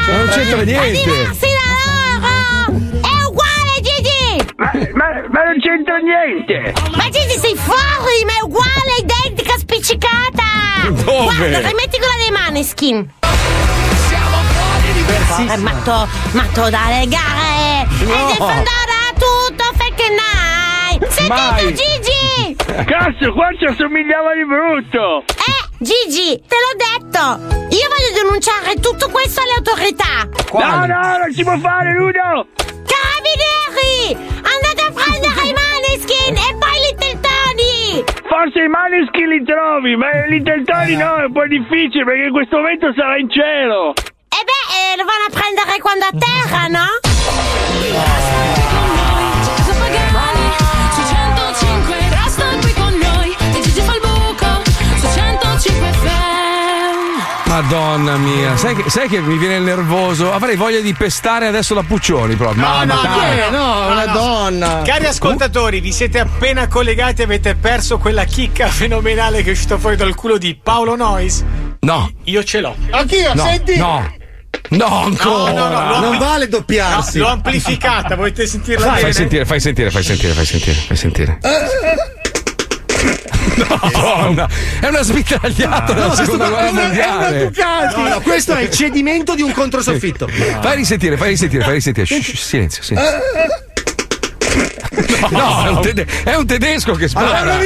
Ma non c'entra niente. diversi da loro! È uguale, Gigi! Ma, ma- ma non c'entra niente! Ma Gigi sei fuori, ma è uguale, identica, spiccicata! Dove? Guarda, rimetti quella dei Maneskin! Eh, matto, matto da legare! No. E defendere tutto fake night! Sentite Mai. Gigi! Cazzo, qua ci assomigliava di brutto! Eh, Gigi, te l'ho detto! Io voglio denunciare tutto questo alle autorità! No, no, non si può fare, Ludo! Carabinieri! Andate a prendere i Maneskin e poi li Tony! Forse i maneschi li trovi, ma i Tony no, è un po' difficile perché in questo momento sarà in cielo! E beh, eh, lo vanno a prendere quando atterrano? Casa Madonna mia, sai che, sai che mi viene il nervoso? Avrei voglia di pestare adesso la Puccioni proprio. No, Mamma no, no, no, una donna. Cari ascoltatori, vi siete appena collegati e avete perso quella chicca fenomenale che è uscita fuori dal culo di Paolo Nois. No. Io ce l'ho. Anch'io, No, senti? no. No, ancora. No, no, no, Non ampli- vale doppiarsi. No, l'ho amplificata, volete sentirla Fai, bene? fai sentire, fai sentire, fai sentire, fai sentire, fai sentire. Madonna, è una smitragliata No. No, no, questo è il cedimento di un controsoffitto. Fai risentire, fai risentire, fai risentire. Shh, shh, silenzio, silenzio. No, è un, tede- è un tedesco che spara. Allora,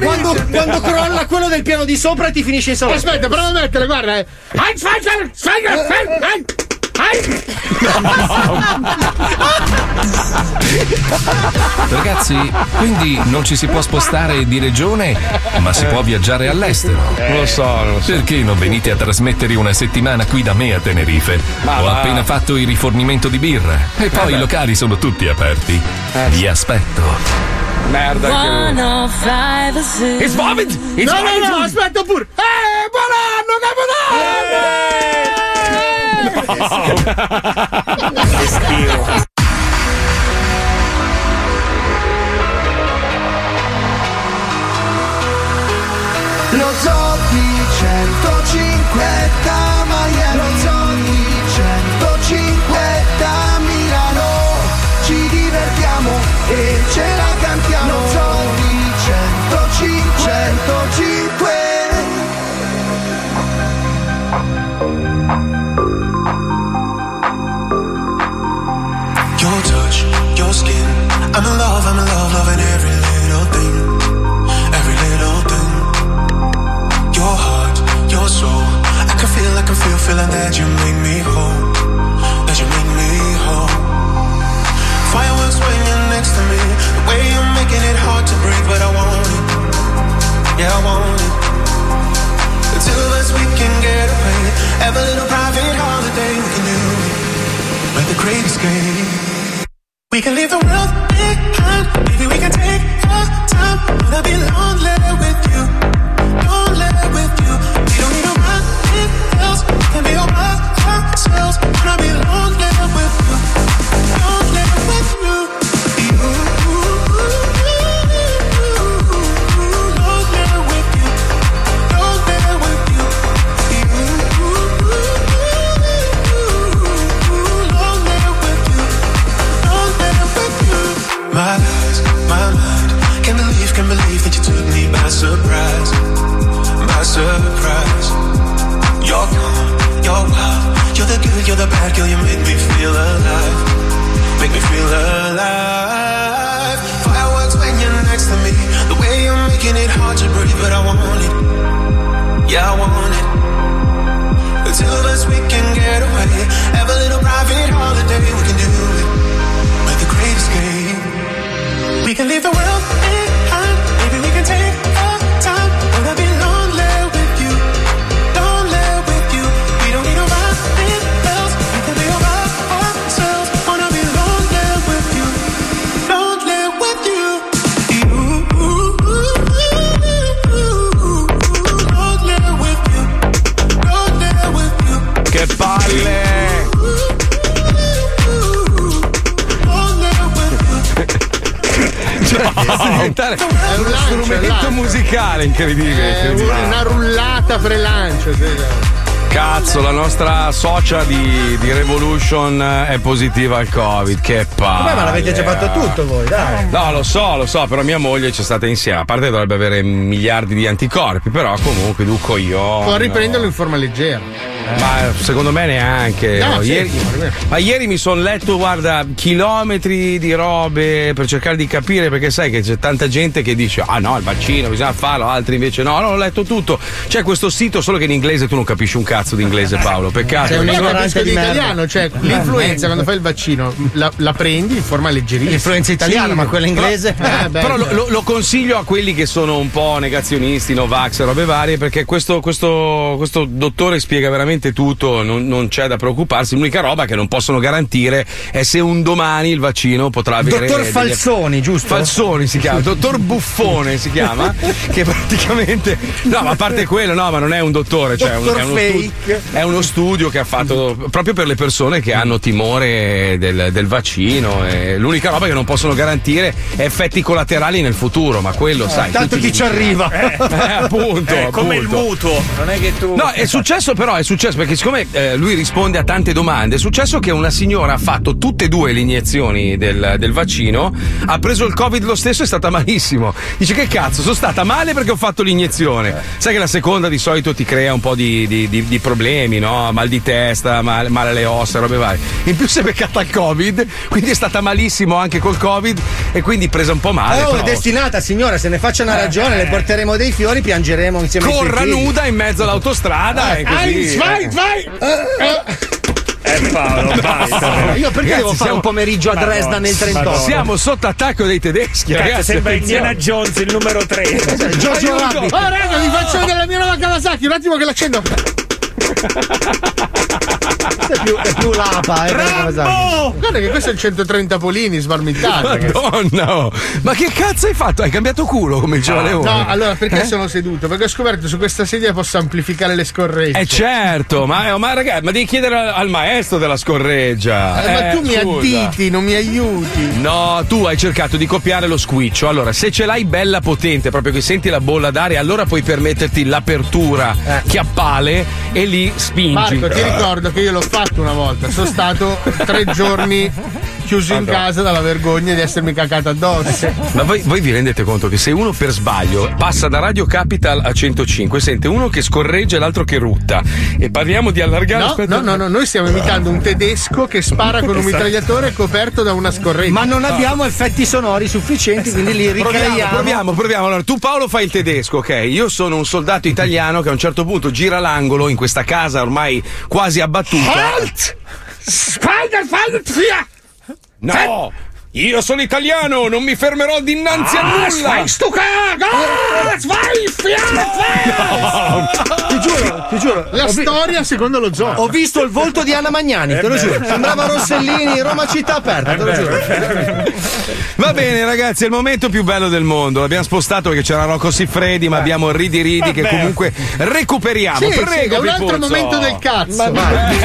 quando, quando crolla quello del piano di sopra ti finisce in salotto. Aspetta, prova a mettere, guarda. eh. Ragazzi, quindi non ci si può spostare di regione, ma si può viaggiare all'estero. Non lo so, lo so. Perché non venite a trasmettere una settimana qui da me a Tenerife? Ma Ho va. appena fatto il rifornimento di birra e poi beh. i locali sono tutti aperti. Vi aspetto. Merda che It's vomit! No, no, no, aspetta pure. Eh, buon anno, Capodanno! Lo you make me whole. That you make me whole. Fireworks when you're next to me. The way you're making it hard to breathe, but I want it. Yeah, I want it. The two of us, we can get away. Have a little private holiday, we can do it. The great escape. We can leave the world behind. Maybe we can take our time. Wanna be lonely incredibile. Incredibile. una rullata frelancio. sì. Cazzo, la nostra socia di, di Revolution è positiva al Covid. Che palle. Vabbè, ma l'avete già fatto tutto voi, dai. No, lo so, lo so, però mia moglie c'è stata insieme. A parte dovrebbe avere miliardi di anticorpi, però comunque duco io. Può riprenderlo in forma leggera. Ma secondo me neanche. No, sì, ieri, sì, ma- ieri mi sono letto, guarda, chilometri di robe per cercare di capire, perché sai che c'è tanta gente che dice: Ah no, il vaccino bisogna farlo, altri invece no. No, ho letto tutto. C'è questo sito, solo che in inglese tu non capisci un cazzo di inglese, Paolo. Peccato. Sei un ignorante di italiano, cioè l'influenza quando fai il vaccino la, la prendi in forma leggerissima. L'influenza italiana, ma quella inglese? Eh, beh, Però lo, cioè. lo- lo consiglio a quelli che sono un po' negazionisti, Novax e robe varie, perché questo, questo- questo dottore spiega veramente tutto, non, non c'è da preoccuparsi. L'unica roba che non possono garantire è se un domani il vaccino potrà avere. Dottor Falsoni, giusto? Falsoni si chiama, dottor <laughs> Buffone si chiama, che praticamente. No, ma a parte quello, no, ma non è un dottore, cioè Dottor è uno stu- fake. è uno studio che ha fatto proprio per le persone che hanno timore del, del vaccino. e l'unica roba che non possono garantire è effetti collaterali nel futuro, ma quello sai. Tanto chi ci arriva. Eh, appunto, È come il appunto. mutuo. Non è che tu. No, è successo però, è successo successo? Perché siccome eh, lui risponde a tante domande, è successo che una signora ha fatto tutte e due le iniezioni del, del vaccino, ha preso il Covid lo stesso e è stata malissimo. Dice che cazzo, sono stata male perché ho fatto l'iniezione. Sai che la seconda di solito ti crea un po' di, di- di- di problemi, no? Mal di testa, mal- male alle ossa, robe varie. In più si è beccata il Covid, quindi è stata malissimo anche col Covid e quindi presa un po' male. Oh, però- è destinata, signora, se ne faccia una ragione, le porteremo dei fiori, piangeremo insieme Corra nuda in mezzo all'autostrada e così. Eins, vai, vai! Eh Paolo, basta. Io perché devo fare un pomeriggio a Dresda nel 38? Siamo sotto attacco dei tedeschi, Cazzo, ragazzi. sembra. Indiana Jones il numero 3. Giorgio Rabbi. Oh, raga, vi faccio vedere la mia nuova Kawasaki. Un attimo che l'accendo. <laughs> È più, è più lapa, eh. Rambo! Guarda che questo è il 130 polini smarmittato. Madonna, oh. ma che cazzo hai fatto? Hai cambiato culo come diceva No, Leone? no, allora perché Eh? sono seduto? Perché ho scoperto che su questa sedia posso amplificare le scorregge. Eh certo, ma, ma ragazzi, ma devi chiedere al, al maestro della scorreggia. Eh, ma Eh, tu mi scusa. additi, non mi aiuti. No, tu hai cercato di copiare lo squiccio. Allora, se ce l'hai bella potente, proprio che senti la bolla d'aria, allora puoi permetterti l'apertura chiappale e lì spingi. Marco, ti ricordo che io l'ho fatto una volta. Sono stato tre <laughs> giorni chiuso in casa dalla vergogna di essermi cacato addosso. Ma voi, voi vi rendete conto che se uno per sbaglio passa da Radio Capital a 105, sente uno che scorreggia e l'altro che rutta. E parliamo di allargare No, aspetta- no, no, no, noi stiamo imitando un tedesco che spara con un Esatto. mitragliatore coperto da una scorreggia. Ma non abbiamo effetti sonori sufficienti, quindi li Proviamo, ricreiamo. proviamo, proviamo. Allora, tu Paolo fai il tedesco, ok? Io sono un soldato italiano che a un certo punto gira l'angolo in questa casa ormai quasi abbattuta. Halt! Spider, Spider, via! No! Io sono italiano, non mi fermerò dinanzi a Ah, nulla! vai, stu caga! Vai, via! Ti giuro, ti giuro. La vi- storia secondo lo zoo. Ho visto il volto di Anna Magnani, te lo giuro. Sembrava Rossellini, Roma città aperta, te lo giuro. Va bene, ragazzi, è il momento più bello del mondo. L'abbiamo spostato perché c'era Rocco Siffredi, ma abbiamo Ridi Ridi che comunque recuperiamo. Sì, sì, Prego, è un altro momento del cazzo. Ma vai.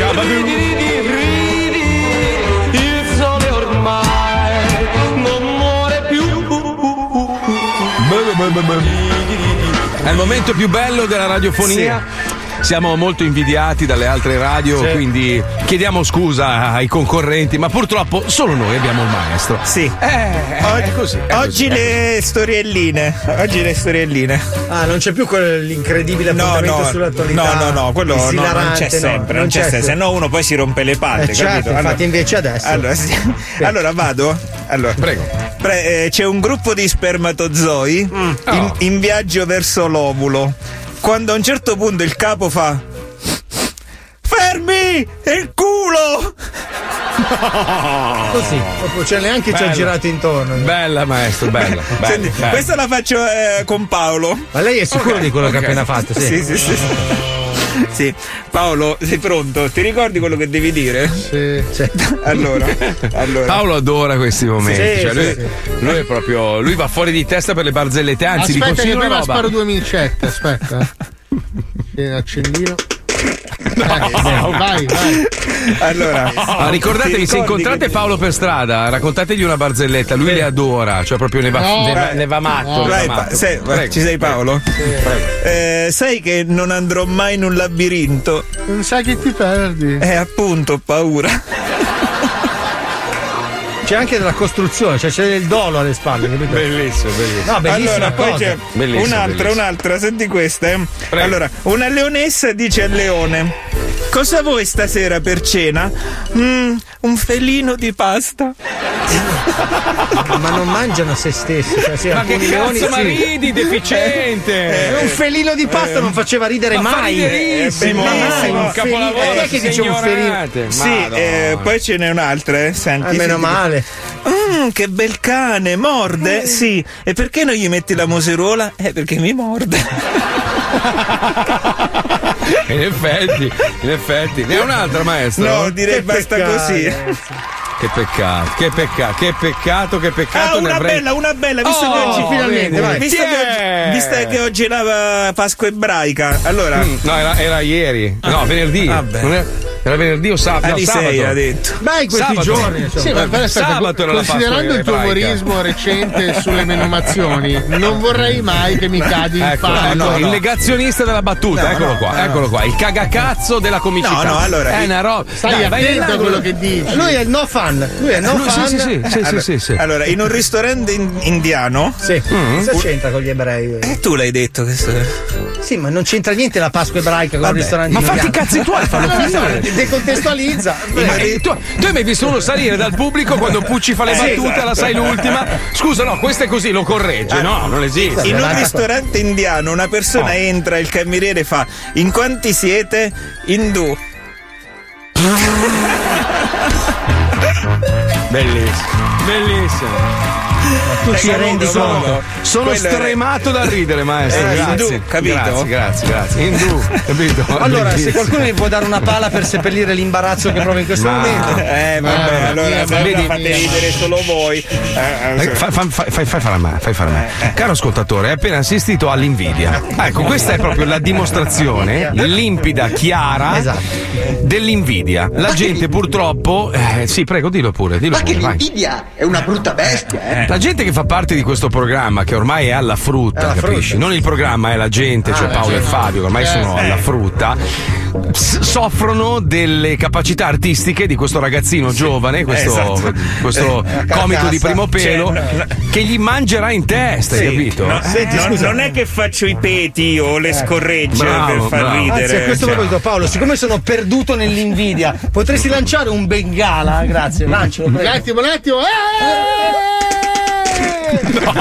Il È il momento più bello della radiofonia. Siamo molto invidiati dalle altre radio, Sì. quindi chiediamo scusa ai concorrenti, ma purtroppo solo noi abbiamo il maestro. Sì. Eh, è così. è Oggi così. le storielline. Oggi le storielline. Ah, non c'è più quell'incredibile No, appuntamento no, sull'attualità. no, no, no, quello no, non c'è no, sempre, non c'è sempre, se no uno poi si rompe le palle, Eh, capito? certo, infatti invece adesso. Allora, <laughs> sì. Allora, vado? Allora, Prego. Pre- eh, c'è un gruppo di spermatozoi Mm. in, Oh. in viaggio verso l'ovulo. Quando a un certo punto il capo fa Fermi! Il culo! Così, proprio, cioè neanche ci ha Bella. girato intorno. Bella, maestro, bella. bella, Senti, bella. questa la faccio eh, con Paolo. Ma lei è sicuro Ok, di quello che ok. ha appena fatto? Sì. Sì, sì, sì. <laughs> Sì, Paolo, sei pronto? Ti ricordi quello che devi dire? Sì. Allora, allora. Paolo adora questi momenti. Sì, cioè, sì, lui, sì. lui è proprio. Lui va fuori di testa per le barzellette. Anzi, Aspetta che consiglio una prima roba. sparo due micette, aspetta. <laughs> Tieni l'accendino. Eh, vai, vai. Allora, Ma ricordatevi, se incontrate che- Paolo per strada, raccontategli una barzelletta. Lui le adora, cioè proprio ne va, No, ne va, eh, ne va matto. no. ne va Vai, matto. sei- Prego, ci sei. Paolo? Eh, sai che non andrò mai in un labirinto? Non sai che ti perdi. Eh, appunto, ho paura. C'è anche della costruzione, cioè c'è del dolo alle spalle, capito? Bellissimo, bellissimo. No, bellissima allora, poi cosa. c'è Bellissimo, un'altra, bellissimo. un'altra, senti questa. eh. Allora, una leonessa dice al leone: Cosa vuoi stasera per cena? "Mm, un felino di pasta. Ma non mangiano se stessi. Cioè, sì, Ma che leoni cazzo, ma sì. ridi, deficiente! Eh, un felino di pasta non faceva ridere Ma fa mai. riderissimo, Eh, bellissimo, un un felino. capolavoro, Eh, che dice un felino? Sì, eh, poi ce n'è un'altra, eh. Senti, Ah, meno senti. male. Mm, che bel cane, morde? Sì. E perché non gli metti la museruola? Eh, perché mi morde. In effetti, in effetti. Ne ha un'altra, maestro? No, direi Che basta peccato. così. <laughs> Che peccato, che peccato, che peccato, che peccato. Ah, una avrei- bella, una bella, visto Oh, che oggi finalmente, vai. visto, che oggi, visto che oggi è la Pasqua ebraica, allora Mm, No, era, era ieri. No, venerdì. Vabbè. Non era, era venerdì o sabato? no, Alle sabato. ha detto. Beh, in questi Sabato. giorni. insomma. Sì, ma Sabato era la considerando il tuo umorismo recente <laughs> sulle menomazioni, non vorrei mai che mi cadi in Ecco, fango. no, il negazionista della battuta, No, eccolo no, qua, no. eccolo qua, il cagacazzo della comicità. No, no, allora, è una roba. Stai Dai, attento a quello che dici. Lui è il no fan. Lui è no Lui- fan. sì, sì, sì, allora, sì, sì. allora, in un ristorante in- indiano, Sì. Cosa c'entra con gli ebrei? eh, tu l'hai detto che Sì, ma non c'entra niente la Pasqua ebraica con Vabbè. il ristorante Ma fatti i indiano. cazzi tuoi, fallo finire. no, Decontestualizza. Eh, tu, tu hai mai visto uno salire dal pubblico quando Pucci fa le Eh, battute, esatto. la sai l'ultima? Scusa, no, questo è così, lo corregge. No, non esiste. in un ristorante indiano una persona Oh. entra, il cameriere fa: In quanti siete? Indù. <laughs> Bellissimo, bellissimo. Tu ci rendi sono- conto? Sono stremato dal ridere, maestro. Eh, grazie. indù, capito? Grazie, grazie, grazie. Indù, capito? <laughs> Allora, se qualcuno mi può dare una pala per seppellire l'imbarazzo che provo in questo Ma- momento. Eh, vabbè, Ah, allora, vedi- fate ridere solo voi. Eh, Eh, eh, Fai, fai- fai- fai fare a me, fai fare a me. Eh, Caro ascoltatore, hai appena assistito all'invidia. Ecco, questa è proprio la dimostrazione limpida, chiara Esatto. dell'invidia. La gente purtroppo. eh, sì, prego, dillo pure. Dillo Ma che pure vai. l'invidia è una brutta bestia, eh? La gente che fa parte di questo programma, che ormai è alla frutta, È alla capisci? frutta. Non il programma, è la gente, cioè la Paolo e gente. Fabio, che ormai Eh, sono eh. alla frutta. s- soffrono delle capacità artistiche di questo ragazzino giovane, questo, esatto. questo Eh, comico di primo pelo, Cioè, no, che gli mangerà in testa, hai sì, capito? no, Senti, non, scusa. non è che faccio i peti o le scorregge Bravo, per far bravo. ridere. Anzi, a questo cioè. proposito, Paolo, siccome sono perduto nell'invidia, potresti lanciare un bengala? Grazie, lancialo. Un prego. attimo, un attimo. Eh!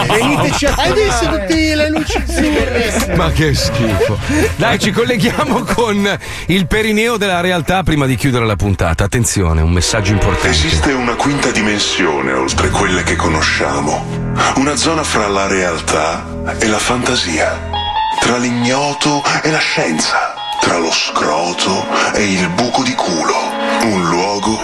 Veniteci a Hai visto tutte le luci azzurre? Ma che schifo. Dai, ci colleghiamo con il perineo della realtà prima di chiudere la puntata. Attenzione, un messaggio importante. Esiste una quinta dimensione oltre quelle che conosciamo, una zona fra la realtà e la fantasia, tra l'ignoto e la scienza, tra lo scroto e il buco di culo, un luogo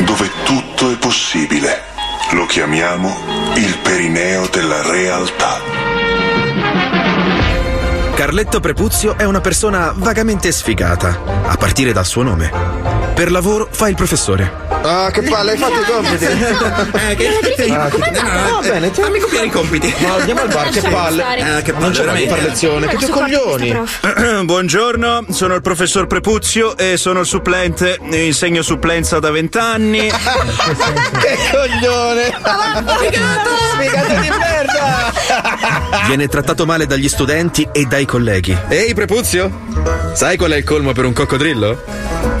dove tutto è possibile. Lo chiamiamo il perineo della realtà. Carletto Prepuzio è una persona vagamente sfigata, a partire dal suo nome. Per lavoro fa il professore. Ah, che palle, hai fatto i compiti? <laughs> Eh, che... Ah, che- no, va bene, fammi copiare i compiti. No, andiamo al bar, che palle. Eh, che palle, veramente. fare lezione, che coglioni. <clears throat> Buongiorno, sono il professor Prepuzio e sono il supplente. Insegno supplenza da vent'anni. <laughs> Che coglione! Sfigato di merda! <laughs> Viene trattato male dagli studenti e dai colleghi. Ehi, Prepuzio, sai qual è il colmo per un coccodrillo?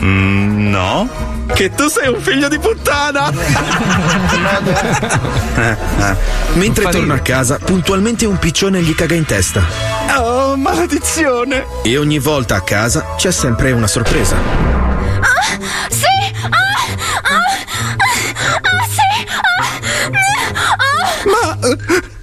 Mm, no. Che tu sei un figlio di puttana! <laughs> Eh, eh. Mentre torna a casa, puntualmente un piccione gli caga in testa. Oh, maledizione! E ogni volta a casa c'è sempre una sorpresa. Sì! Ah! Ah! Ah, sì! Ah! Ah! Ma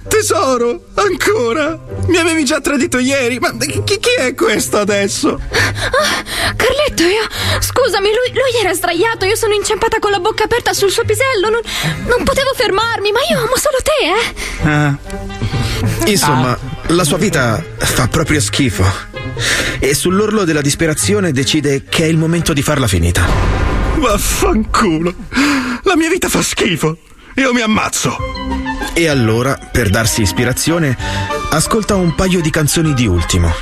tesoro, ancora? Mi avevi già tradito ieri, ma chi, chi è questo adesso? Ah, Carletto, io. Scusami, lui, lui era sdraiato. Io sono inciampata con la bocca aperta sul suo pisello. Non, non potevo fermarmi, ma io amo solo te, eh. Insomma, la sua vita fa proprio schifo. E sull'orlo della disperazione decide che è il momento di farla finita. Vaffanculo! La mia vita fa schifo! Io mi ammazzo! E allora, per darsi ispirazione, ascolta un paio di canzoni di ultimo.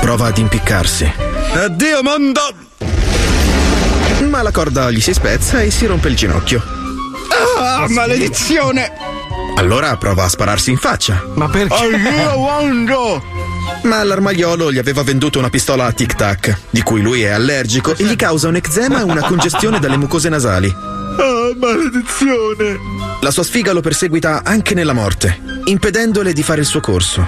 Prova ad impiccarsi. Addio mondo! Ma la corda gli si spezza e si rompe il ginocchio. Ah, maledizione! Allora prova a spararsi in faccia. Ma perché? Addio mondo! Ma l'armaiolo gli aveva venduto una pistola a tic tac, di cui lui è allergico e gli causa un eczema e una congestione dalle mucose nasali. Ah, maledizione! La sua sfiga lo perseguita anche nella morte, impedendole di fare il suo corso.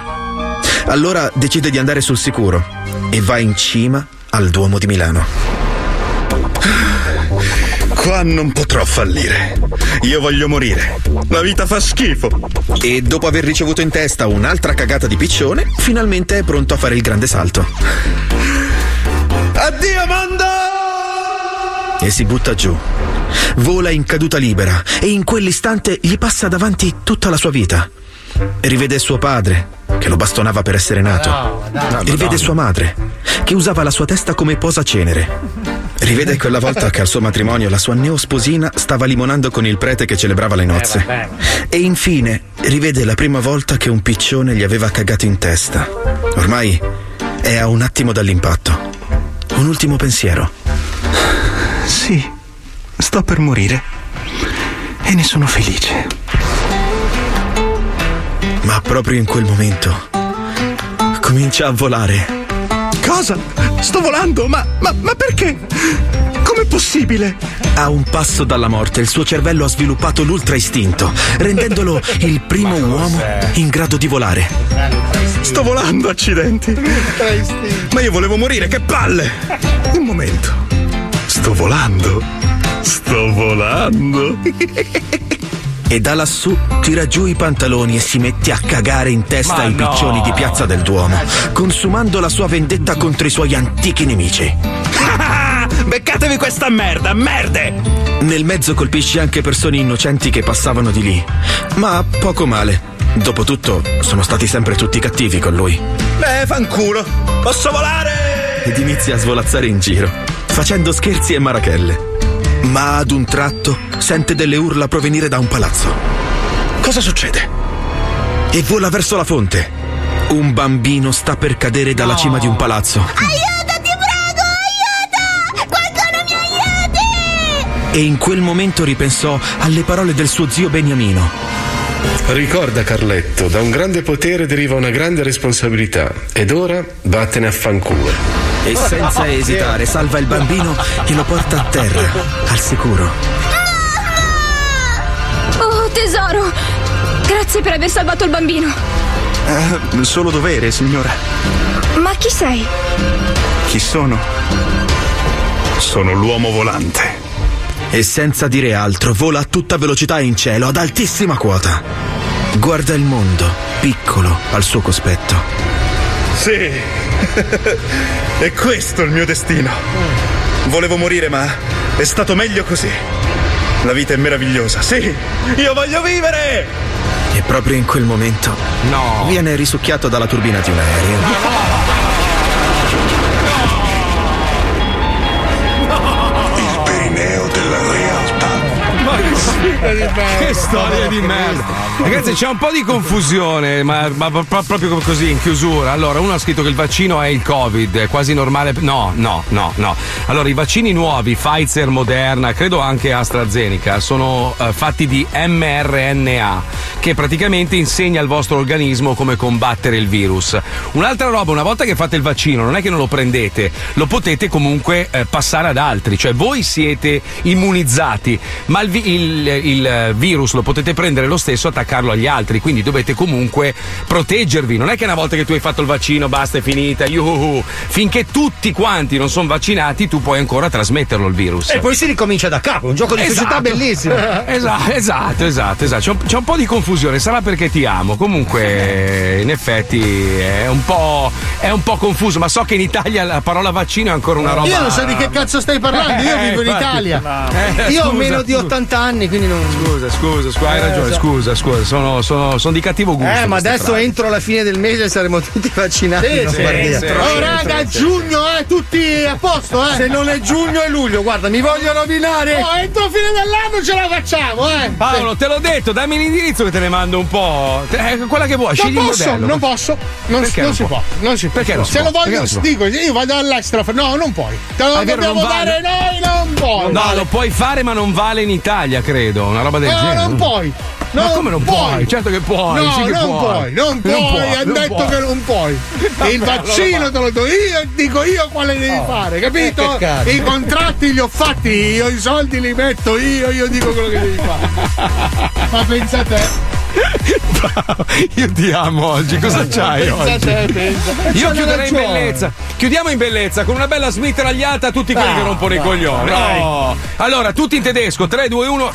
Allora decide di andare sul sicuro e va in cima al Duomo di Milano. Qua non potrò fallire. Io voglio morire. La vita fa schifo. E dopo aver ricevuto in testa un'altra cagata di piccione, finalmente è pronto a fare il grande salto. Addio mondo! E si butta giù. Vola in caduta libera e in quell'istante gli passa davanti tutta la sua vita. Rivede suo padre, che lo bastonava per essere nato. Rivede sua madre, che usava la sua testa come posacenere. Rivede quella volta che al suo matrimonio la sua neosposina stava limonando con il prete che celebrava le nozze. E infine rivede la prima volta che un piccione gli aveva cagato in testa. Ormai è a un attimo dall'impatto. Un ultimo pensiero. Sì, sto per morire. E ne sono felice. Ma proprio in quel momento comincia a volare. Cosa? Sto volando? Ma, ma, ma perché? Com'è possibile? A un passo dalla morte il suo cervello ha sviluppato l'ultra istinto, rendendolo il primo uomo in grado di volare. Sto volando, accidenti. Ma io volevo morire, che palle! Un momento. Sto volando. Sto volando. E da lassù tira giù i pantaloni e si mette a cagare in testa Ma ai no. piccioni di Piazza del Duomo, consumando la sua vendetta contro i suoi antichi nemici. <laughs> Beccatevi questa merda, merde! Nel mezzo colpisce anche persone innocenti che passavano di lì. Ma poco male. Dopotutto, sono stati sempre tutti cattivi con lui. Beh, fanculo. Posso volare! Ed inizia a svolazzare in giro, facendo scherzi e marachelle. Ma ad un tratto sente delle urla provenire da un palazzo. Cosa succede? E vola verso la fonte. Un bambino sta per cadere dalla cima di un palazzo. Aiuto, ti prego, aiuto! Qualcuno mi aiuti! E in quel momento ripensò alle parole del suo zio Beniamino. Ricorda Carletto, da un grande potere deriva una grande responsabilità ed ora vattene a fanculo. E senza esitare salva il bambino e lo porta a terra, al sicuro. Oh, tesoro! Grazie per aver salvato il bambino. Eh, solo dovere, signora. Ma chi sei? Chi sono? Sono l'uomo volante. E senza dire altro vola a tutta velocità in cielo, ad altissima quota. Guarda il mondo, piccolo al suo cospetto. Sì. <laughs> è questo il mio destino. Volevo morire, ma è stato meglio così. La vita è meravigliosa, sì. Io voglio vivere! E proprio in quel momento viene risucchiato dalla turbina di un aereo. Che, che storia di merda. Ragazzi, c'è un po' di confusione, ma, ma pro- proprio così in chiusura. Allora, uno ha scritto che il vaccino è il Covid, è quasi normale. No, no, no, no. Allora, i vaccini nuovi, Pfizer, Moderna, credo anche AstraZeneca, sono eh, fatti di mRNA, che praticamente insegna al vostro organismo come combattere il virus. Un'altra roba, una volta che fate il vaccino, non è che non lo prendete, lo potete comunque eh, passare ad altri, cioè voi siete immunizzati, ma il, vi- il- il virus lo potete prendere lo stesso e attaccarlo agli altri, quindi dovete comunque proteggervi. Non è che una volta che tu hai fatto il vaccino basta, è finita, yuhu. finché tutti quanti non sono vaccinati tu puoi ancora trasmetterlo il virus. E poi si ricomincia da capo, un gioco di società bellissimo. <laughs> Esatto, esatto, esatto, esatto. C'è un, c'è un po' di confusione, sarà perché ti amo. Comunque, in effetti è un po', è un po' confuso, ma so che in Italia la parola vaccino è ancora una roba. Io non so di che cazzo stai parlando, io Eh, vivo in. Italia. Eh, io ho meno di scusa. 80 anni, quindi non. Scusa, scusa, scusa, hai Eh, ragione, scusa, scusa, sono, sono- sono di cattivo gusto. Eh, ma adesso frasi. entro la fine del mese saremo tutti vaccinati. Sì, sì, sì. Oh, raga, giugno, eh, tutti a posto, eh. Se non è giugno è luglio, guarda, mi voglio rovinare. Oh, entro fine dell'anno ce la facciamo, eh. Paolo, te l'ho detto, dammi l'indirizzo che te ne mando un po'. Eh, quella che vuoi, Non scegli il posso, modello. non posso, non, non non si può? può, non si può. Perché non si Se può? lo voglio, dico, io vado all'estero, no, non puoi. Te lo dobbiamo dare noi, non puoi. No, lo puoi fare, ma non vale in Italia, credo. Una roba del No, genere. non puoi. Ma Non come non puoi? Certo che puoi. No, sì che non puoi. puoi, non puoi, Non puoi, non detto puoi. che non puoi. <laughs> Vabbè, il allora vaccino va. te lo do io e dico io quale devi fare, capito? Eh, cazzo. I contratti li ho fatti io, i soldi li metto io, io dico quello che devi fare. <laughs> Ma pensa a te. Io ti amo oggi, cosa c'hai oggi? te, pensa. Io chiuderei in bellezza. Chiudiamo in bellezza con una bella smitragliata a tutti quelli Ah, che rompono i vai, coglioni. No. Allora, tutti in tedesco, 3, 2, 1.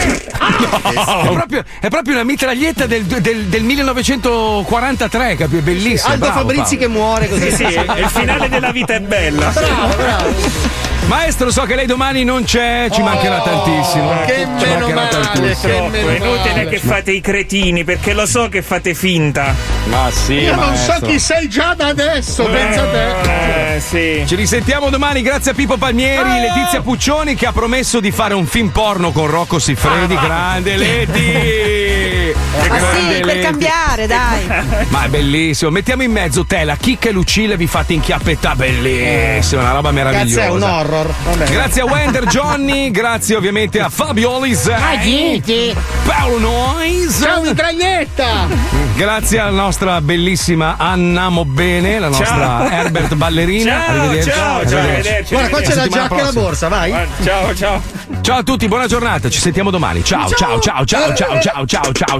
È proprio, è proprio una mitraglietta del, del- del 1943, capito? È bellissima. Aldo bravo, Fabrizi Paolo. che muore così. Sì, sì, è il finale della vita è bella. Bravo, bravo. Maestro, so che lei domani non c'è, ci mancherà tantissimo. Che Ci meno mancherà male, tantissimo. È inutile che fate i cretini perché lo so che fate finta. Ma sì, Io non so maestro. chi sei già da adesso, pensa te. Eh, sì. Ci risentiamo domani, grazie a Pippo Palmieri, Letizia Puccioni che ha promesso di fare un film porno con Rocco Siffredi. Grande Leti! <laughs> Eh, che. che sì, per lenti. cambiare, dai. <laughs> ma è bellissimo. Mettiamo in mezzo te, la chicca e Lucilla vi fate inchiappettà. Bellissimo, una roba meravigliosa. Grazie è un horror. Grazie a Wender <laughs> Johnny, grazie ovviamente a Fabio Olis. Paolo Nois. Ciao mitraglietta! Grazie alla nostra bellissima Anna Mobbene, la nostra ciao. Herbert Ballerina. Ciao, arrivederci. Ciao, arrivederci. ciao, arrivederci. Guarda, qua c'è la giacca prossima. e la borsa, vai. Ciao, ciao. Ciao a tutti, buona giornata, ci sentiamo domani. ciao, ciao, ciao, ciao, ciao, ciao, ciao. ciao. ciao.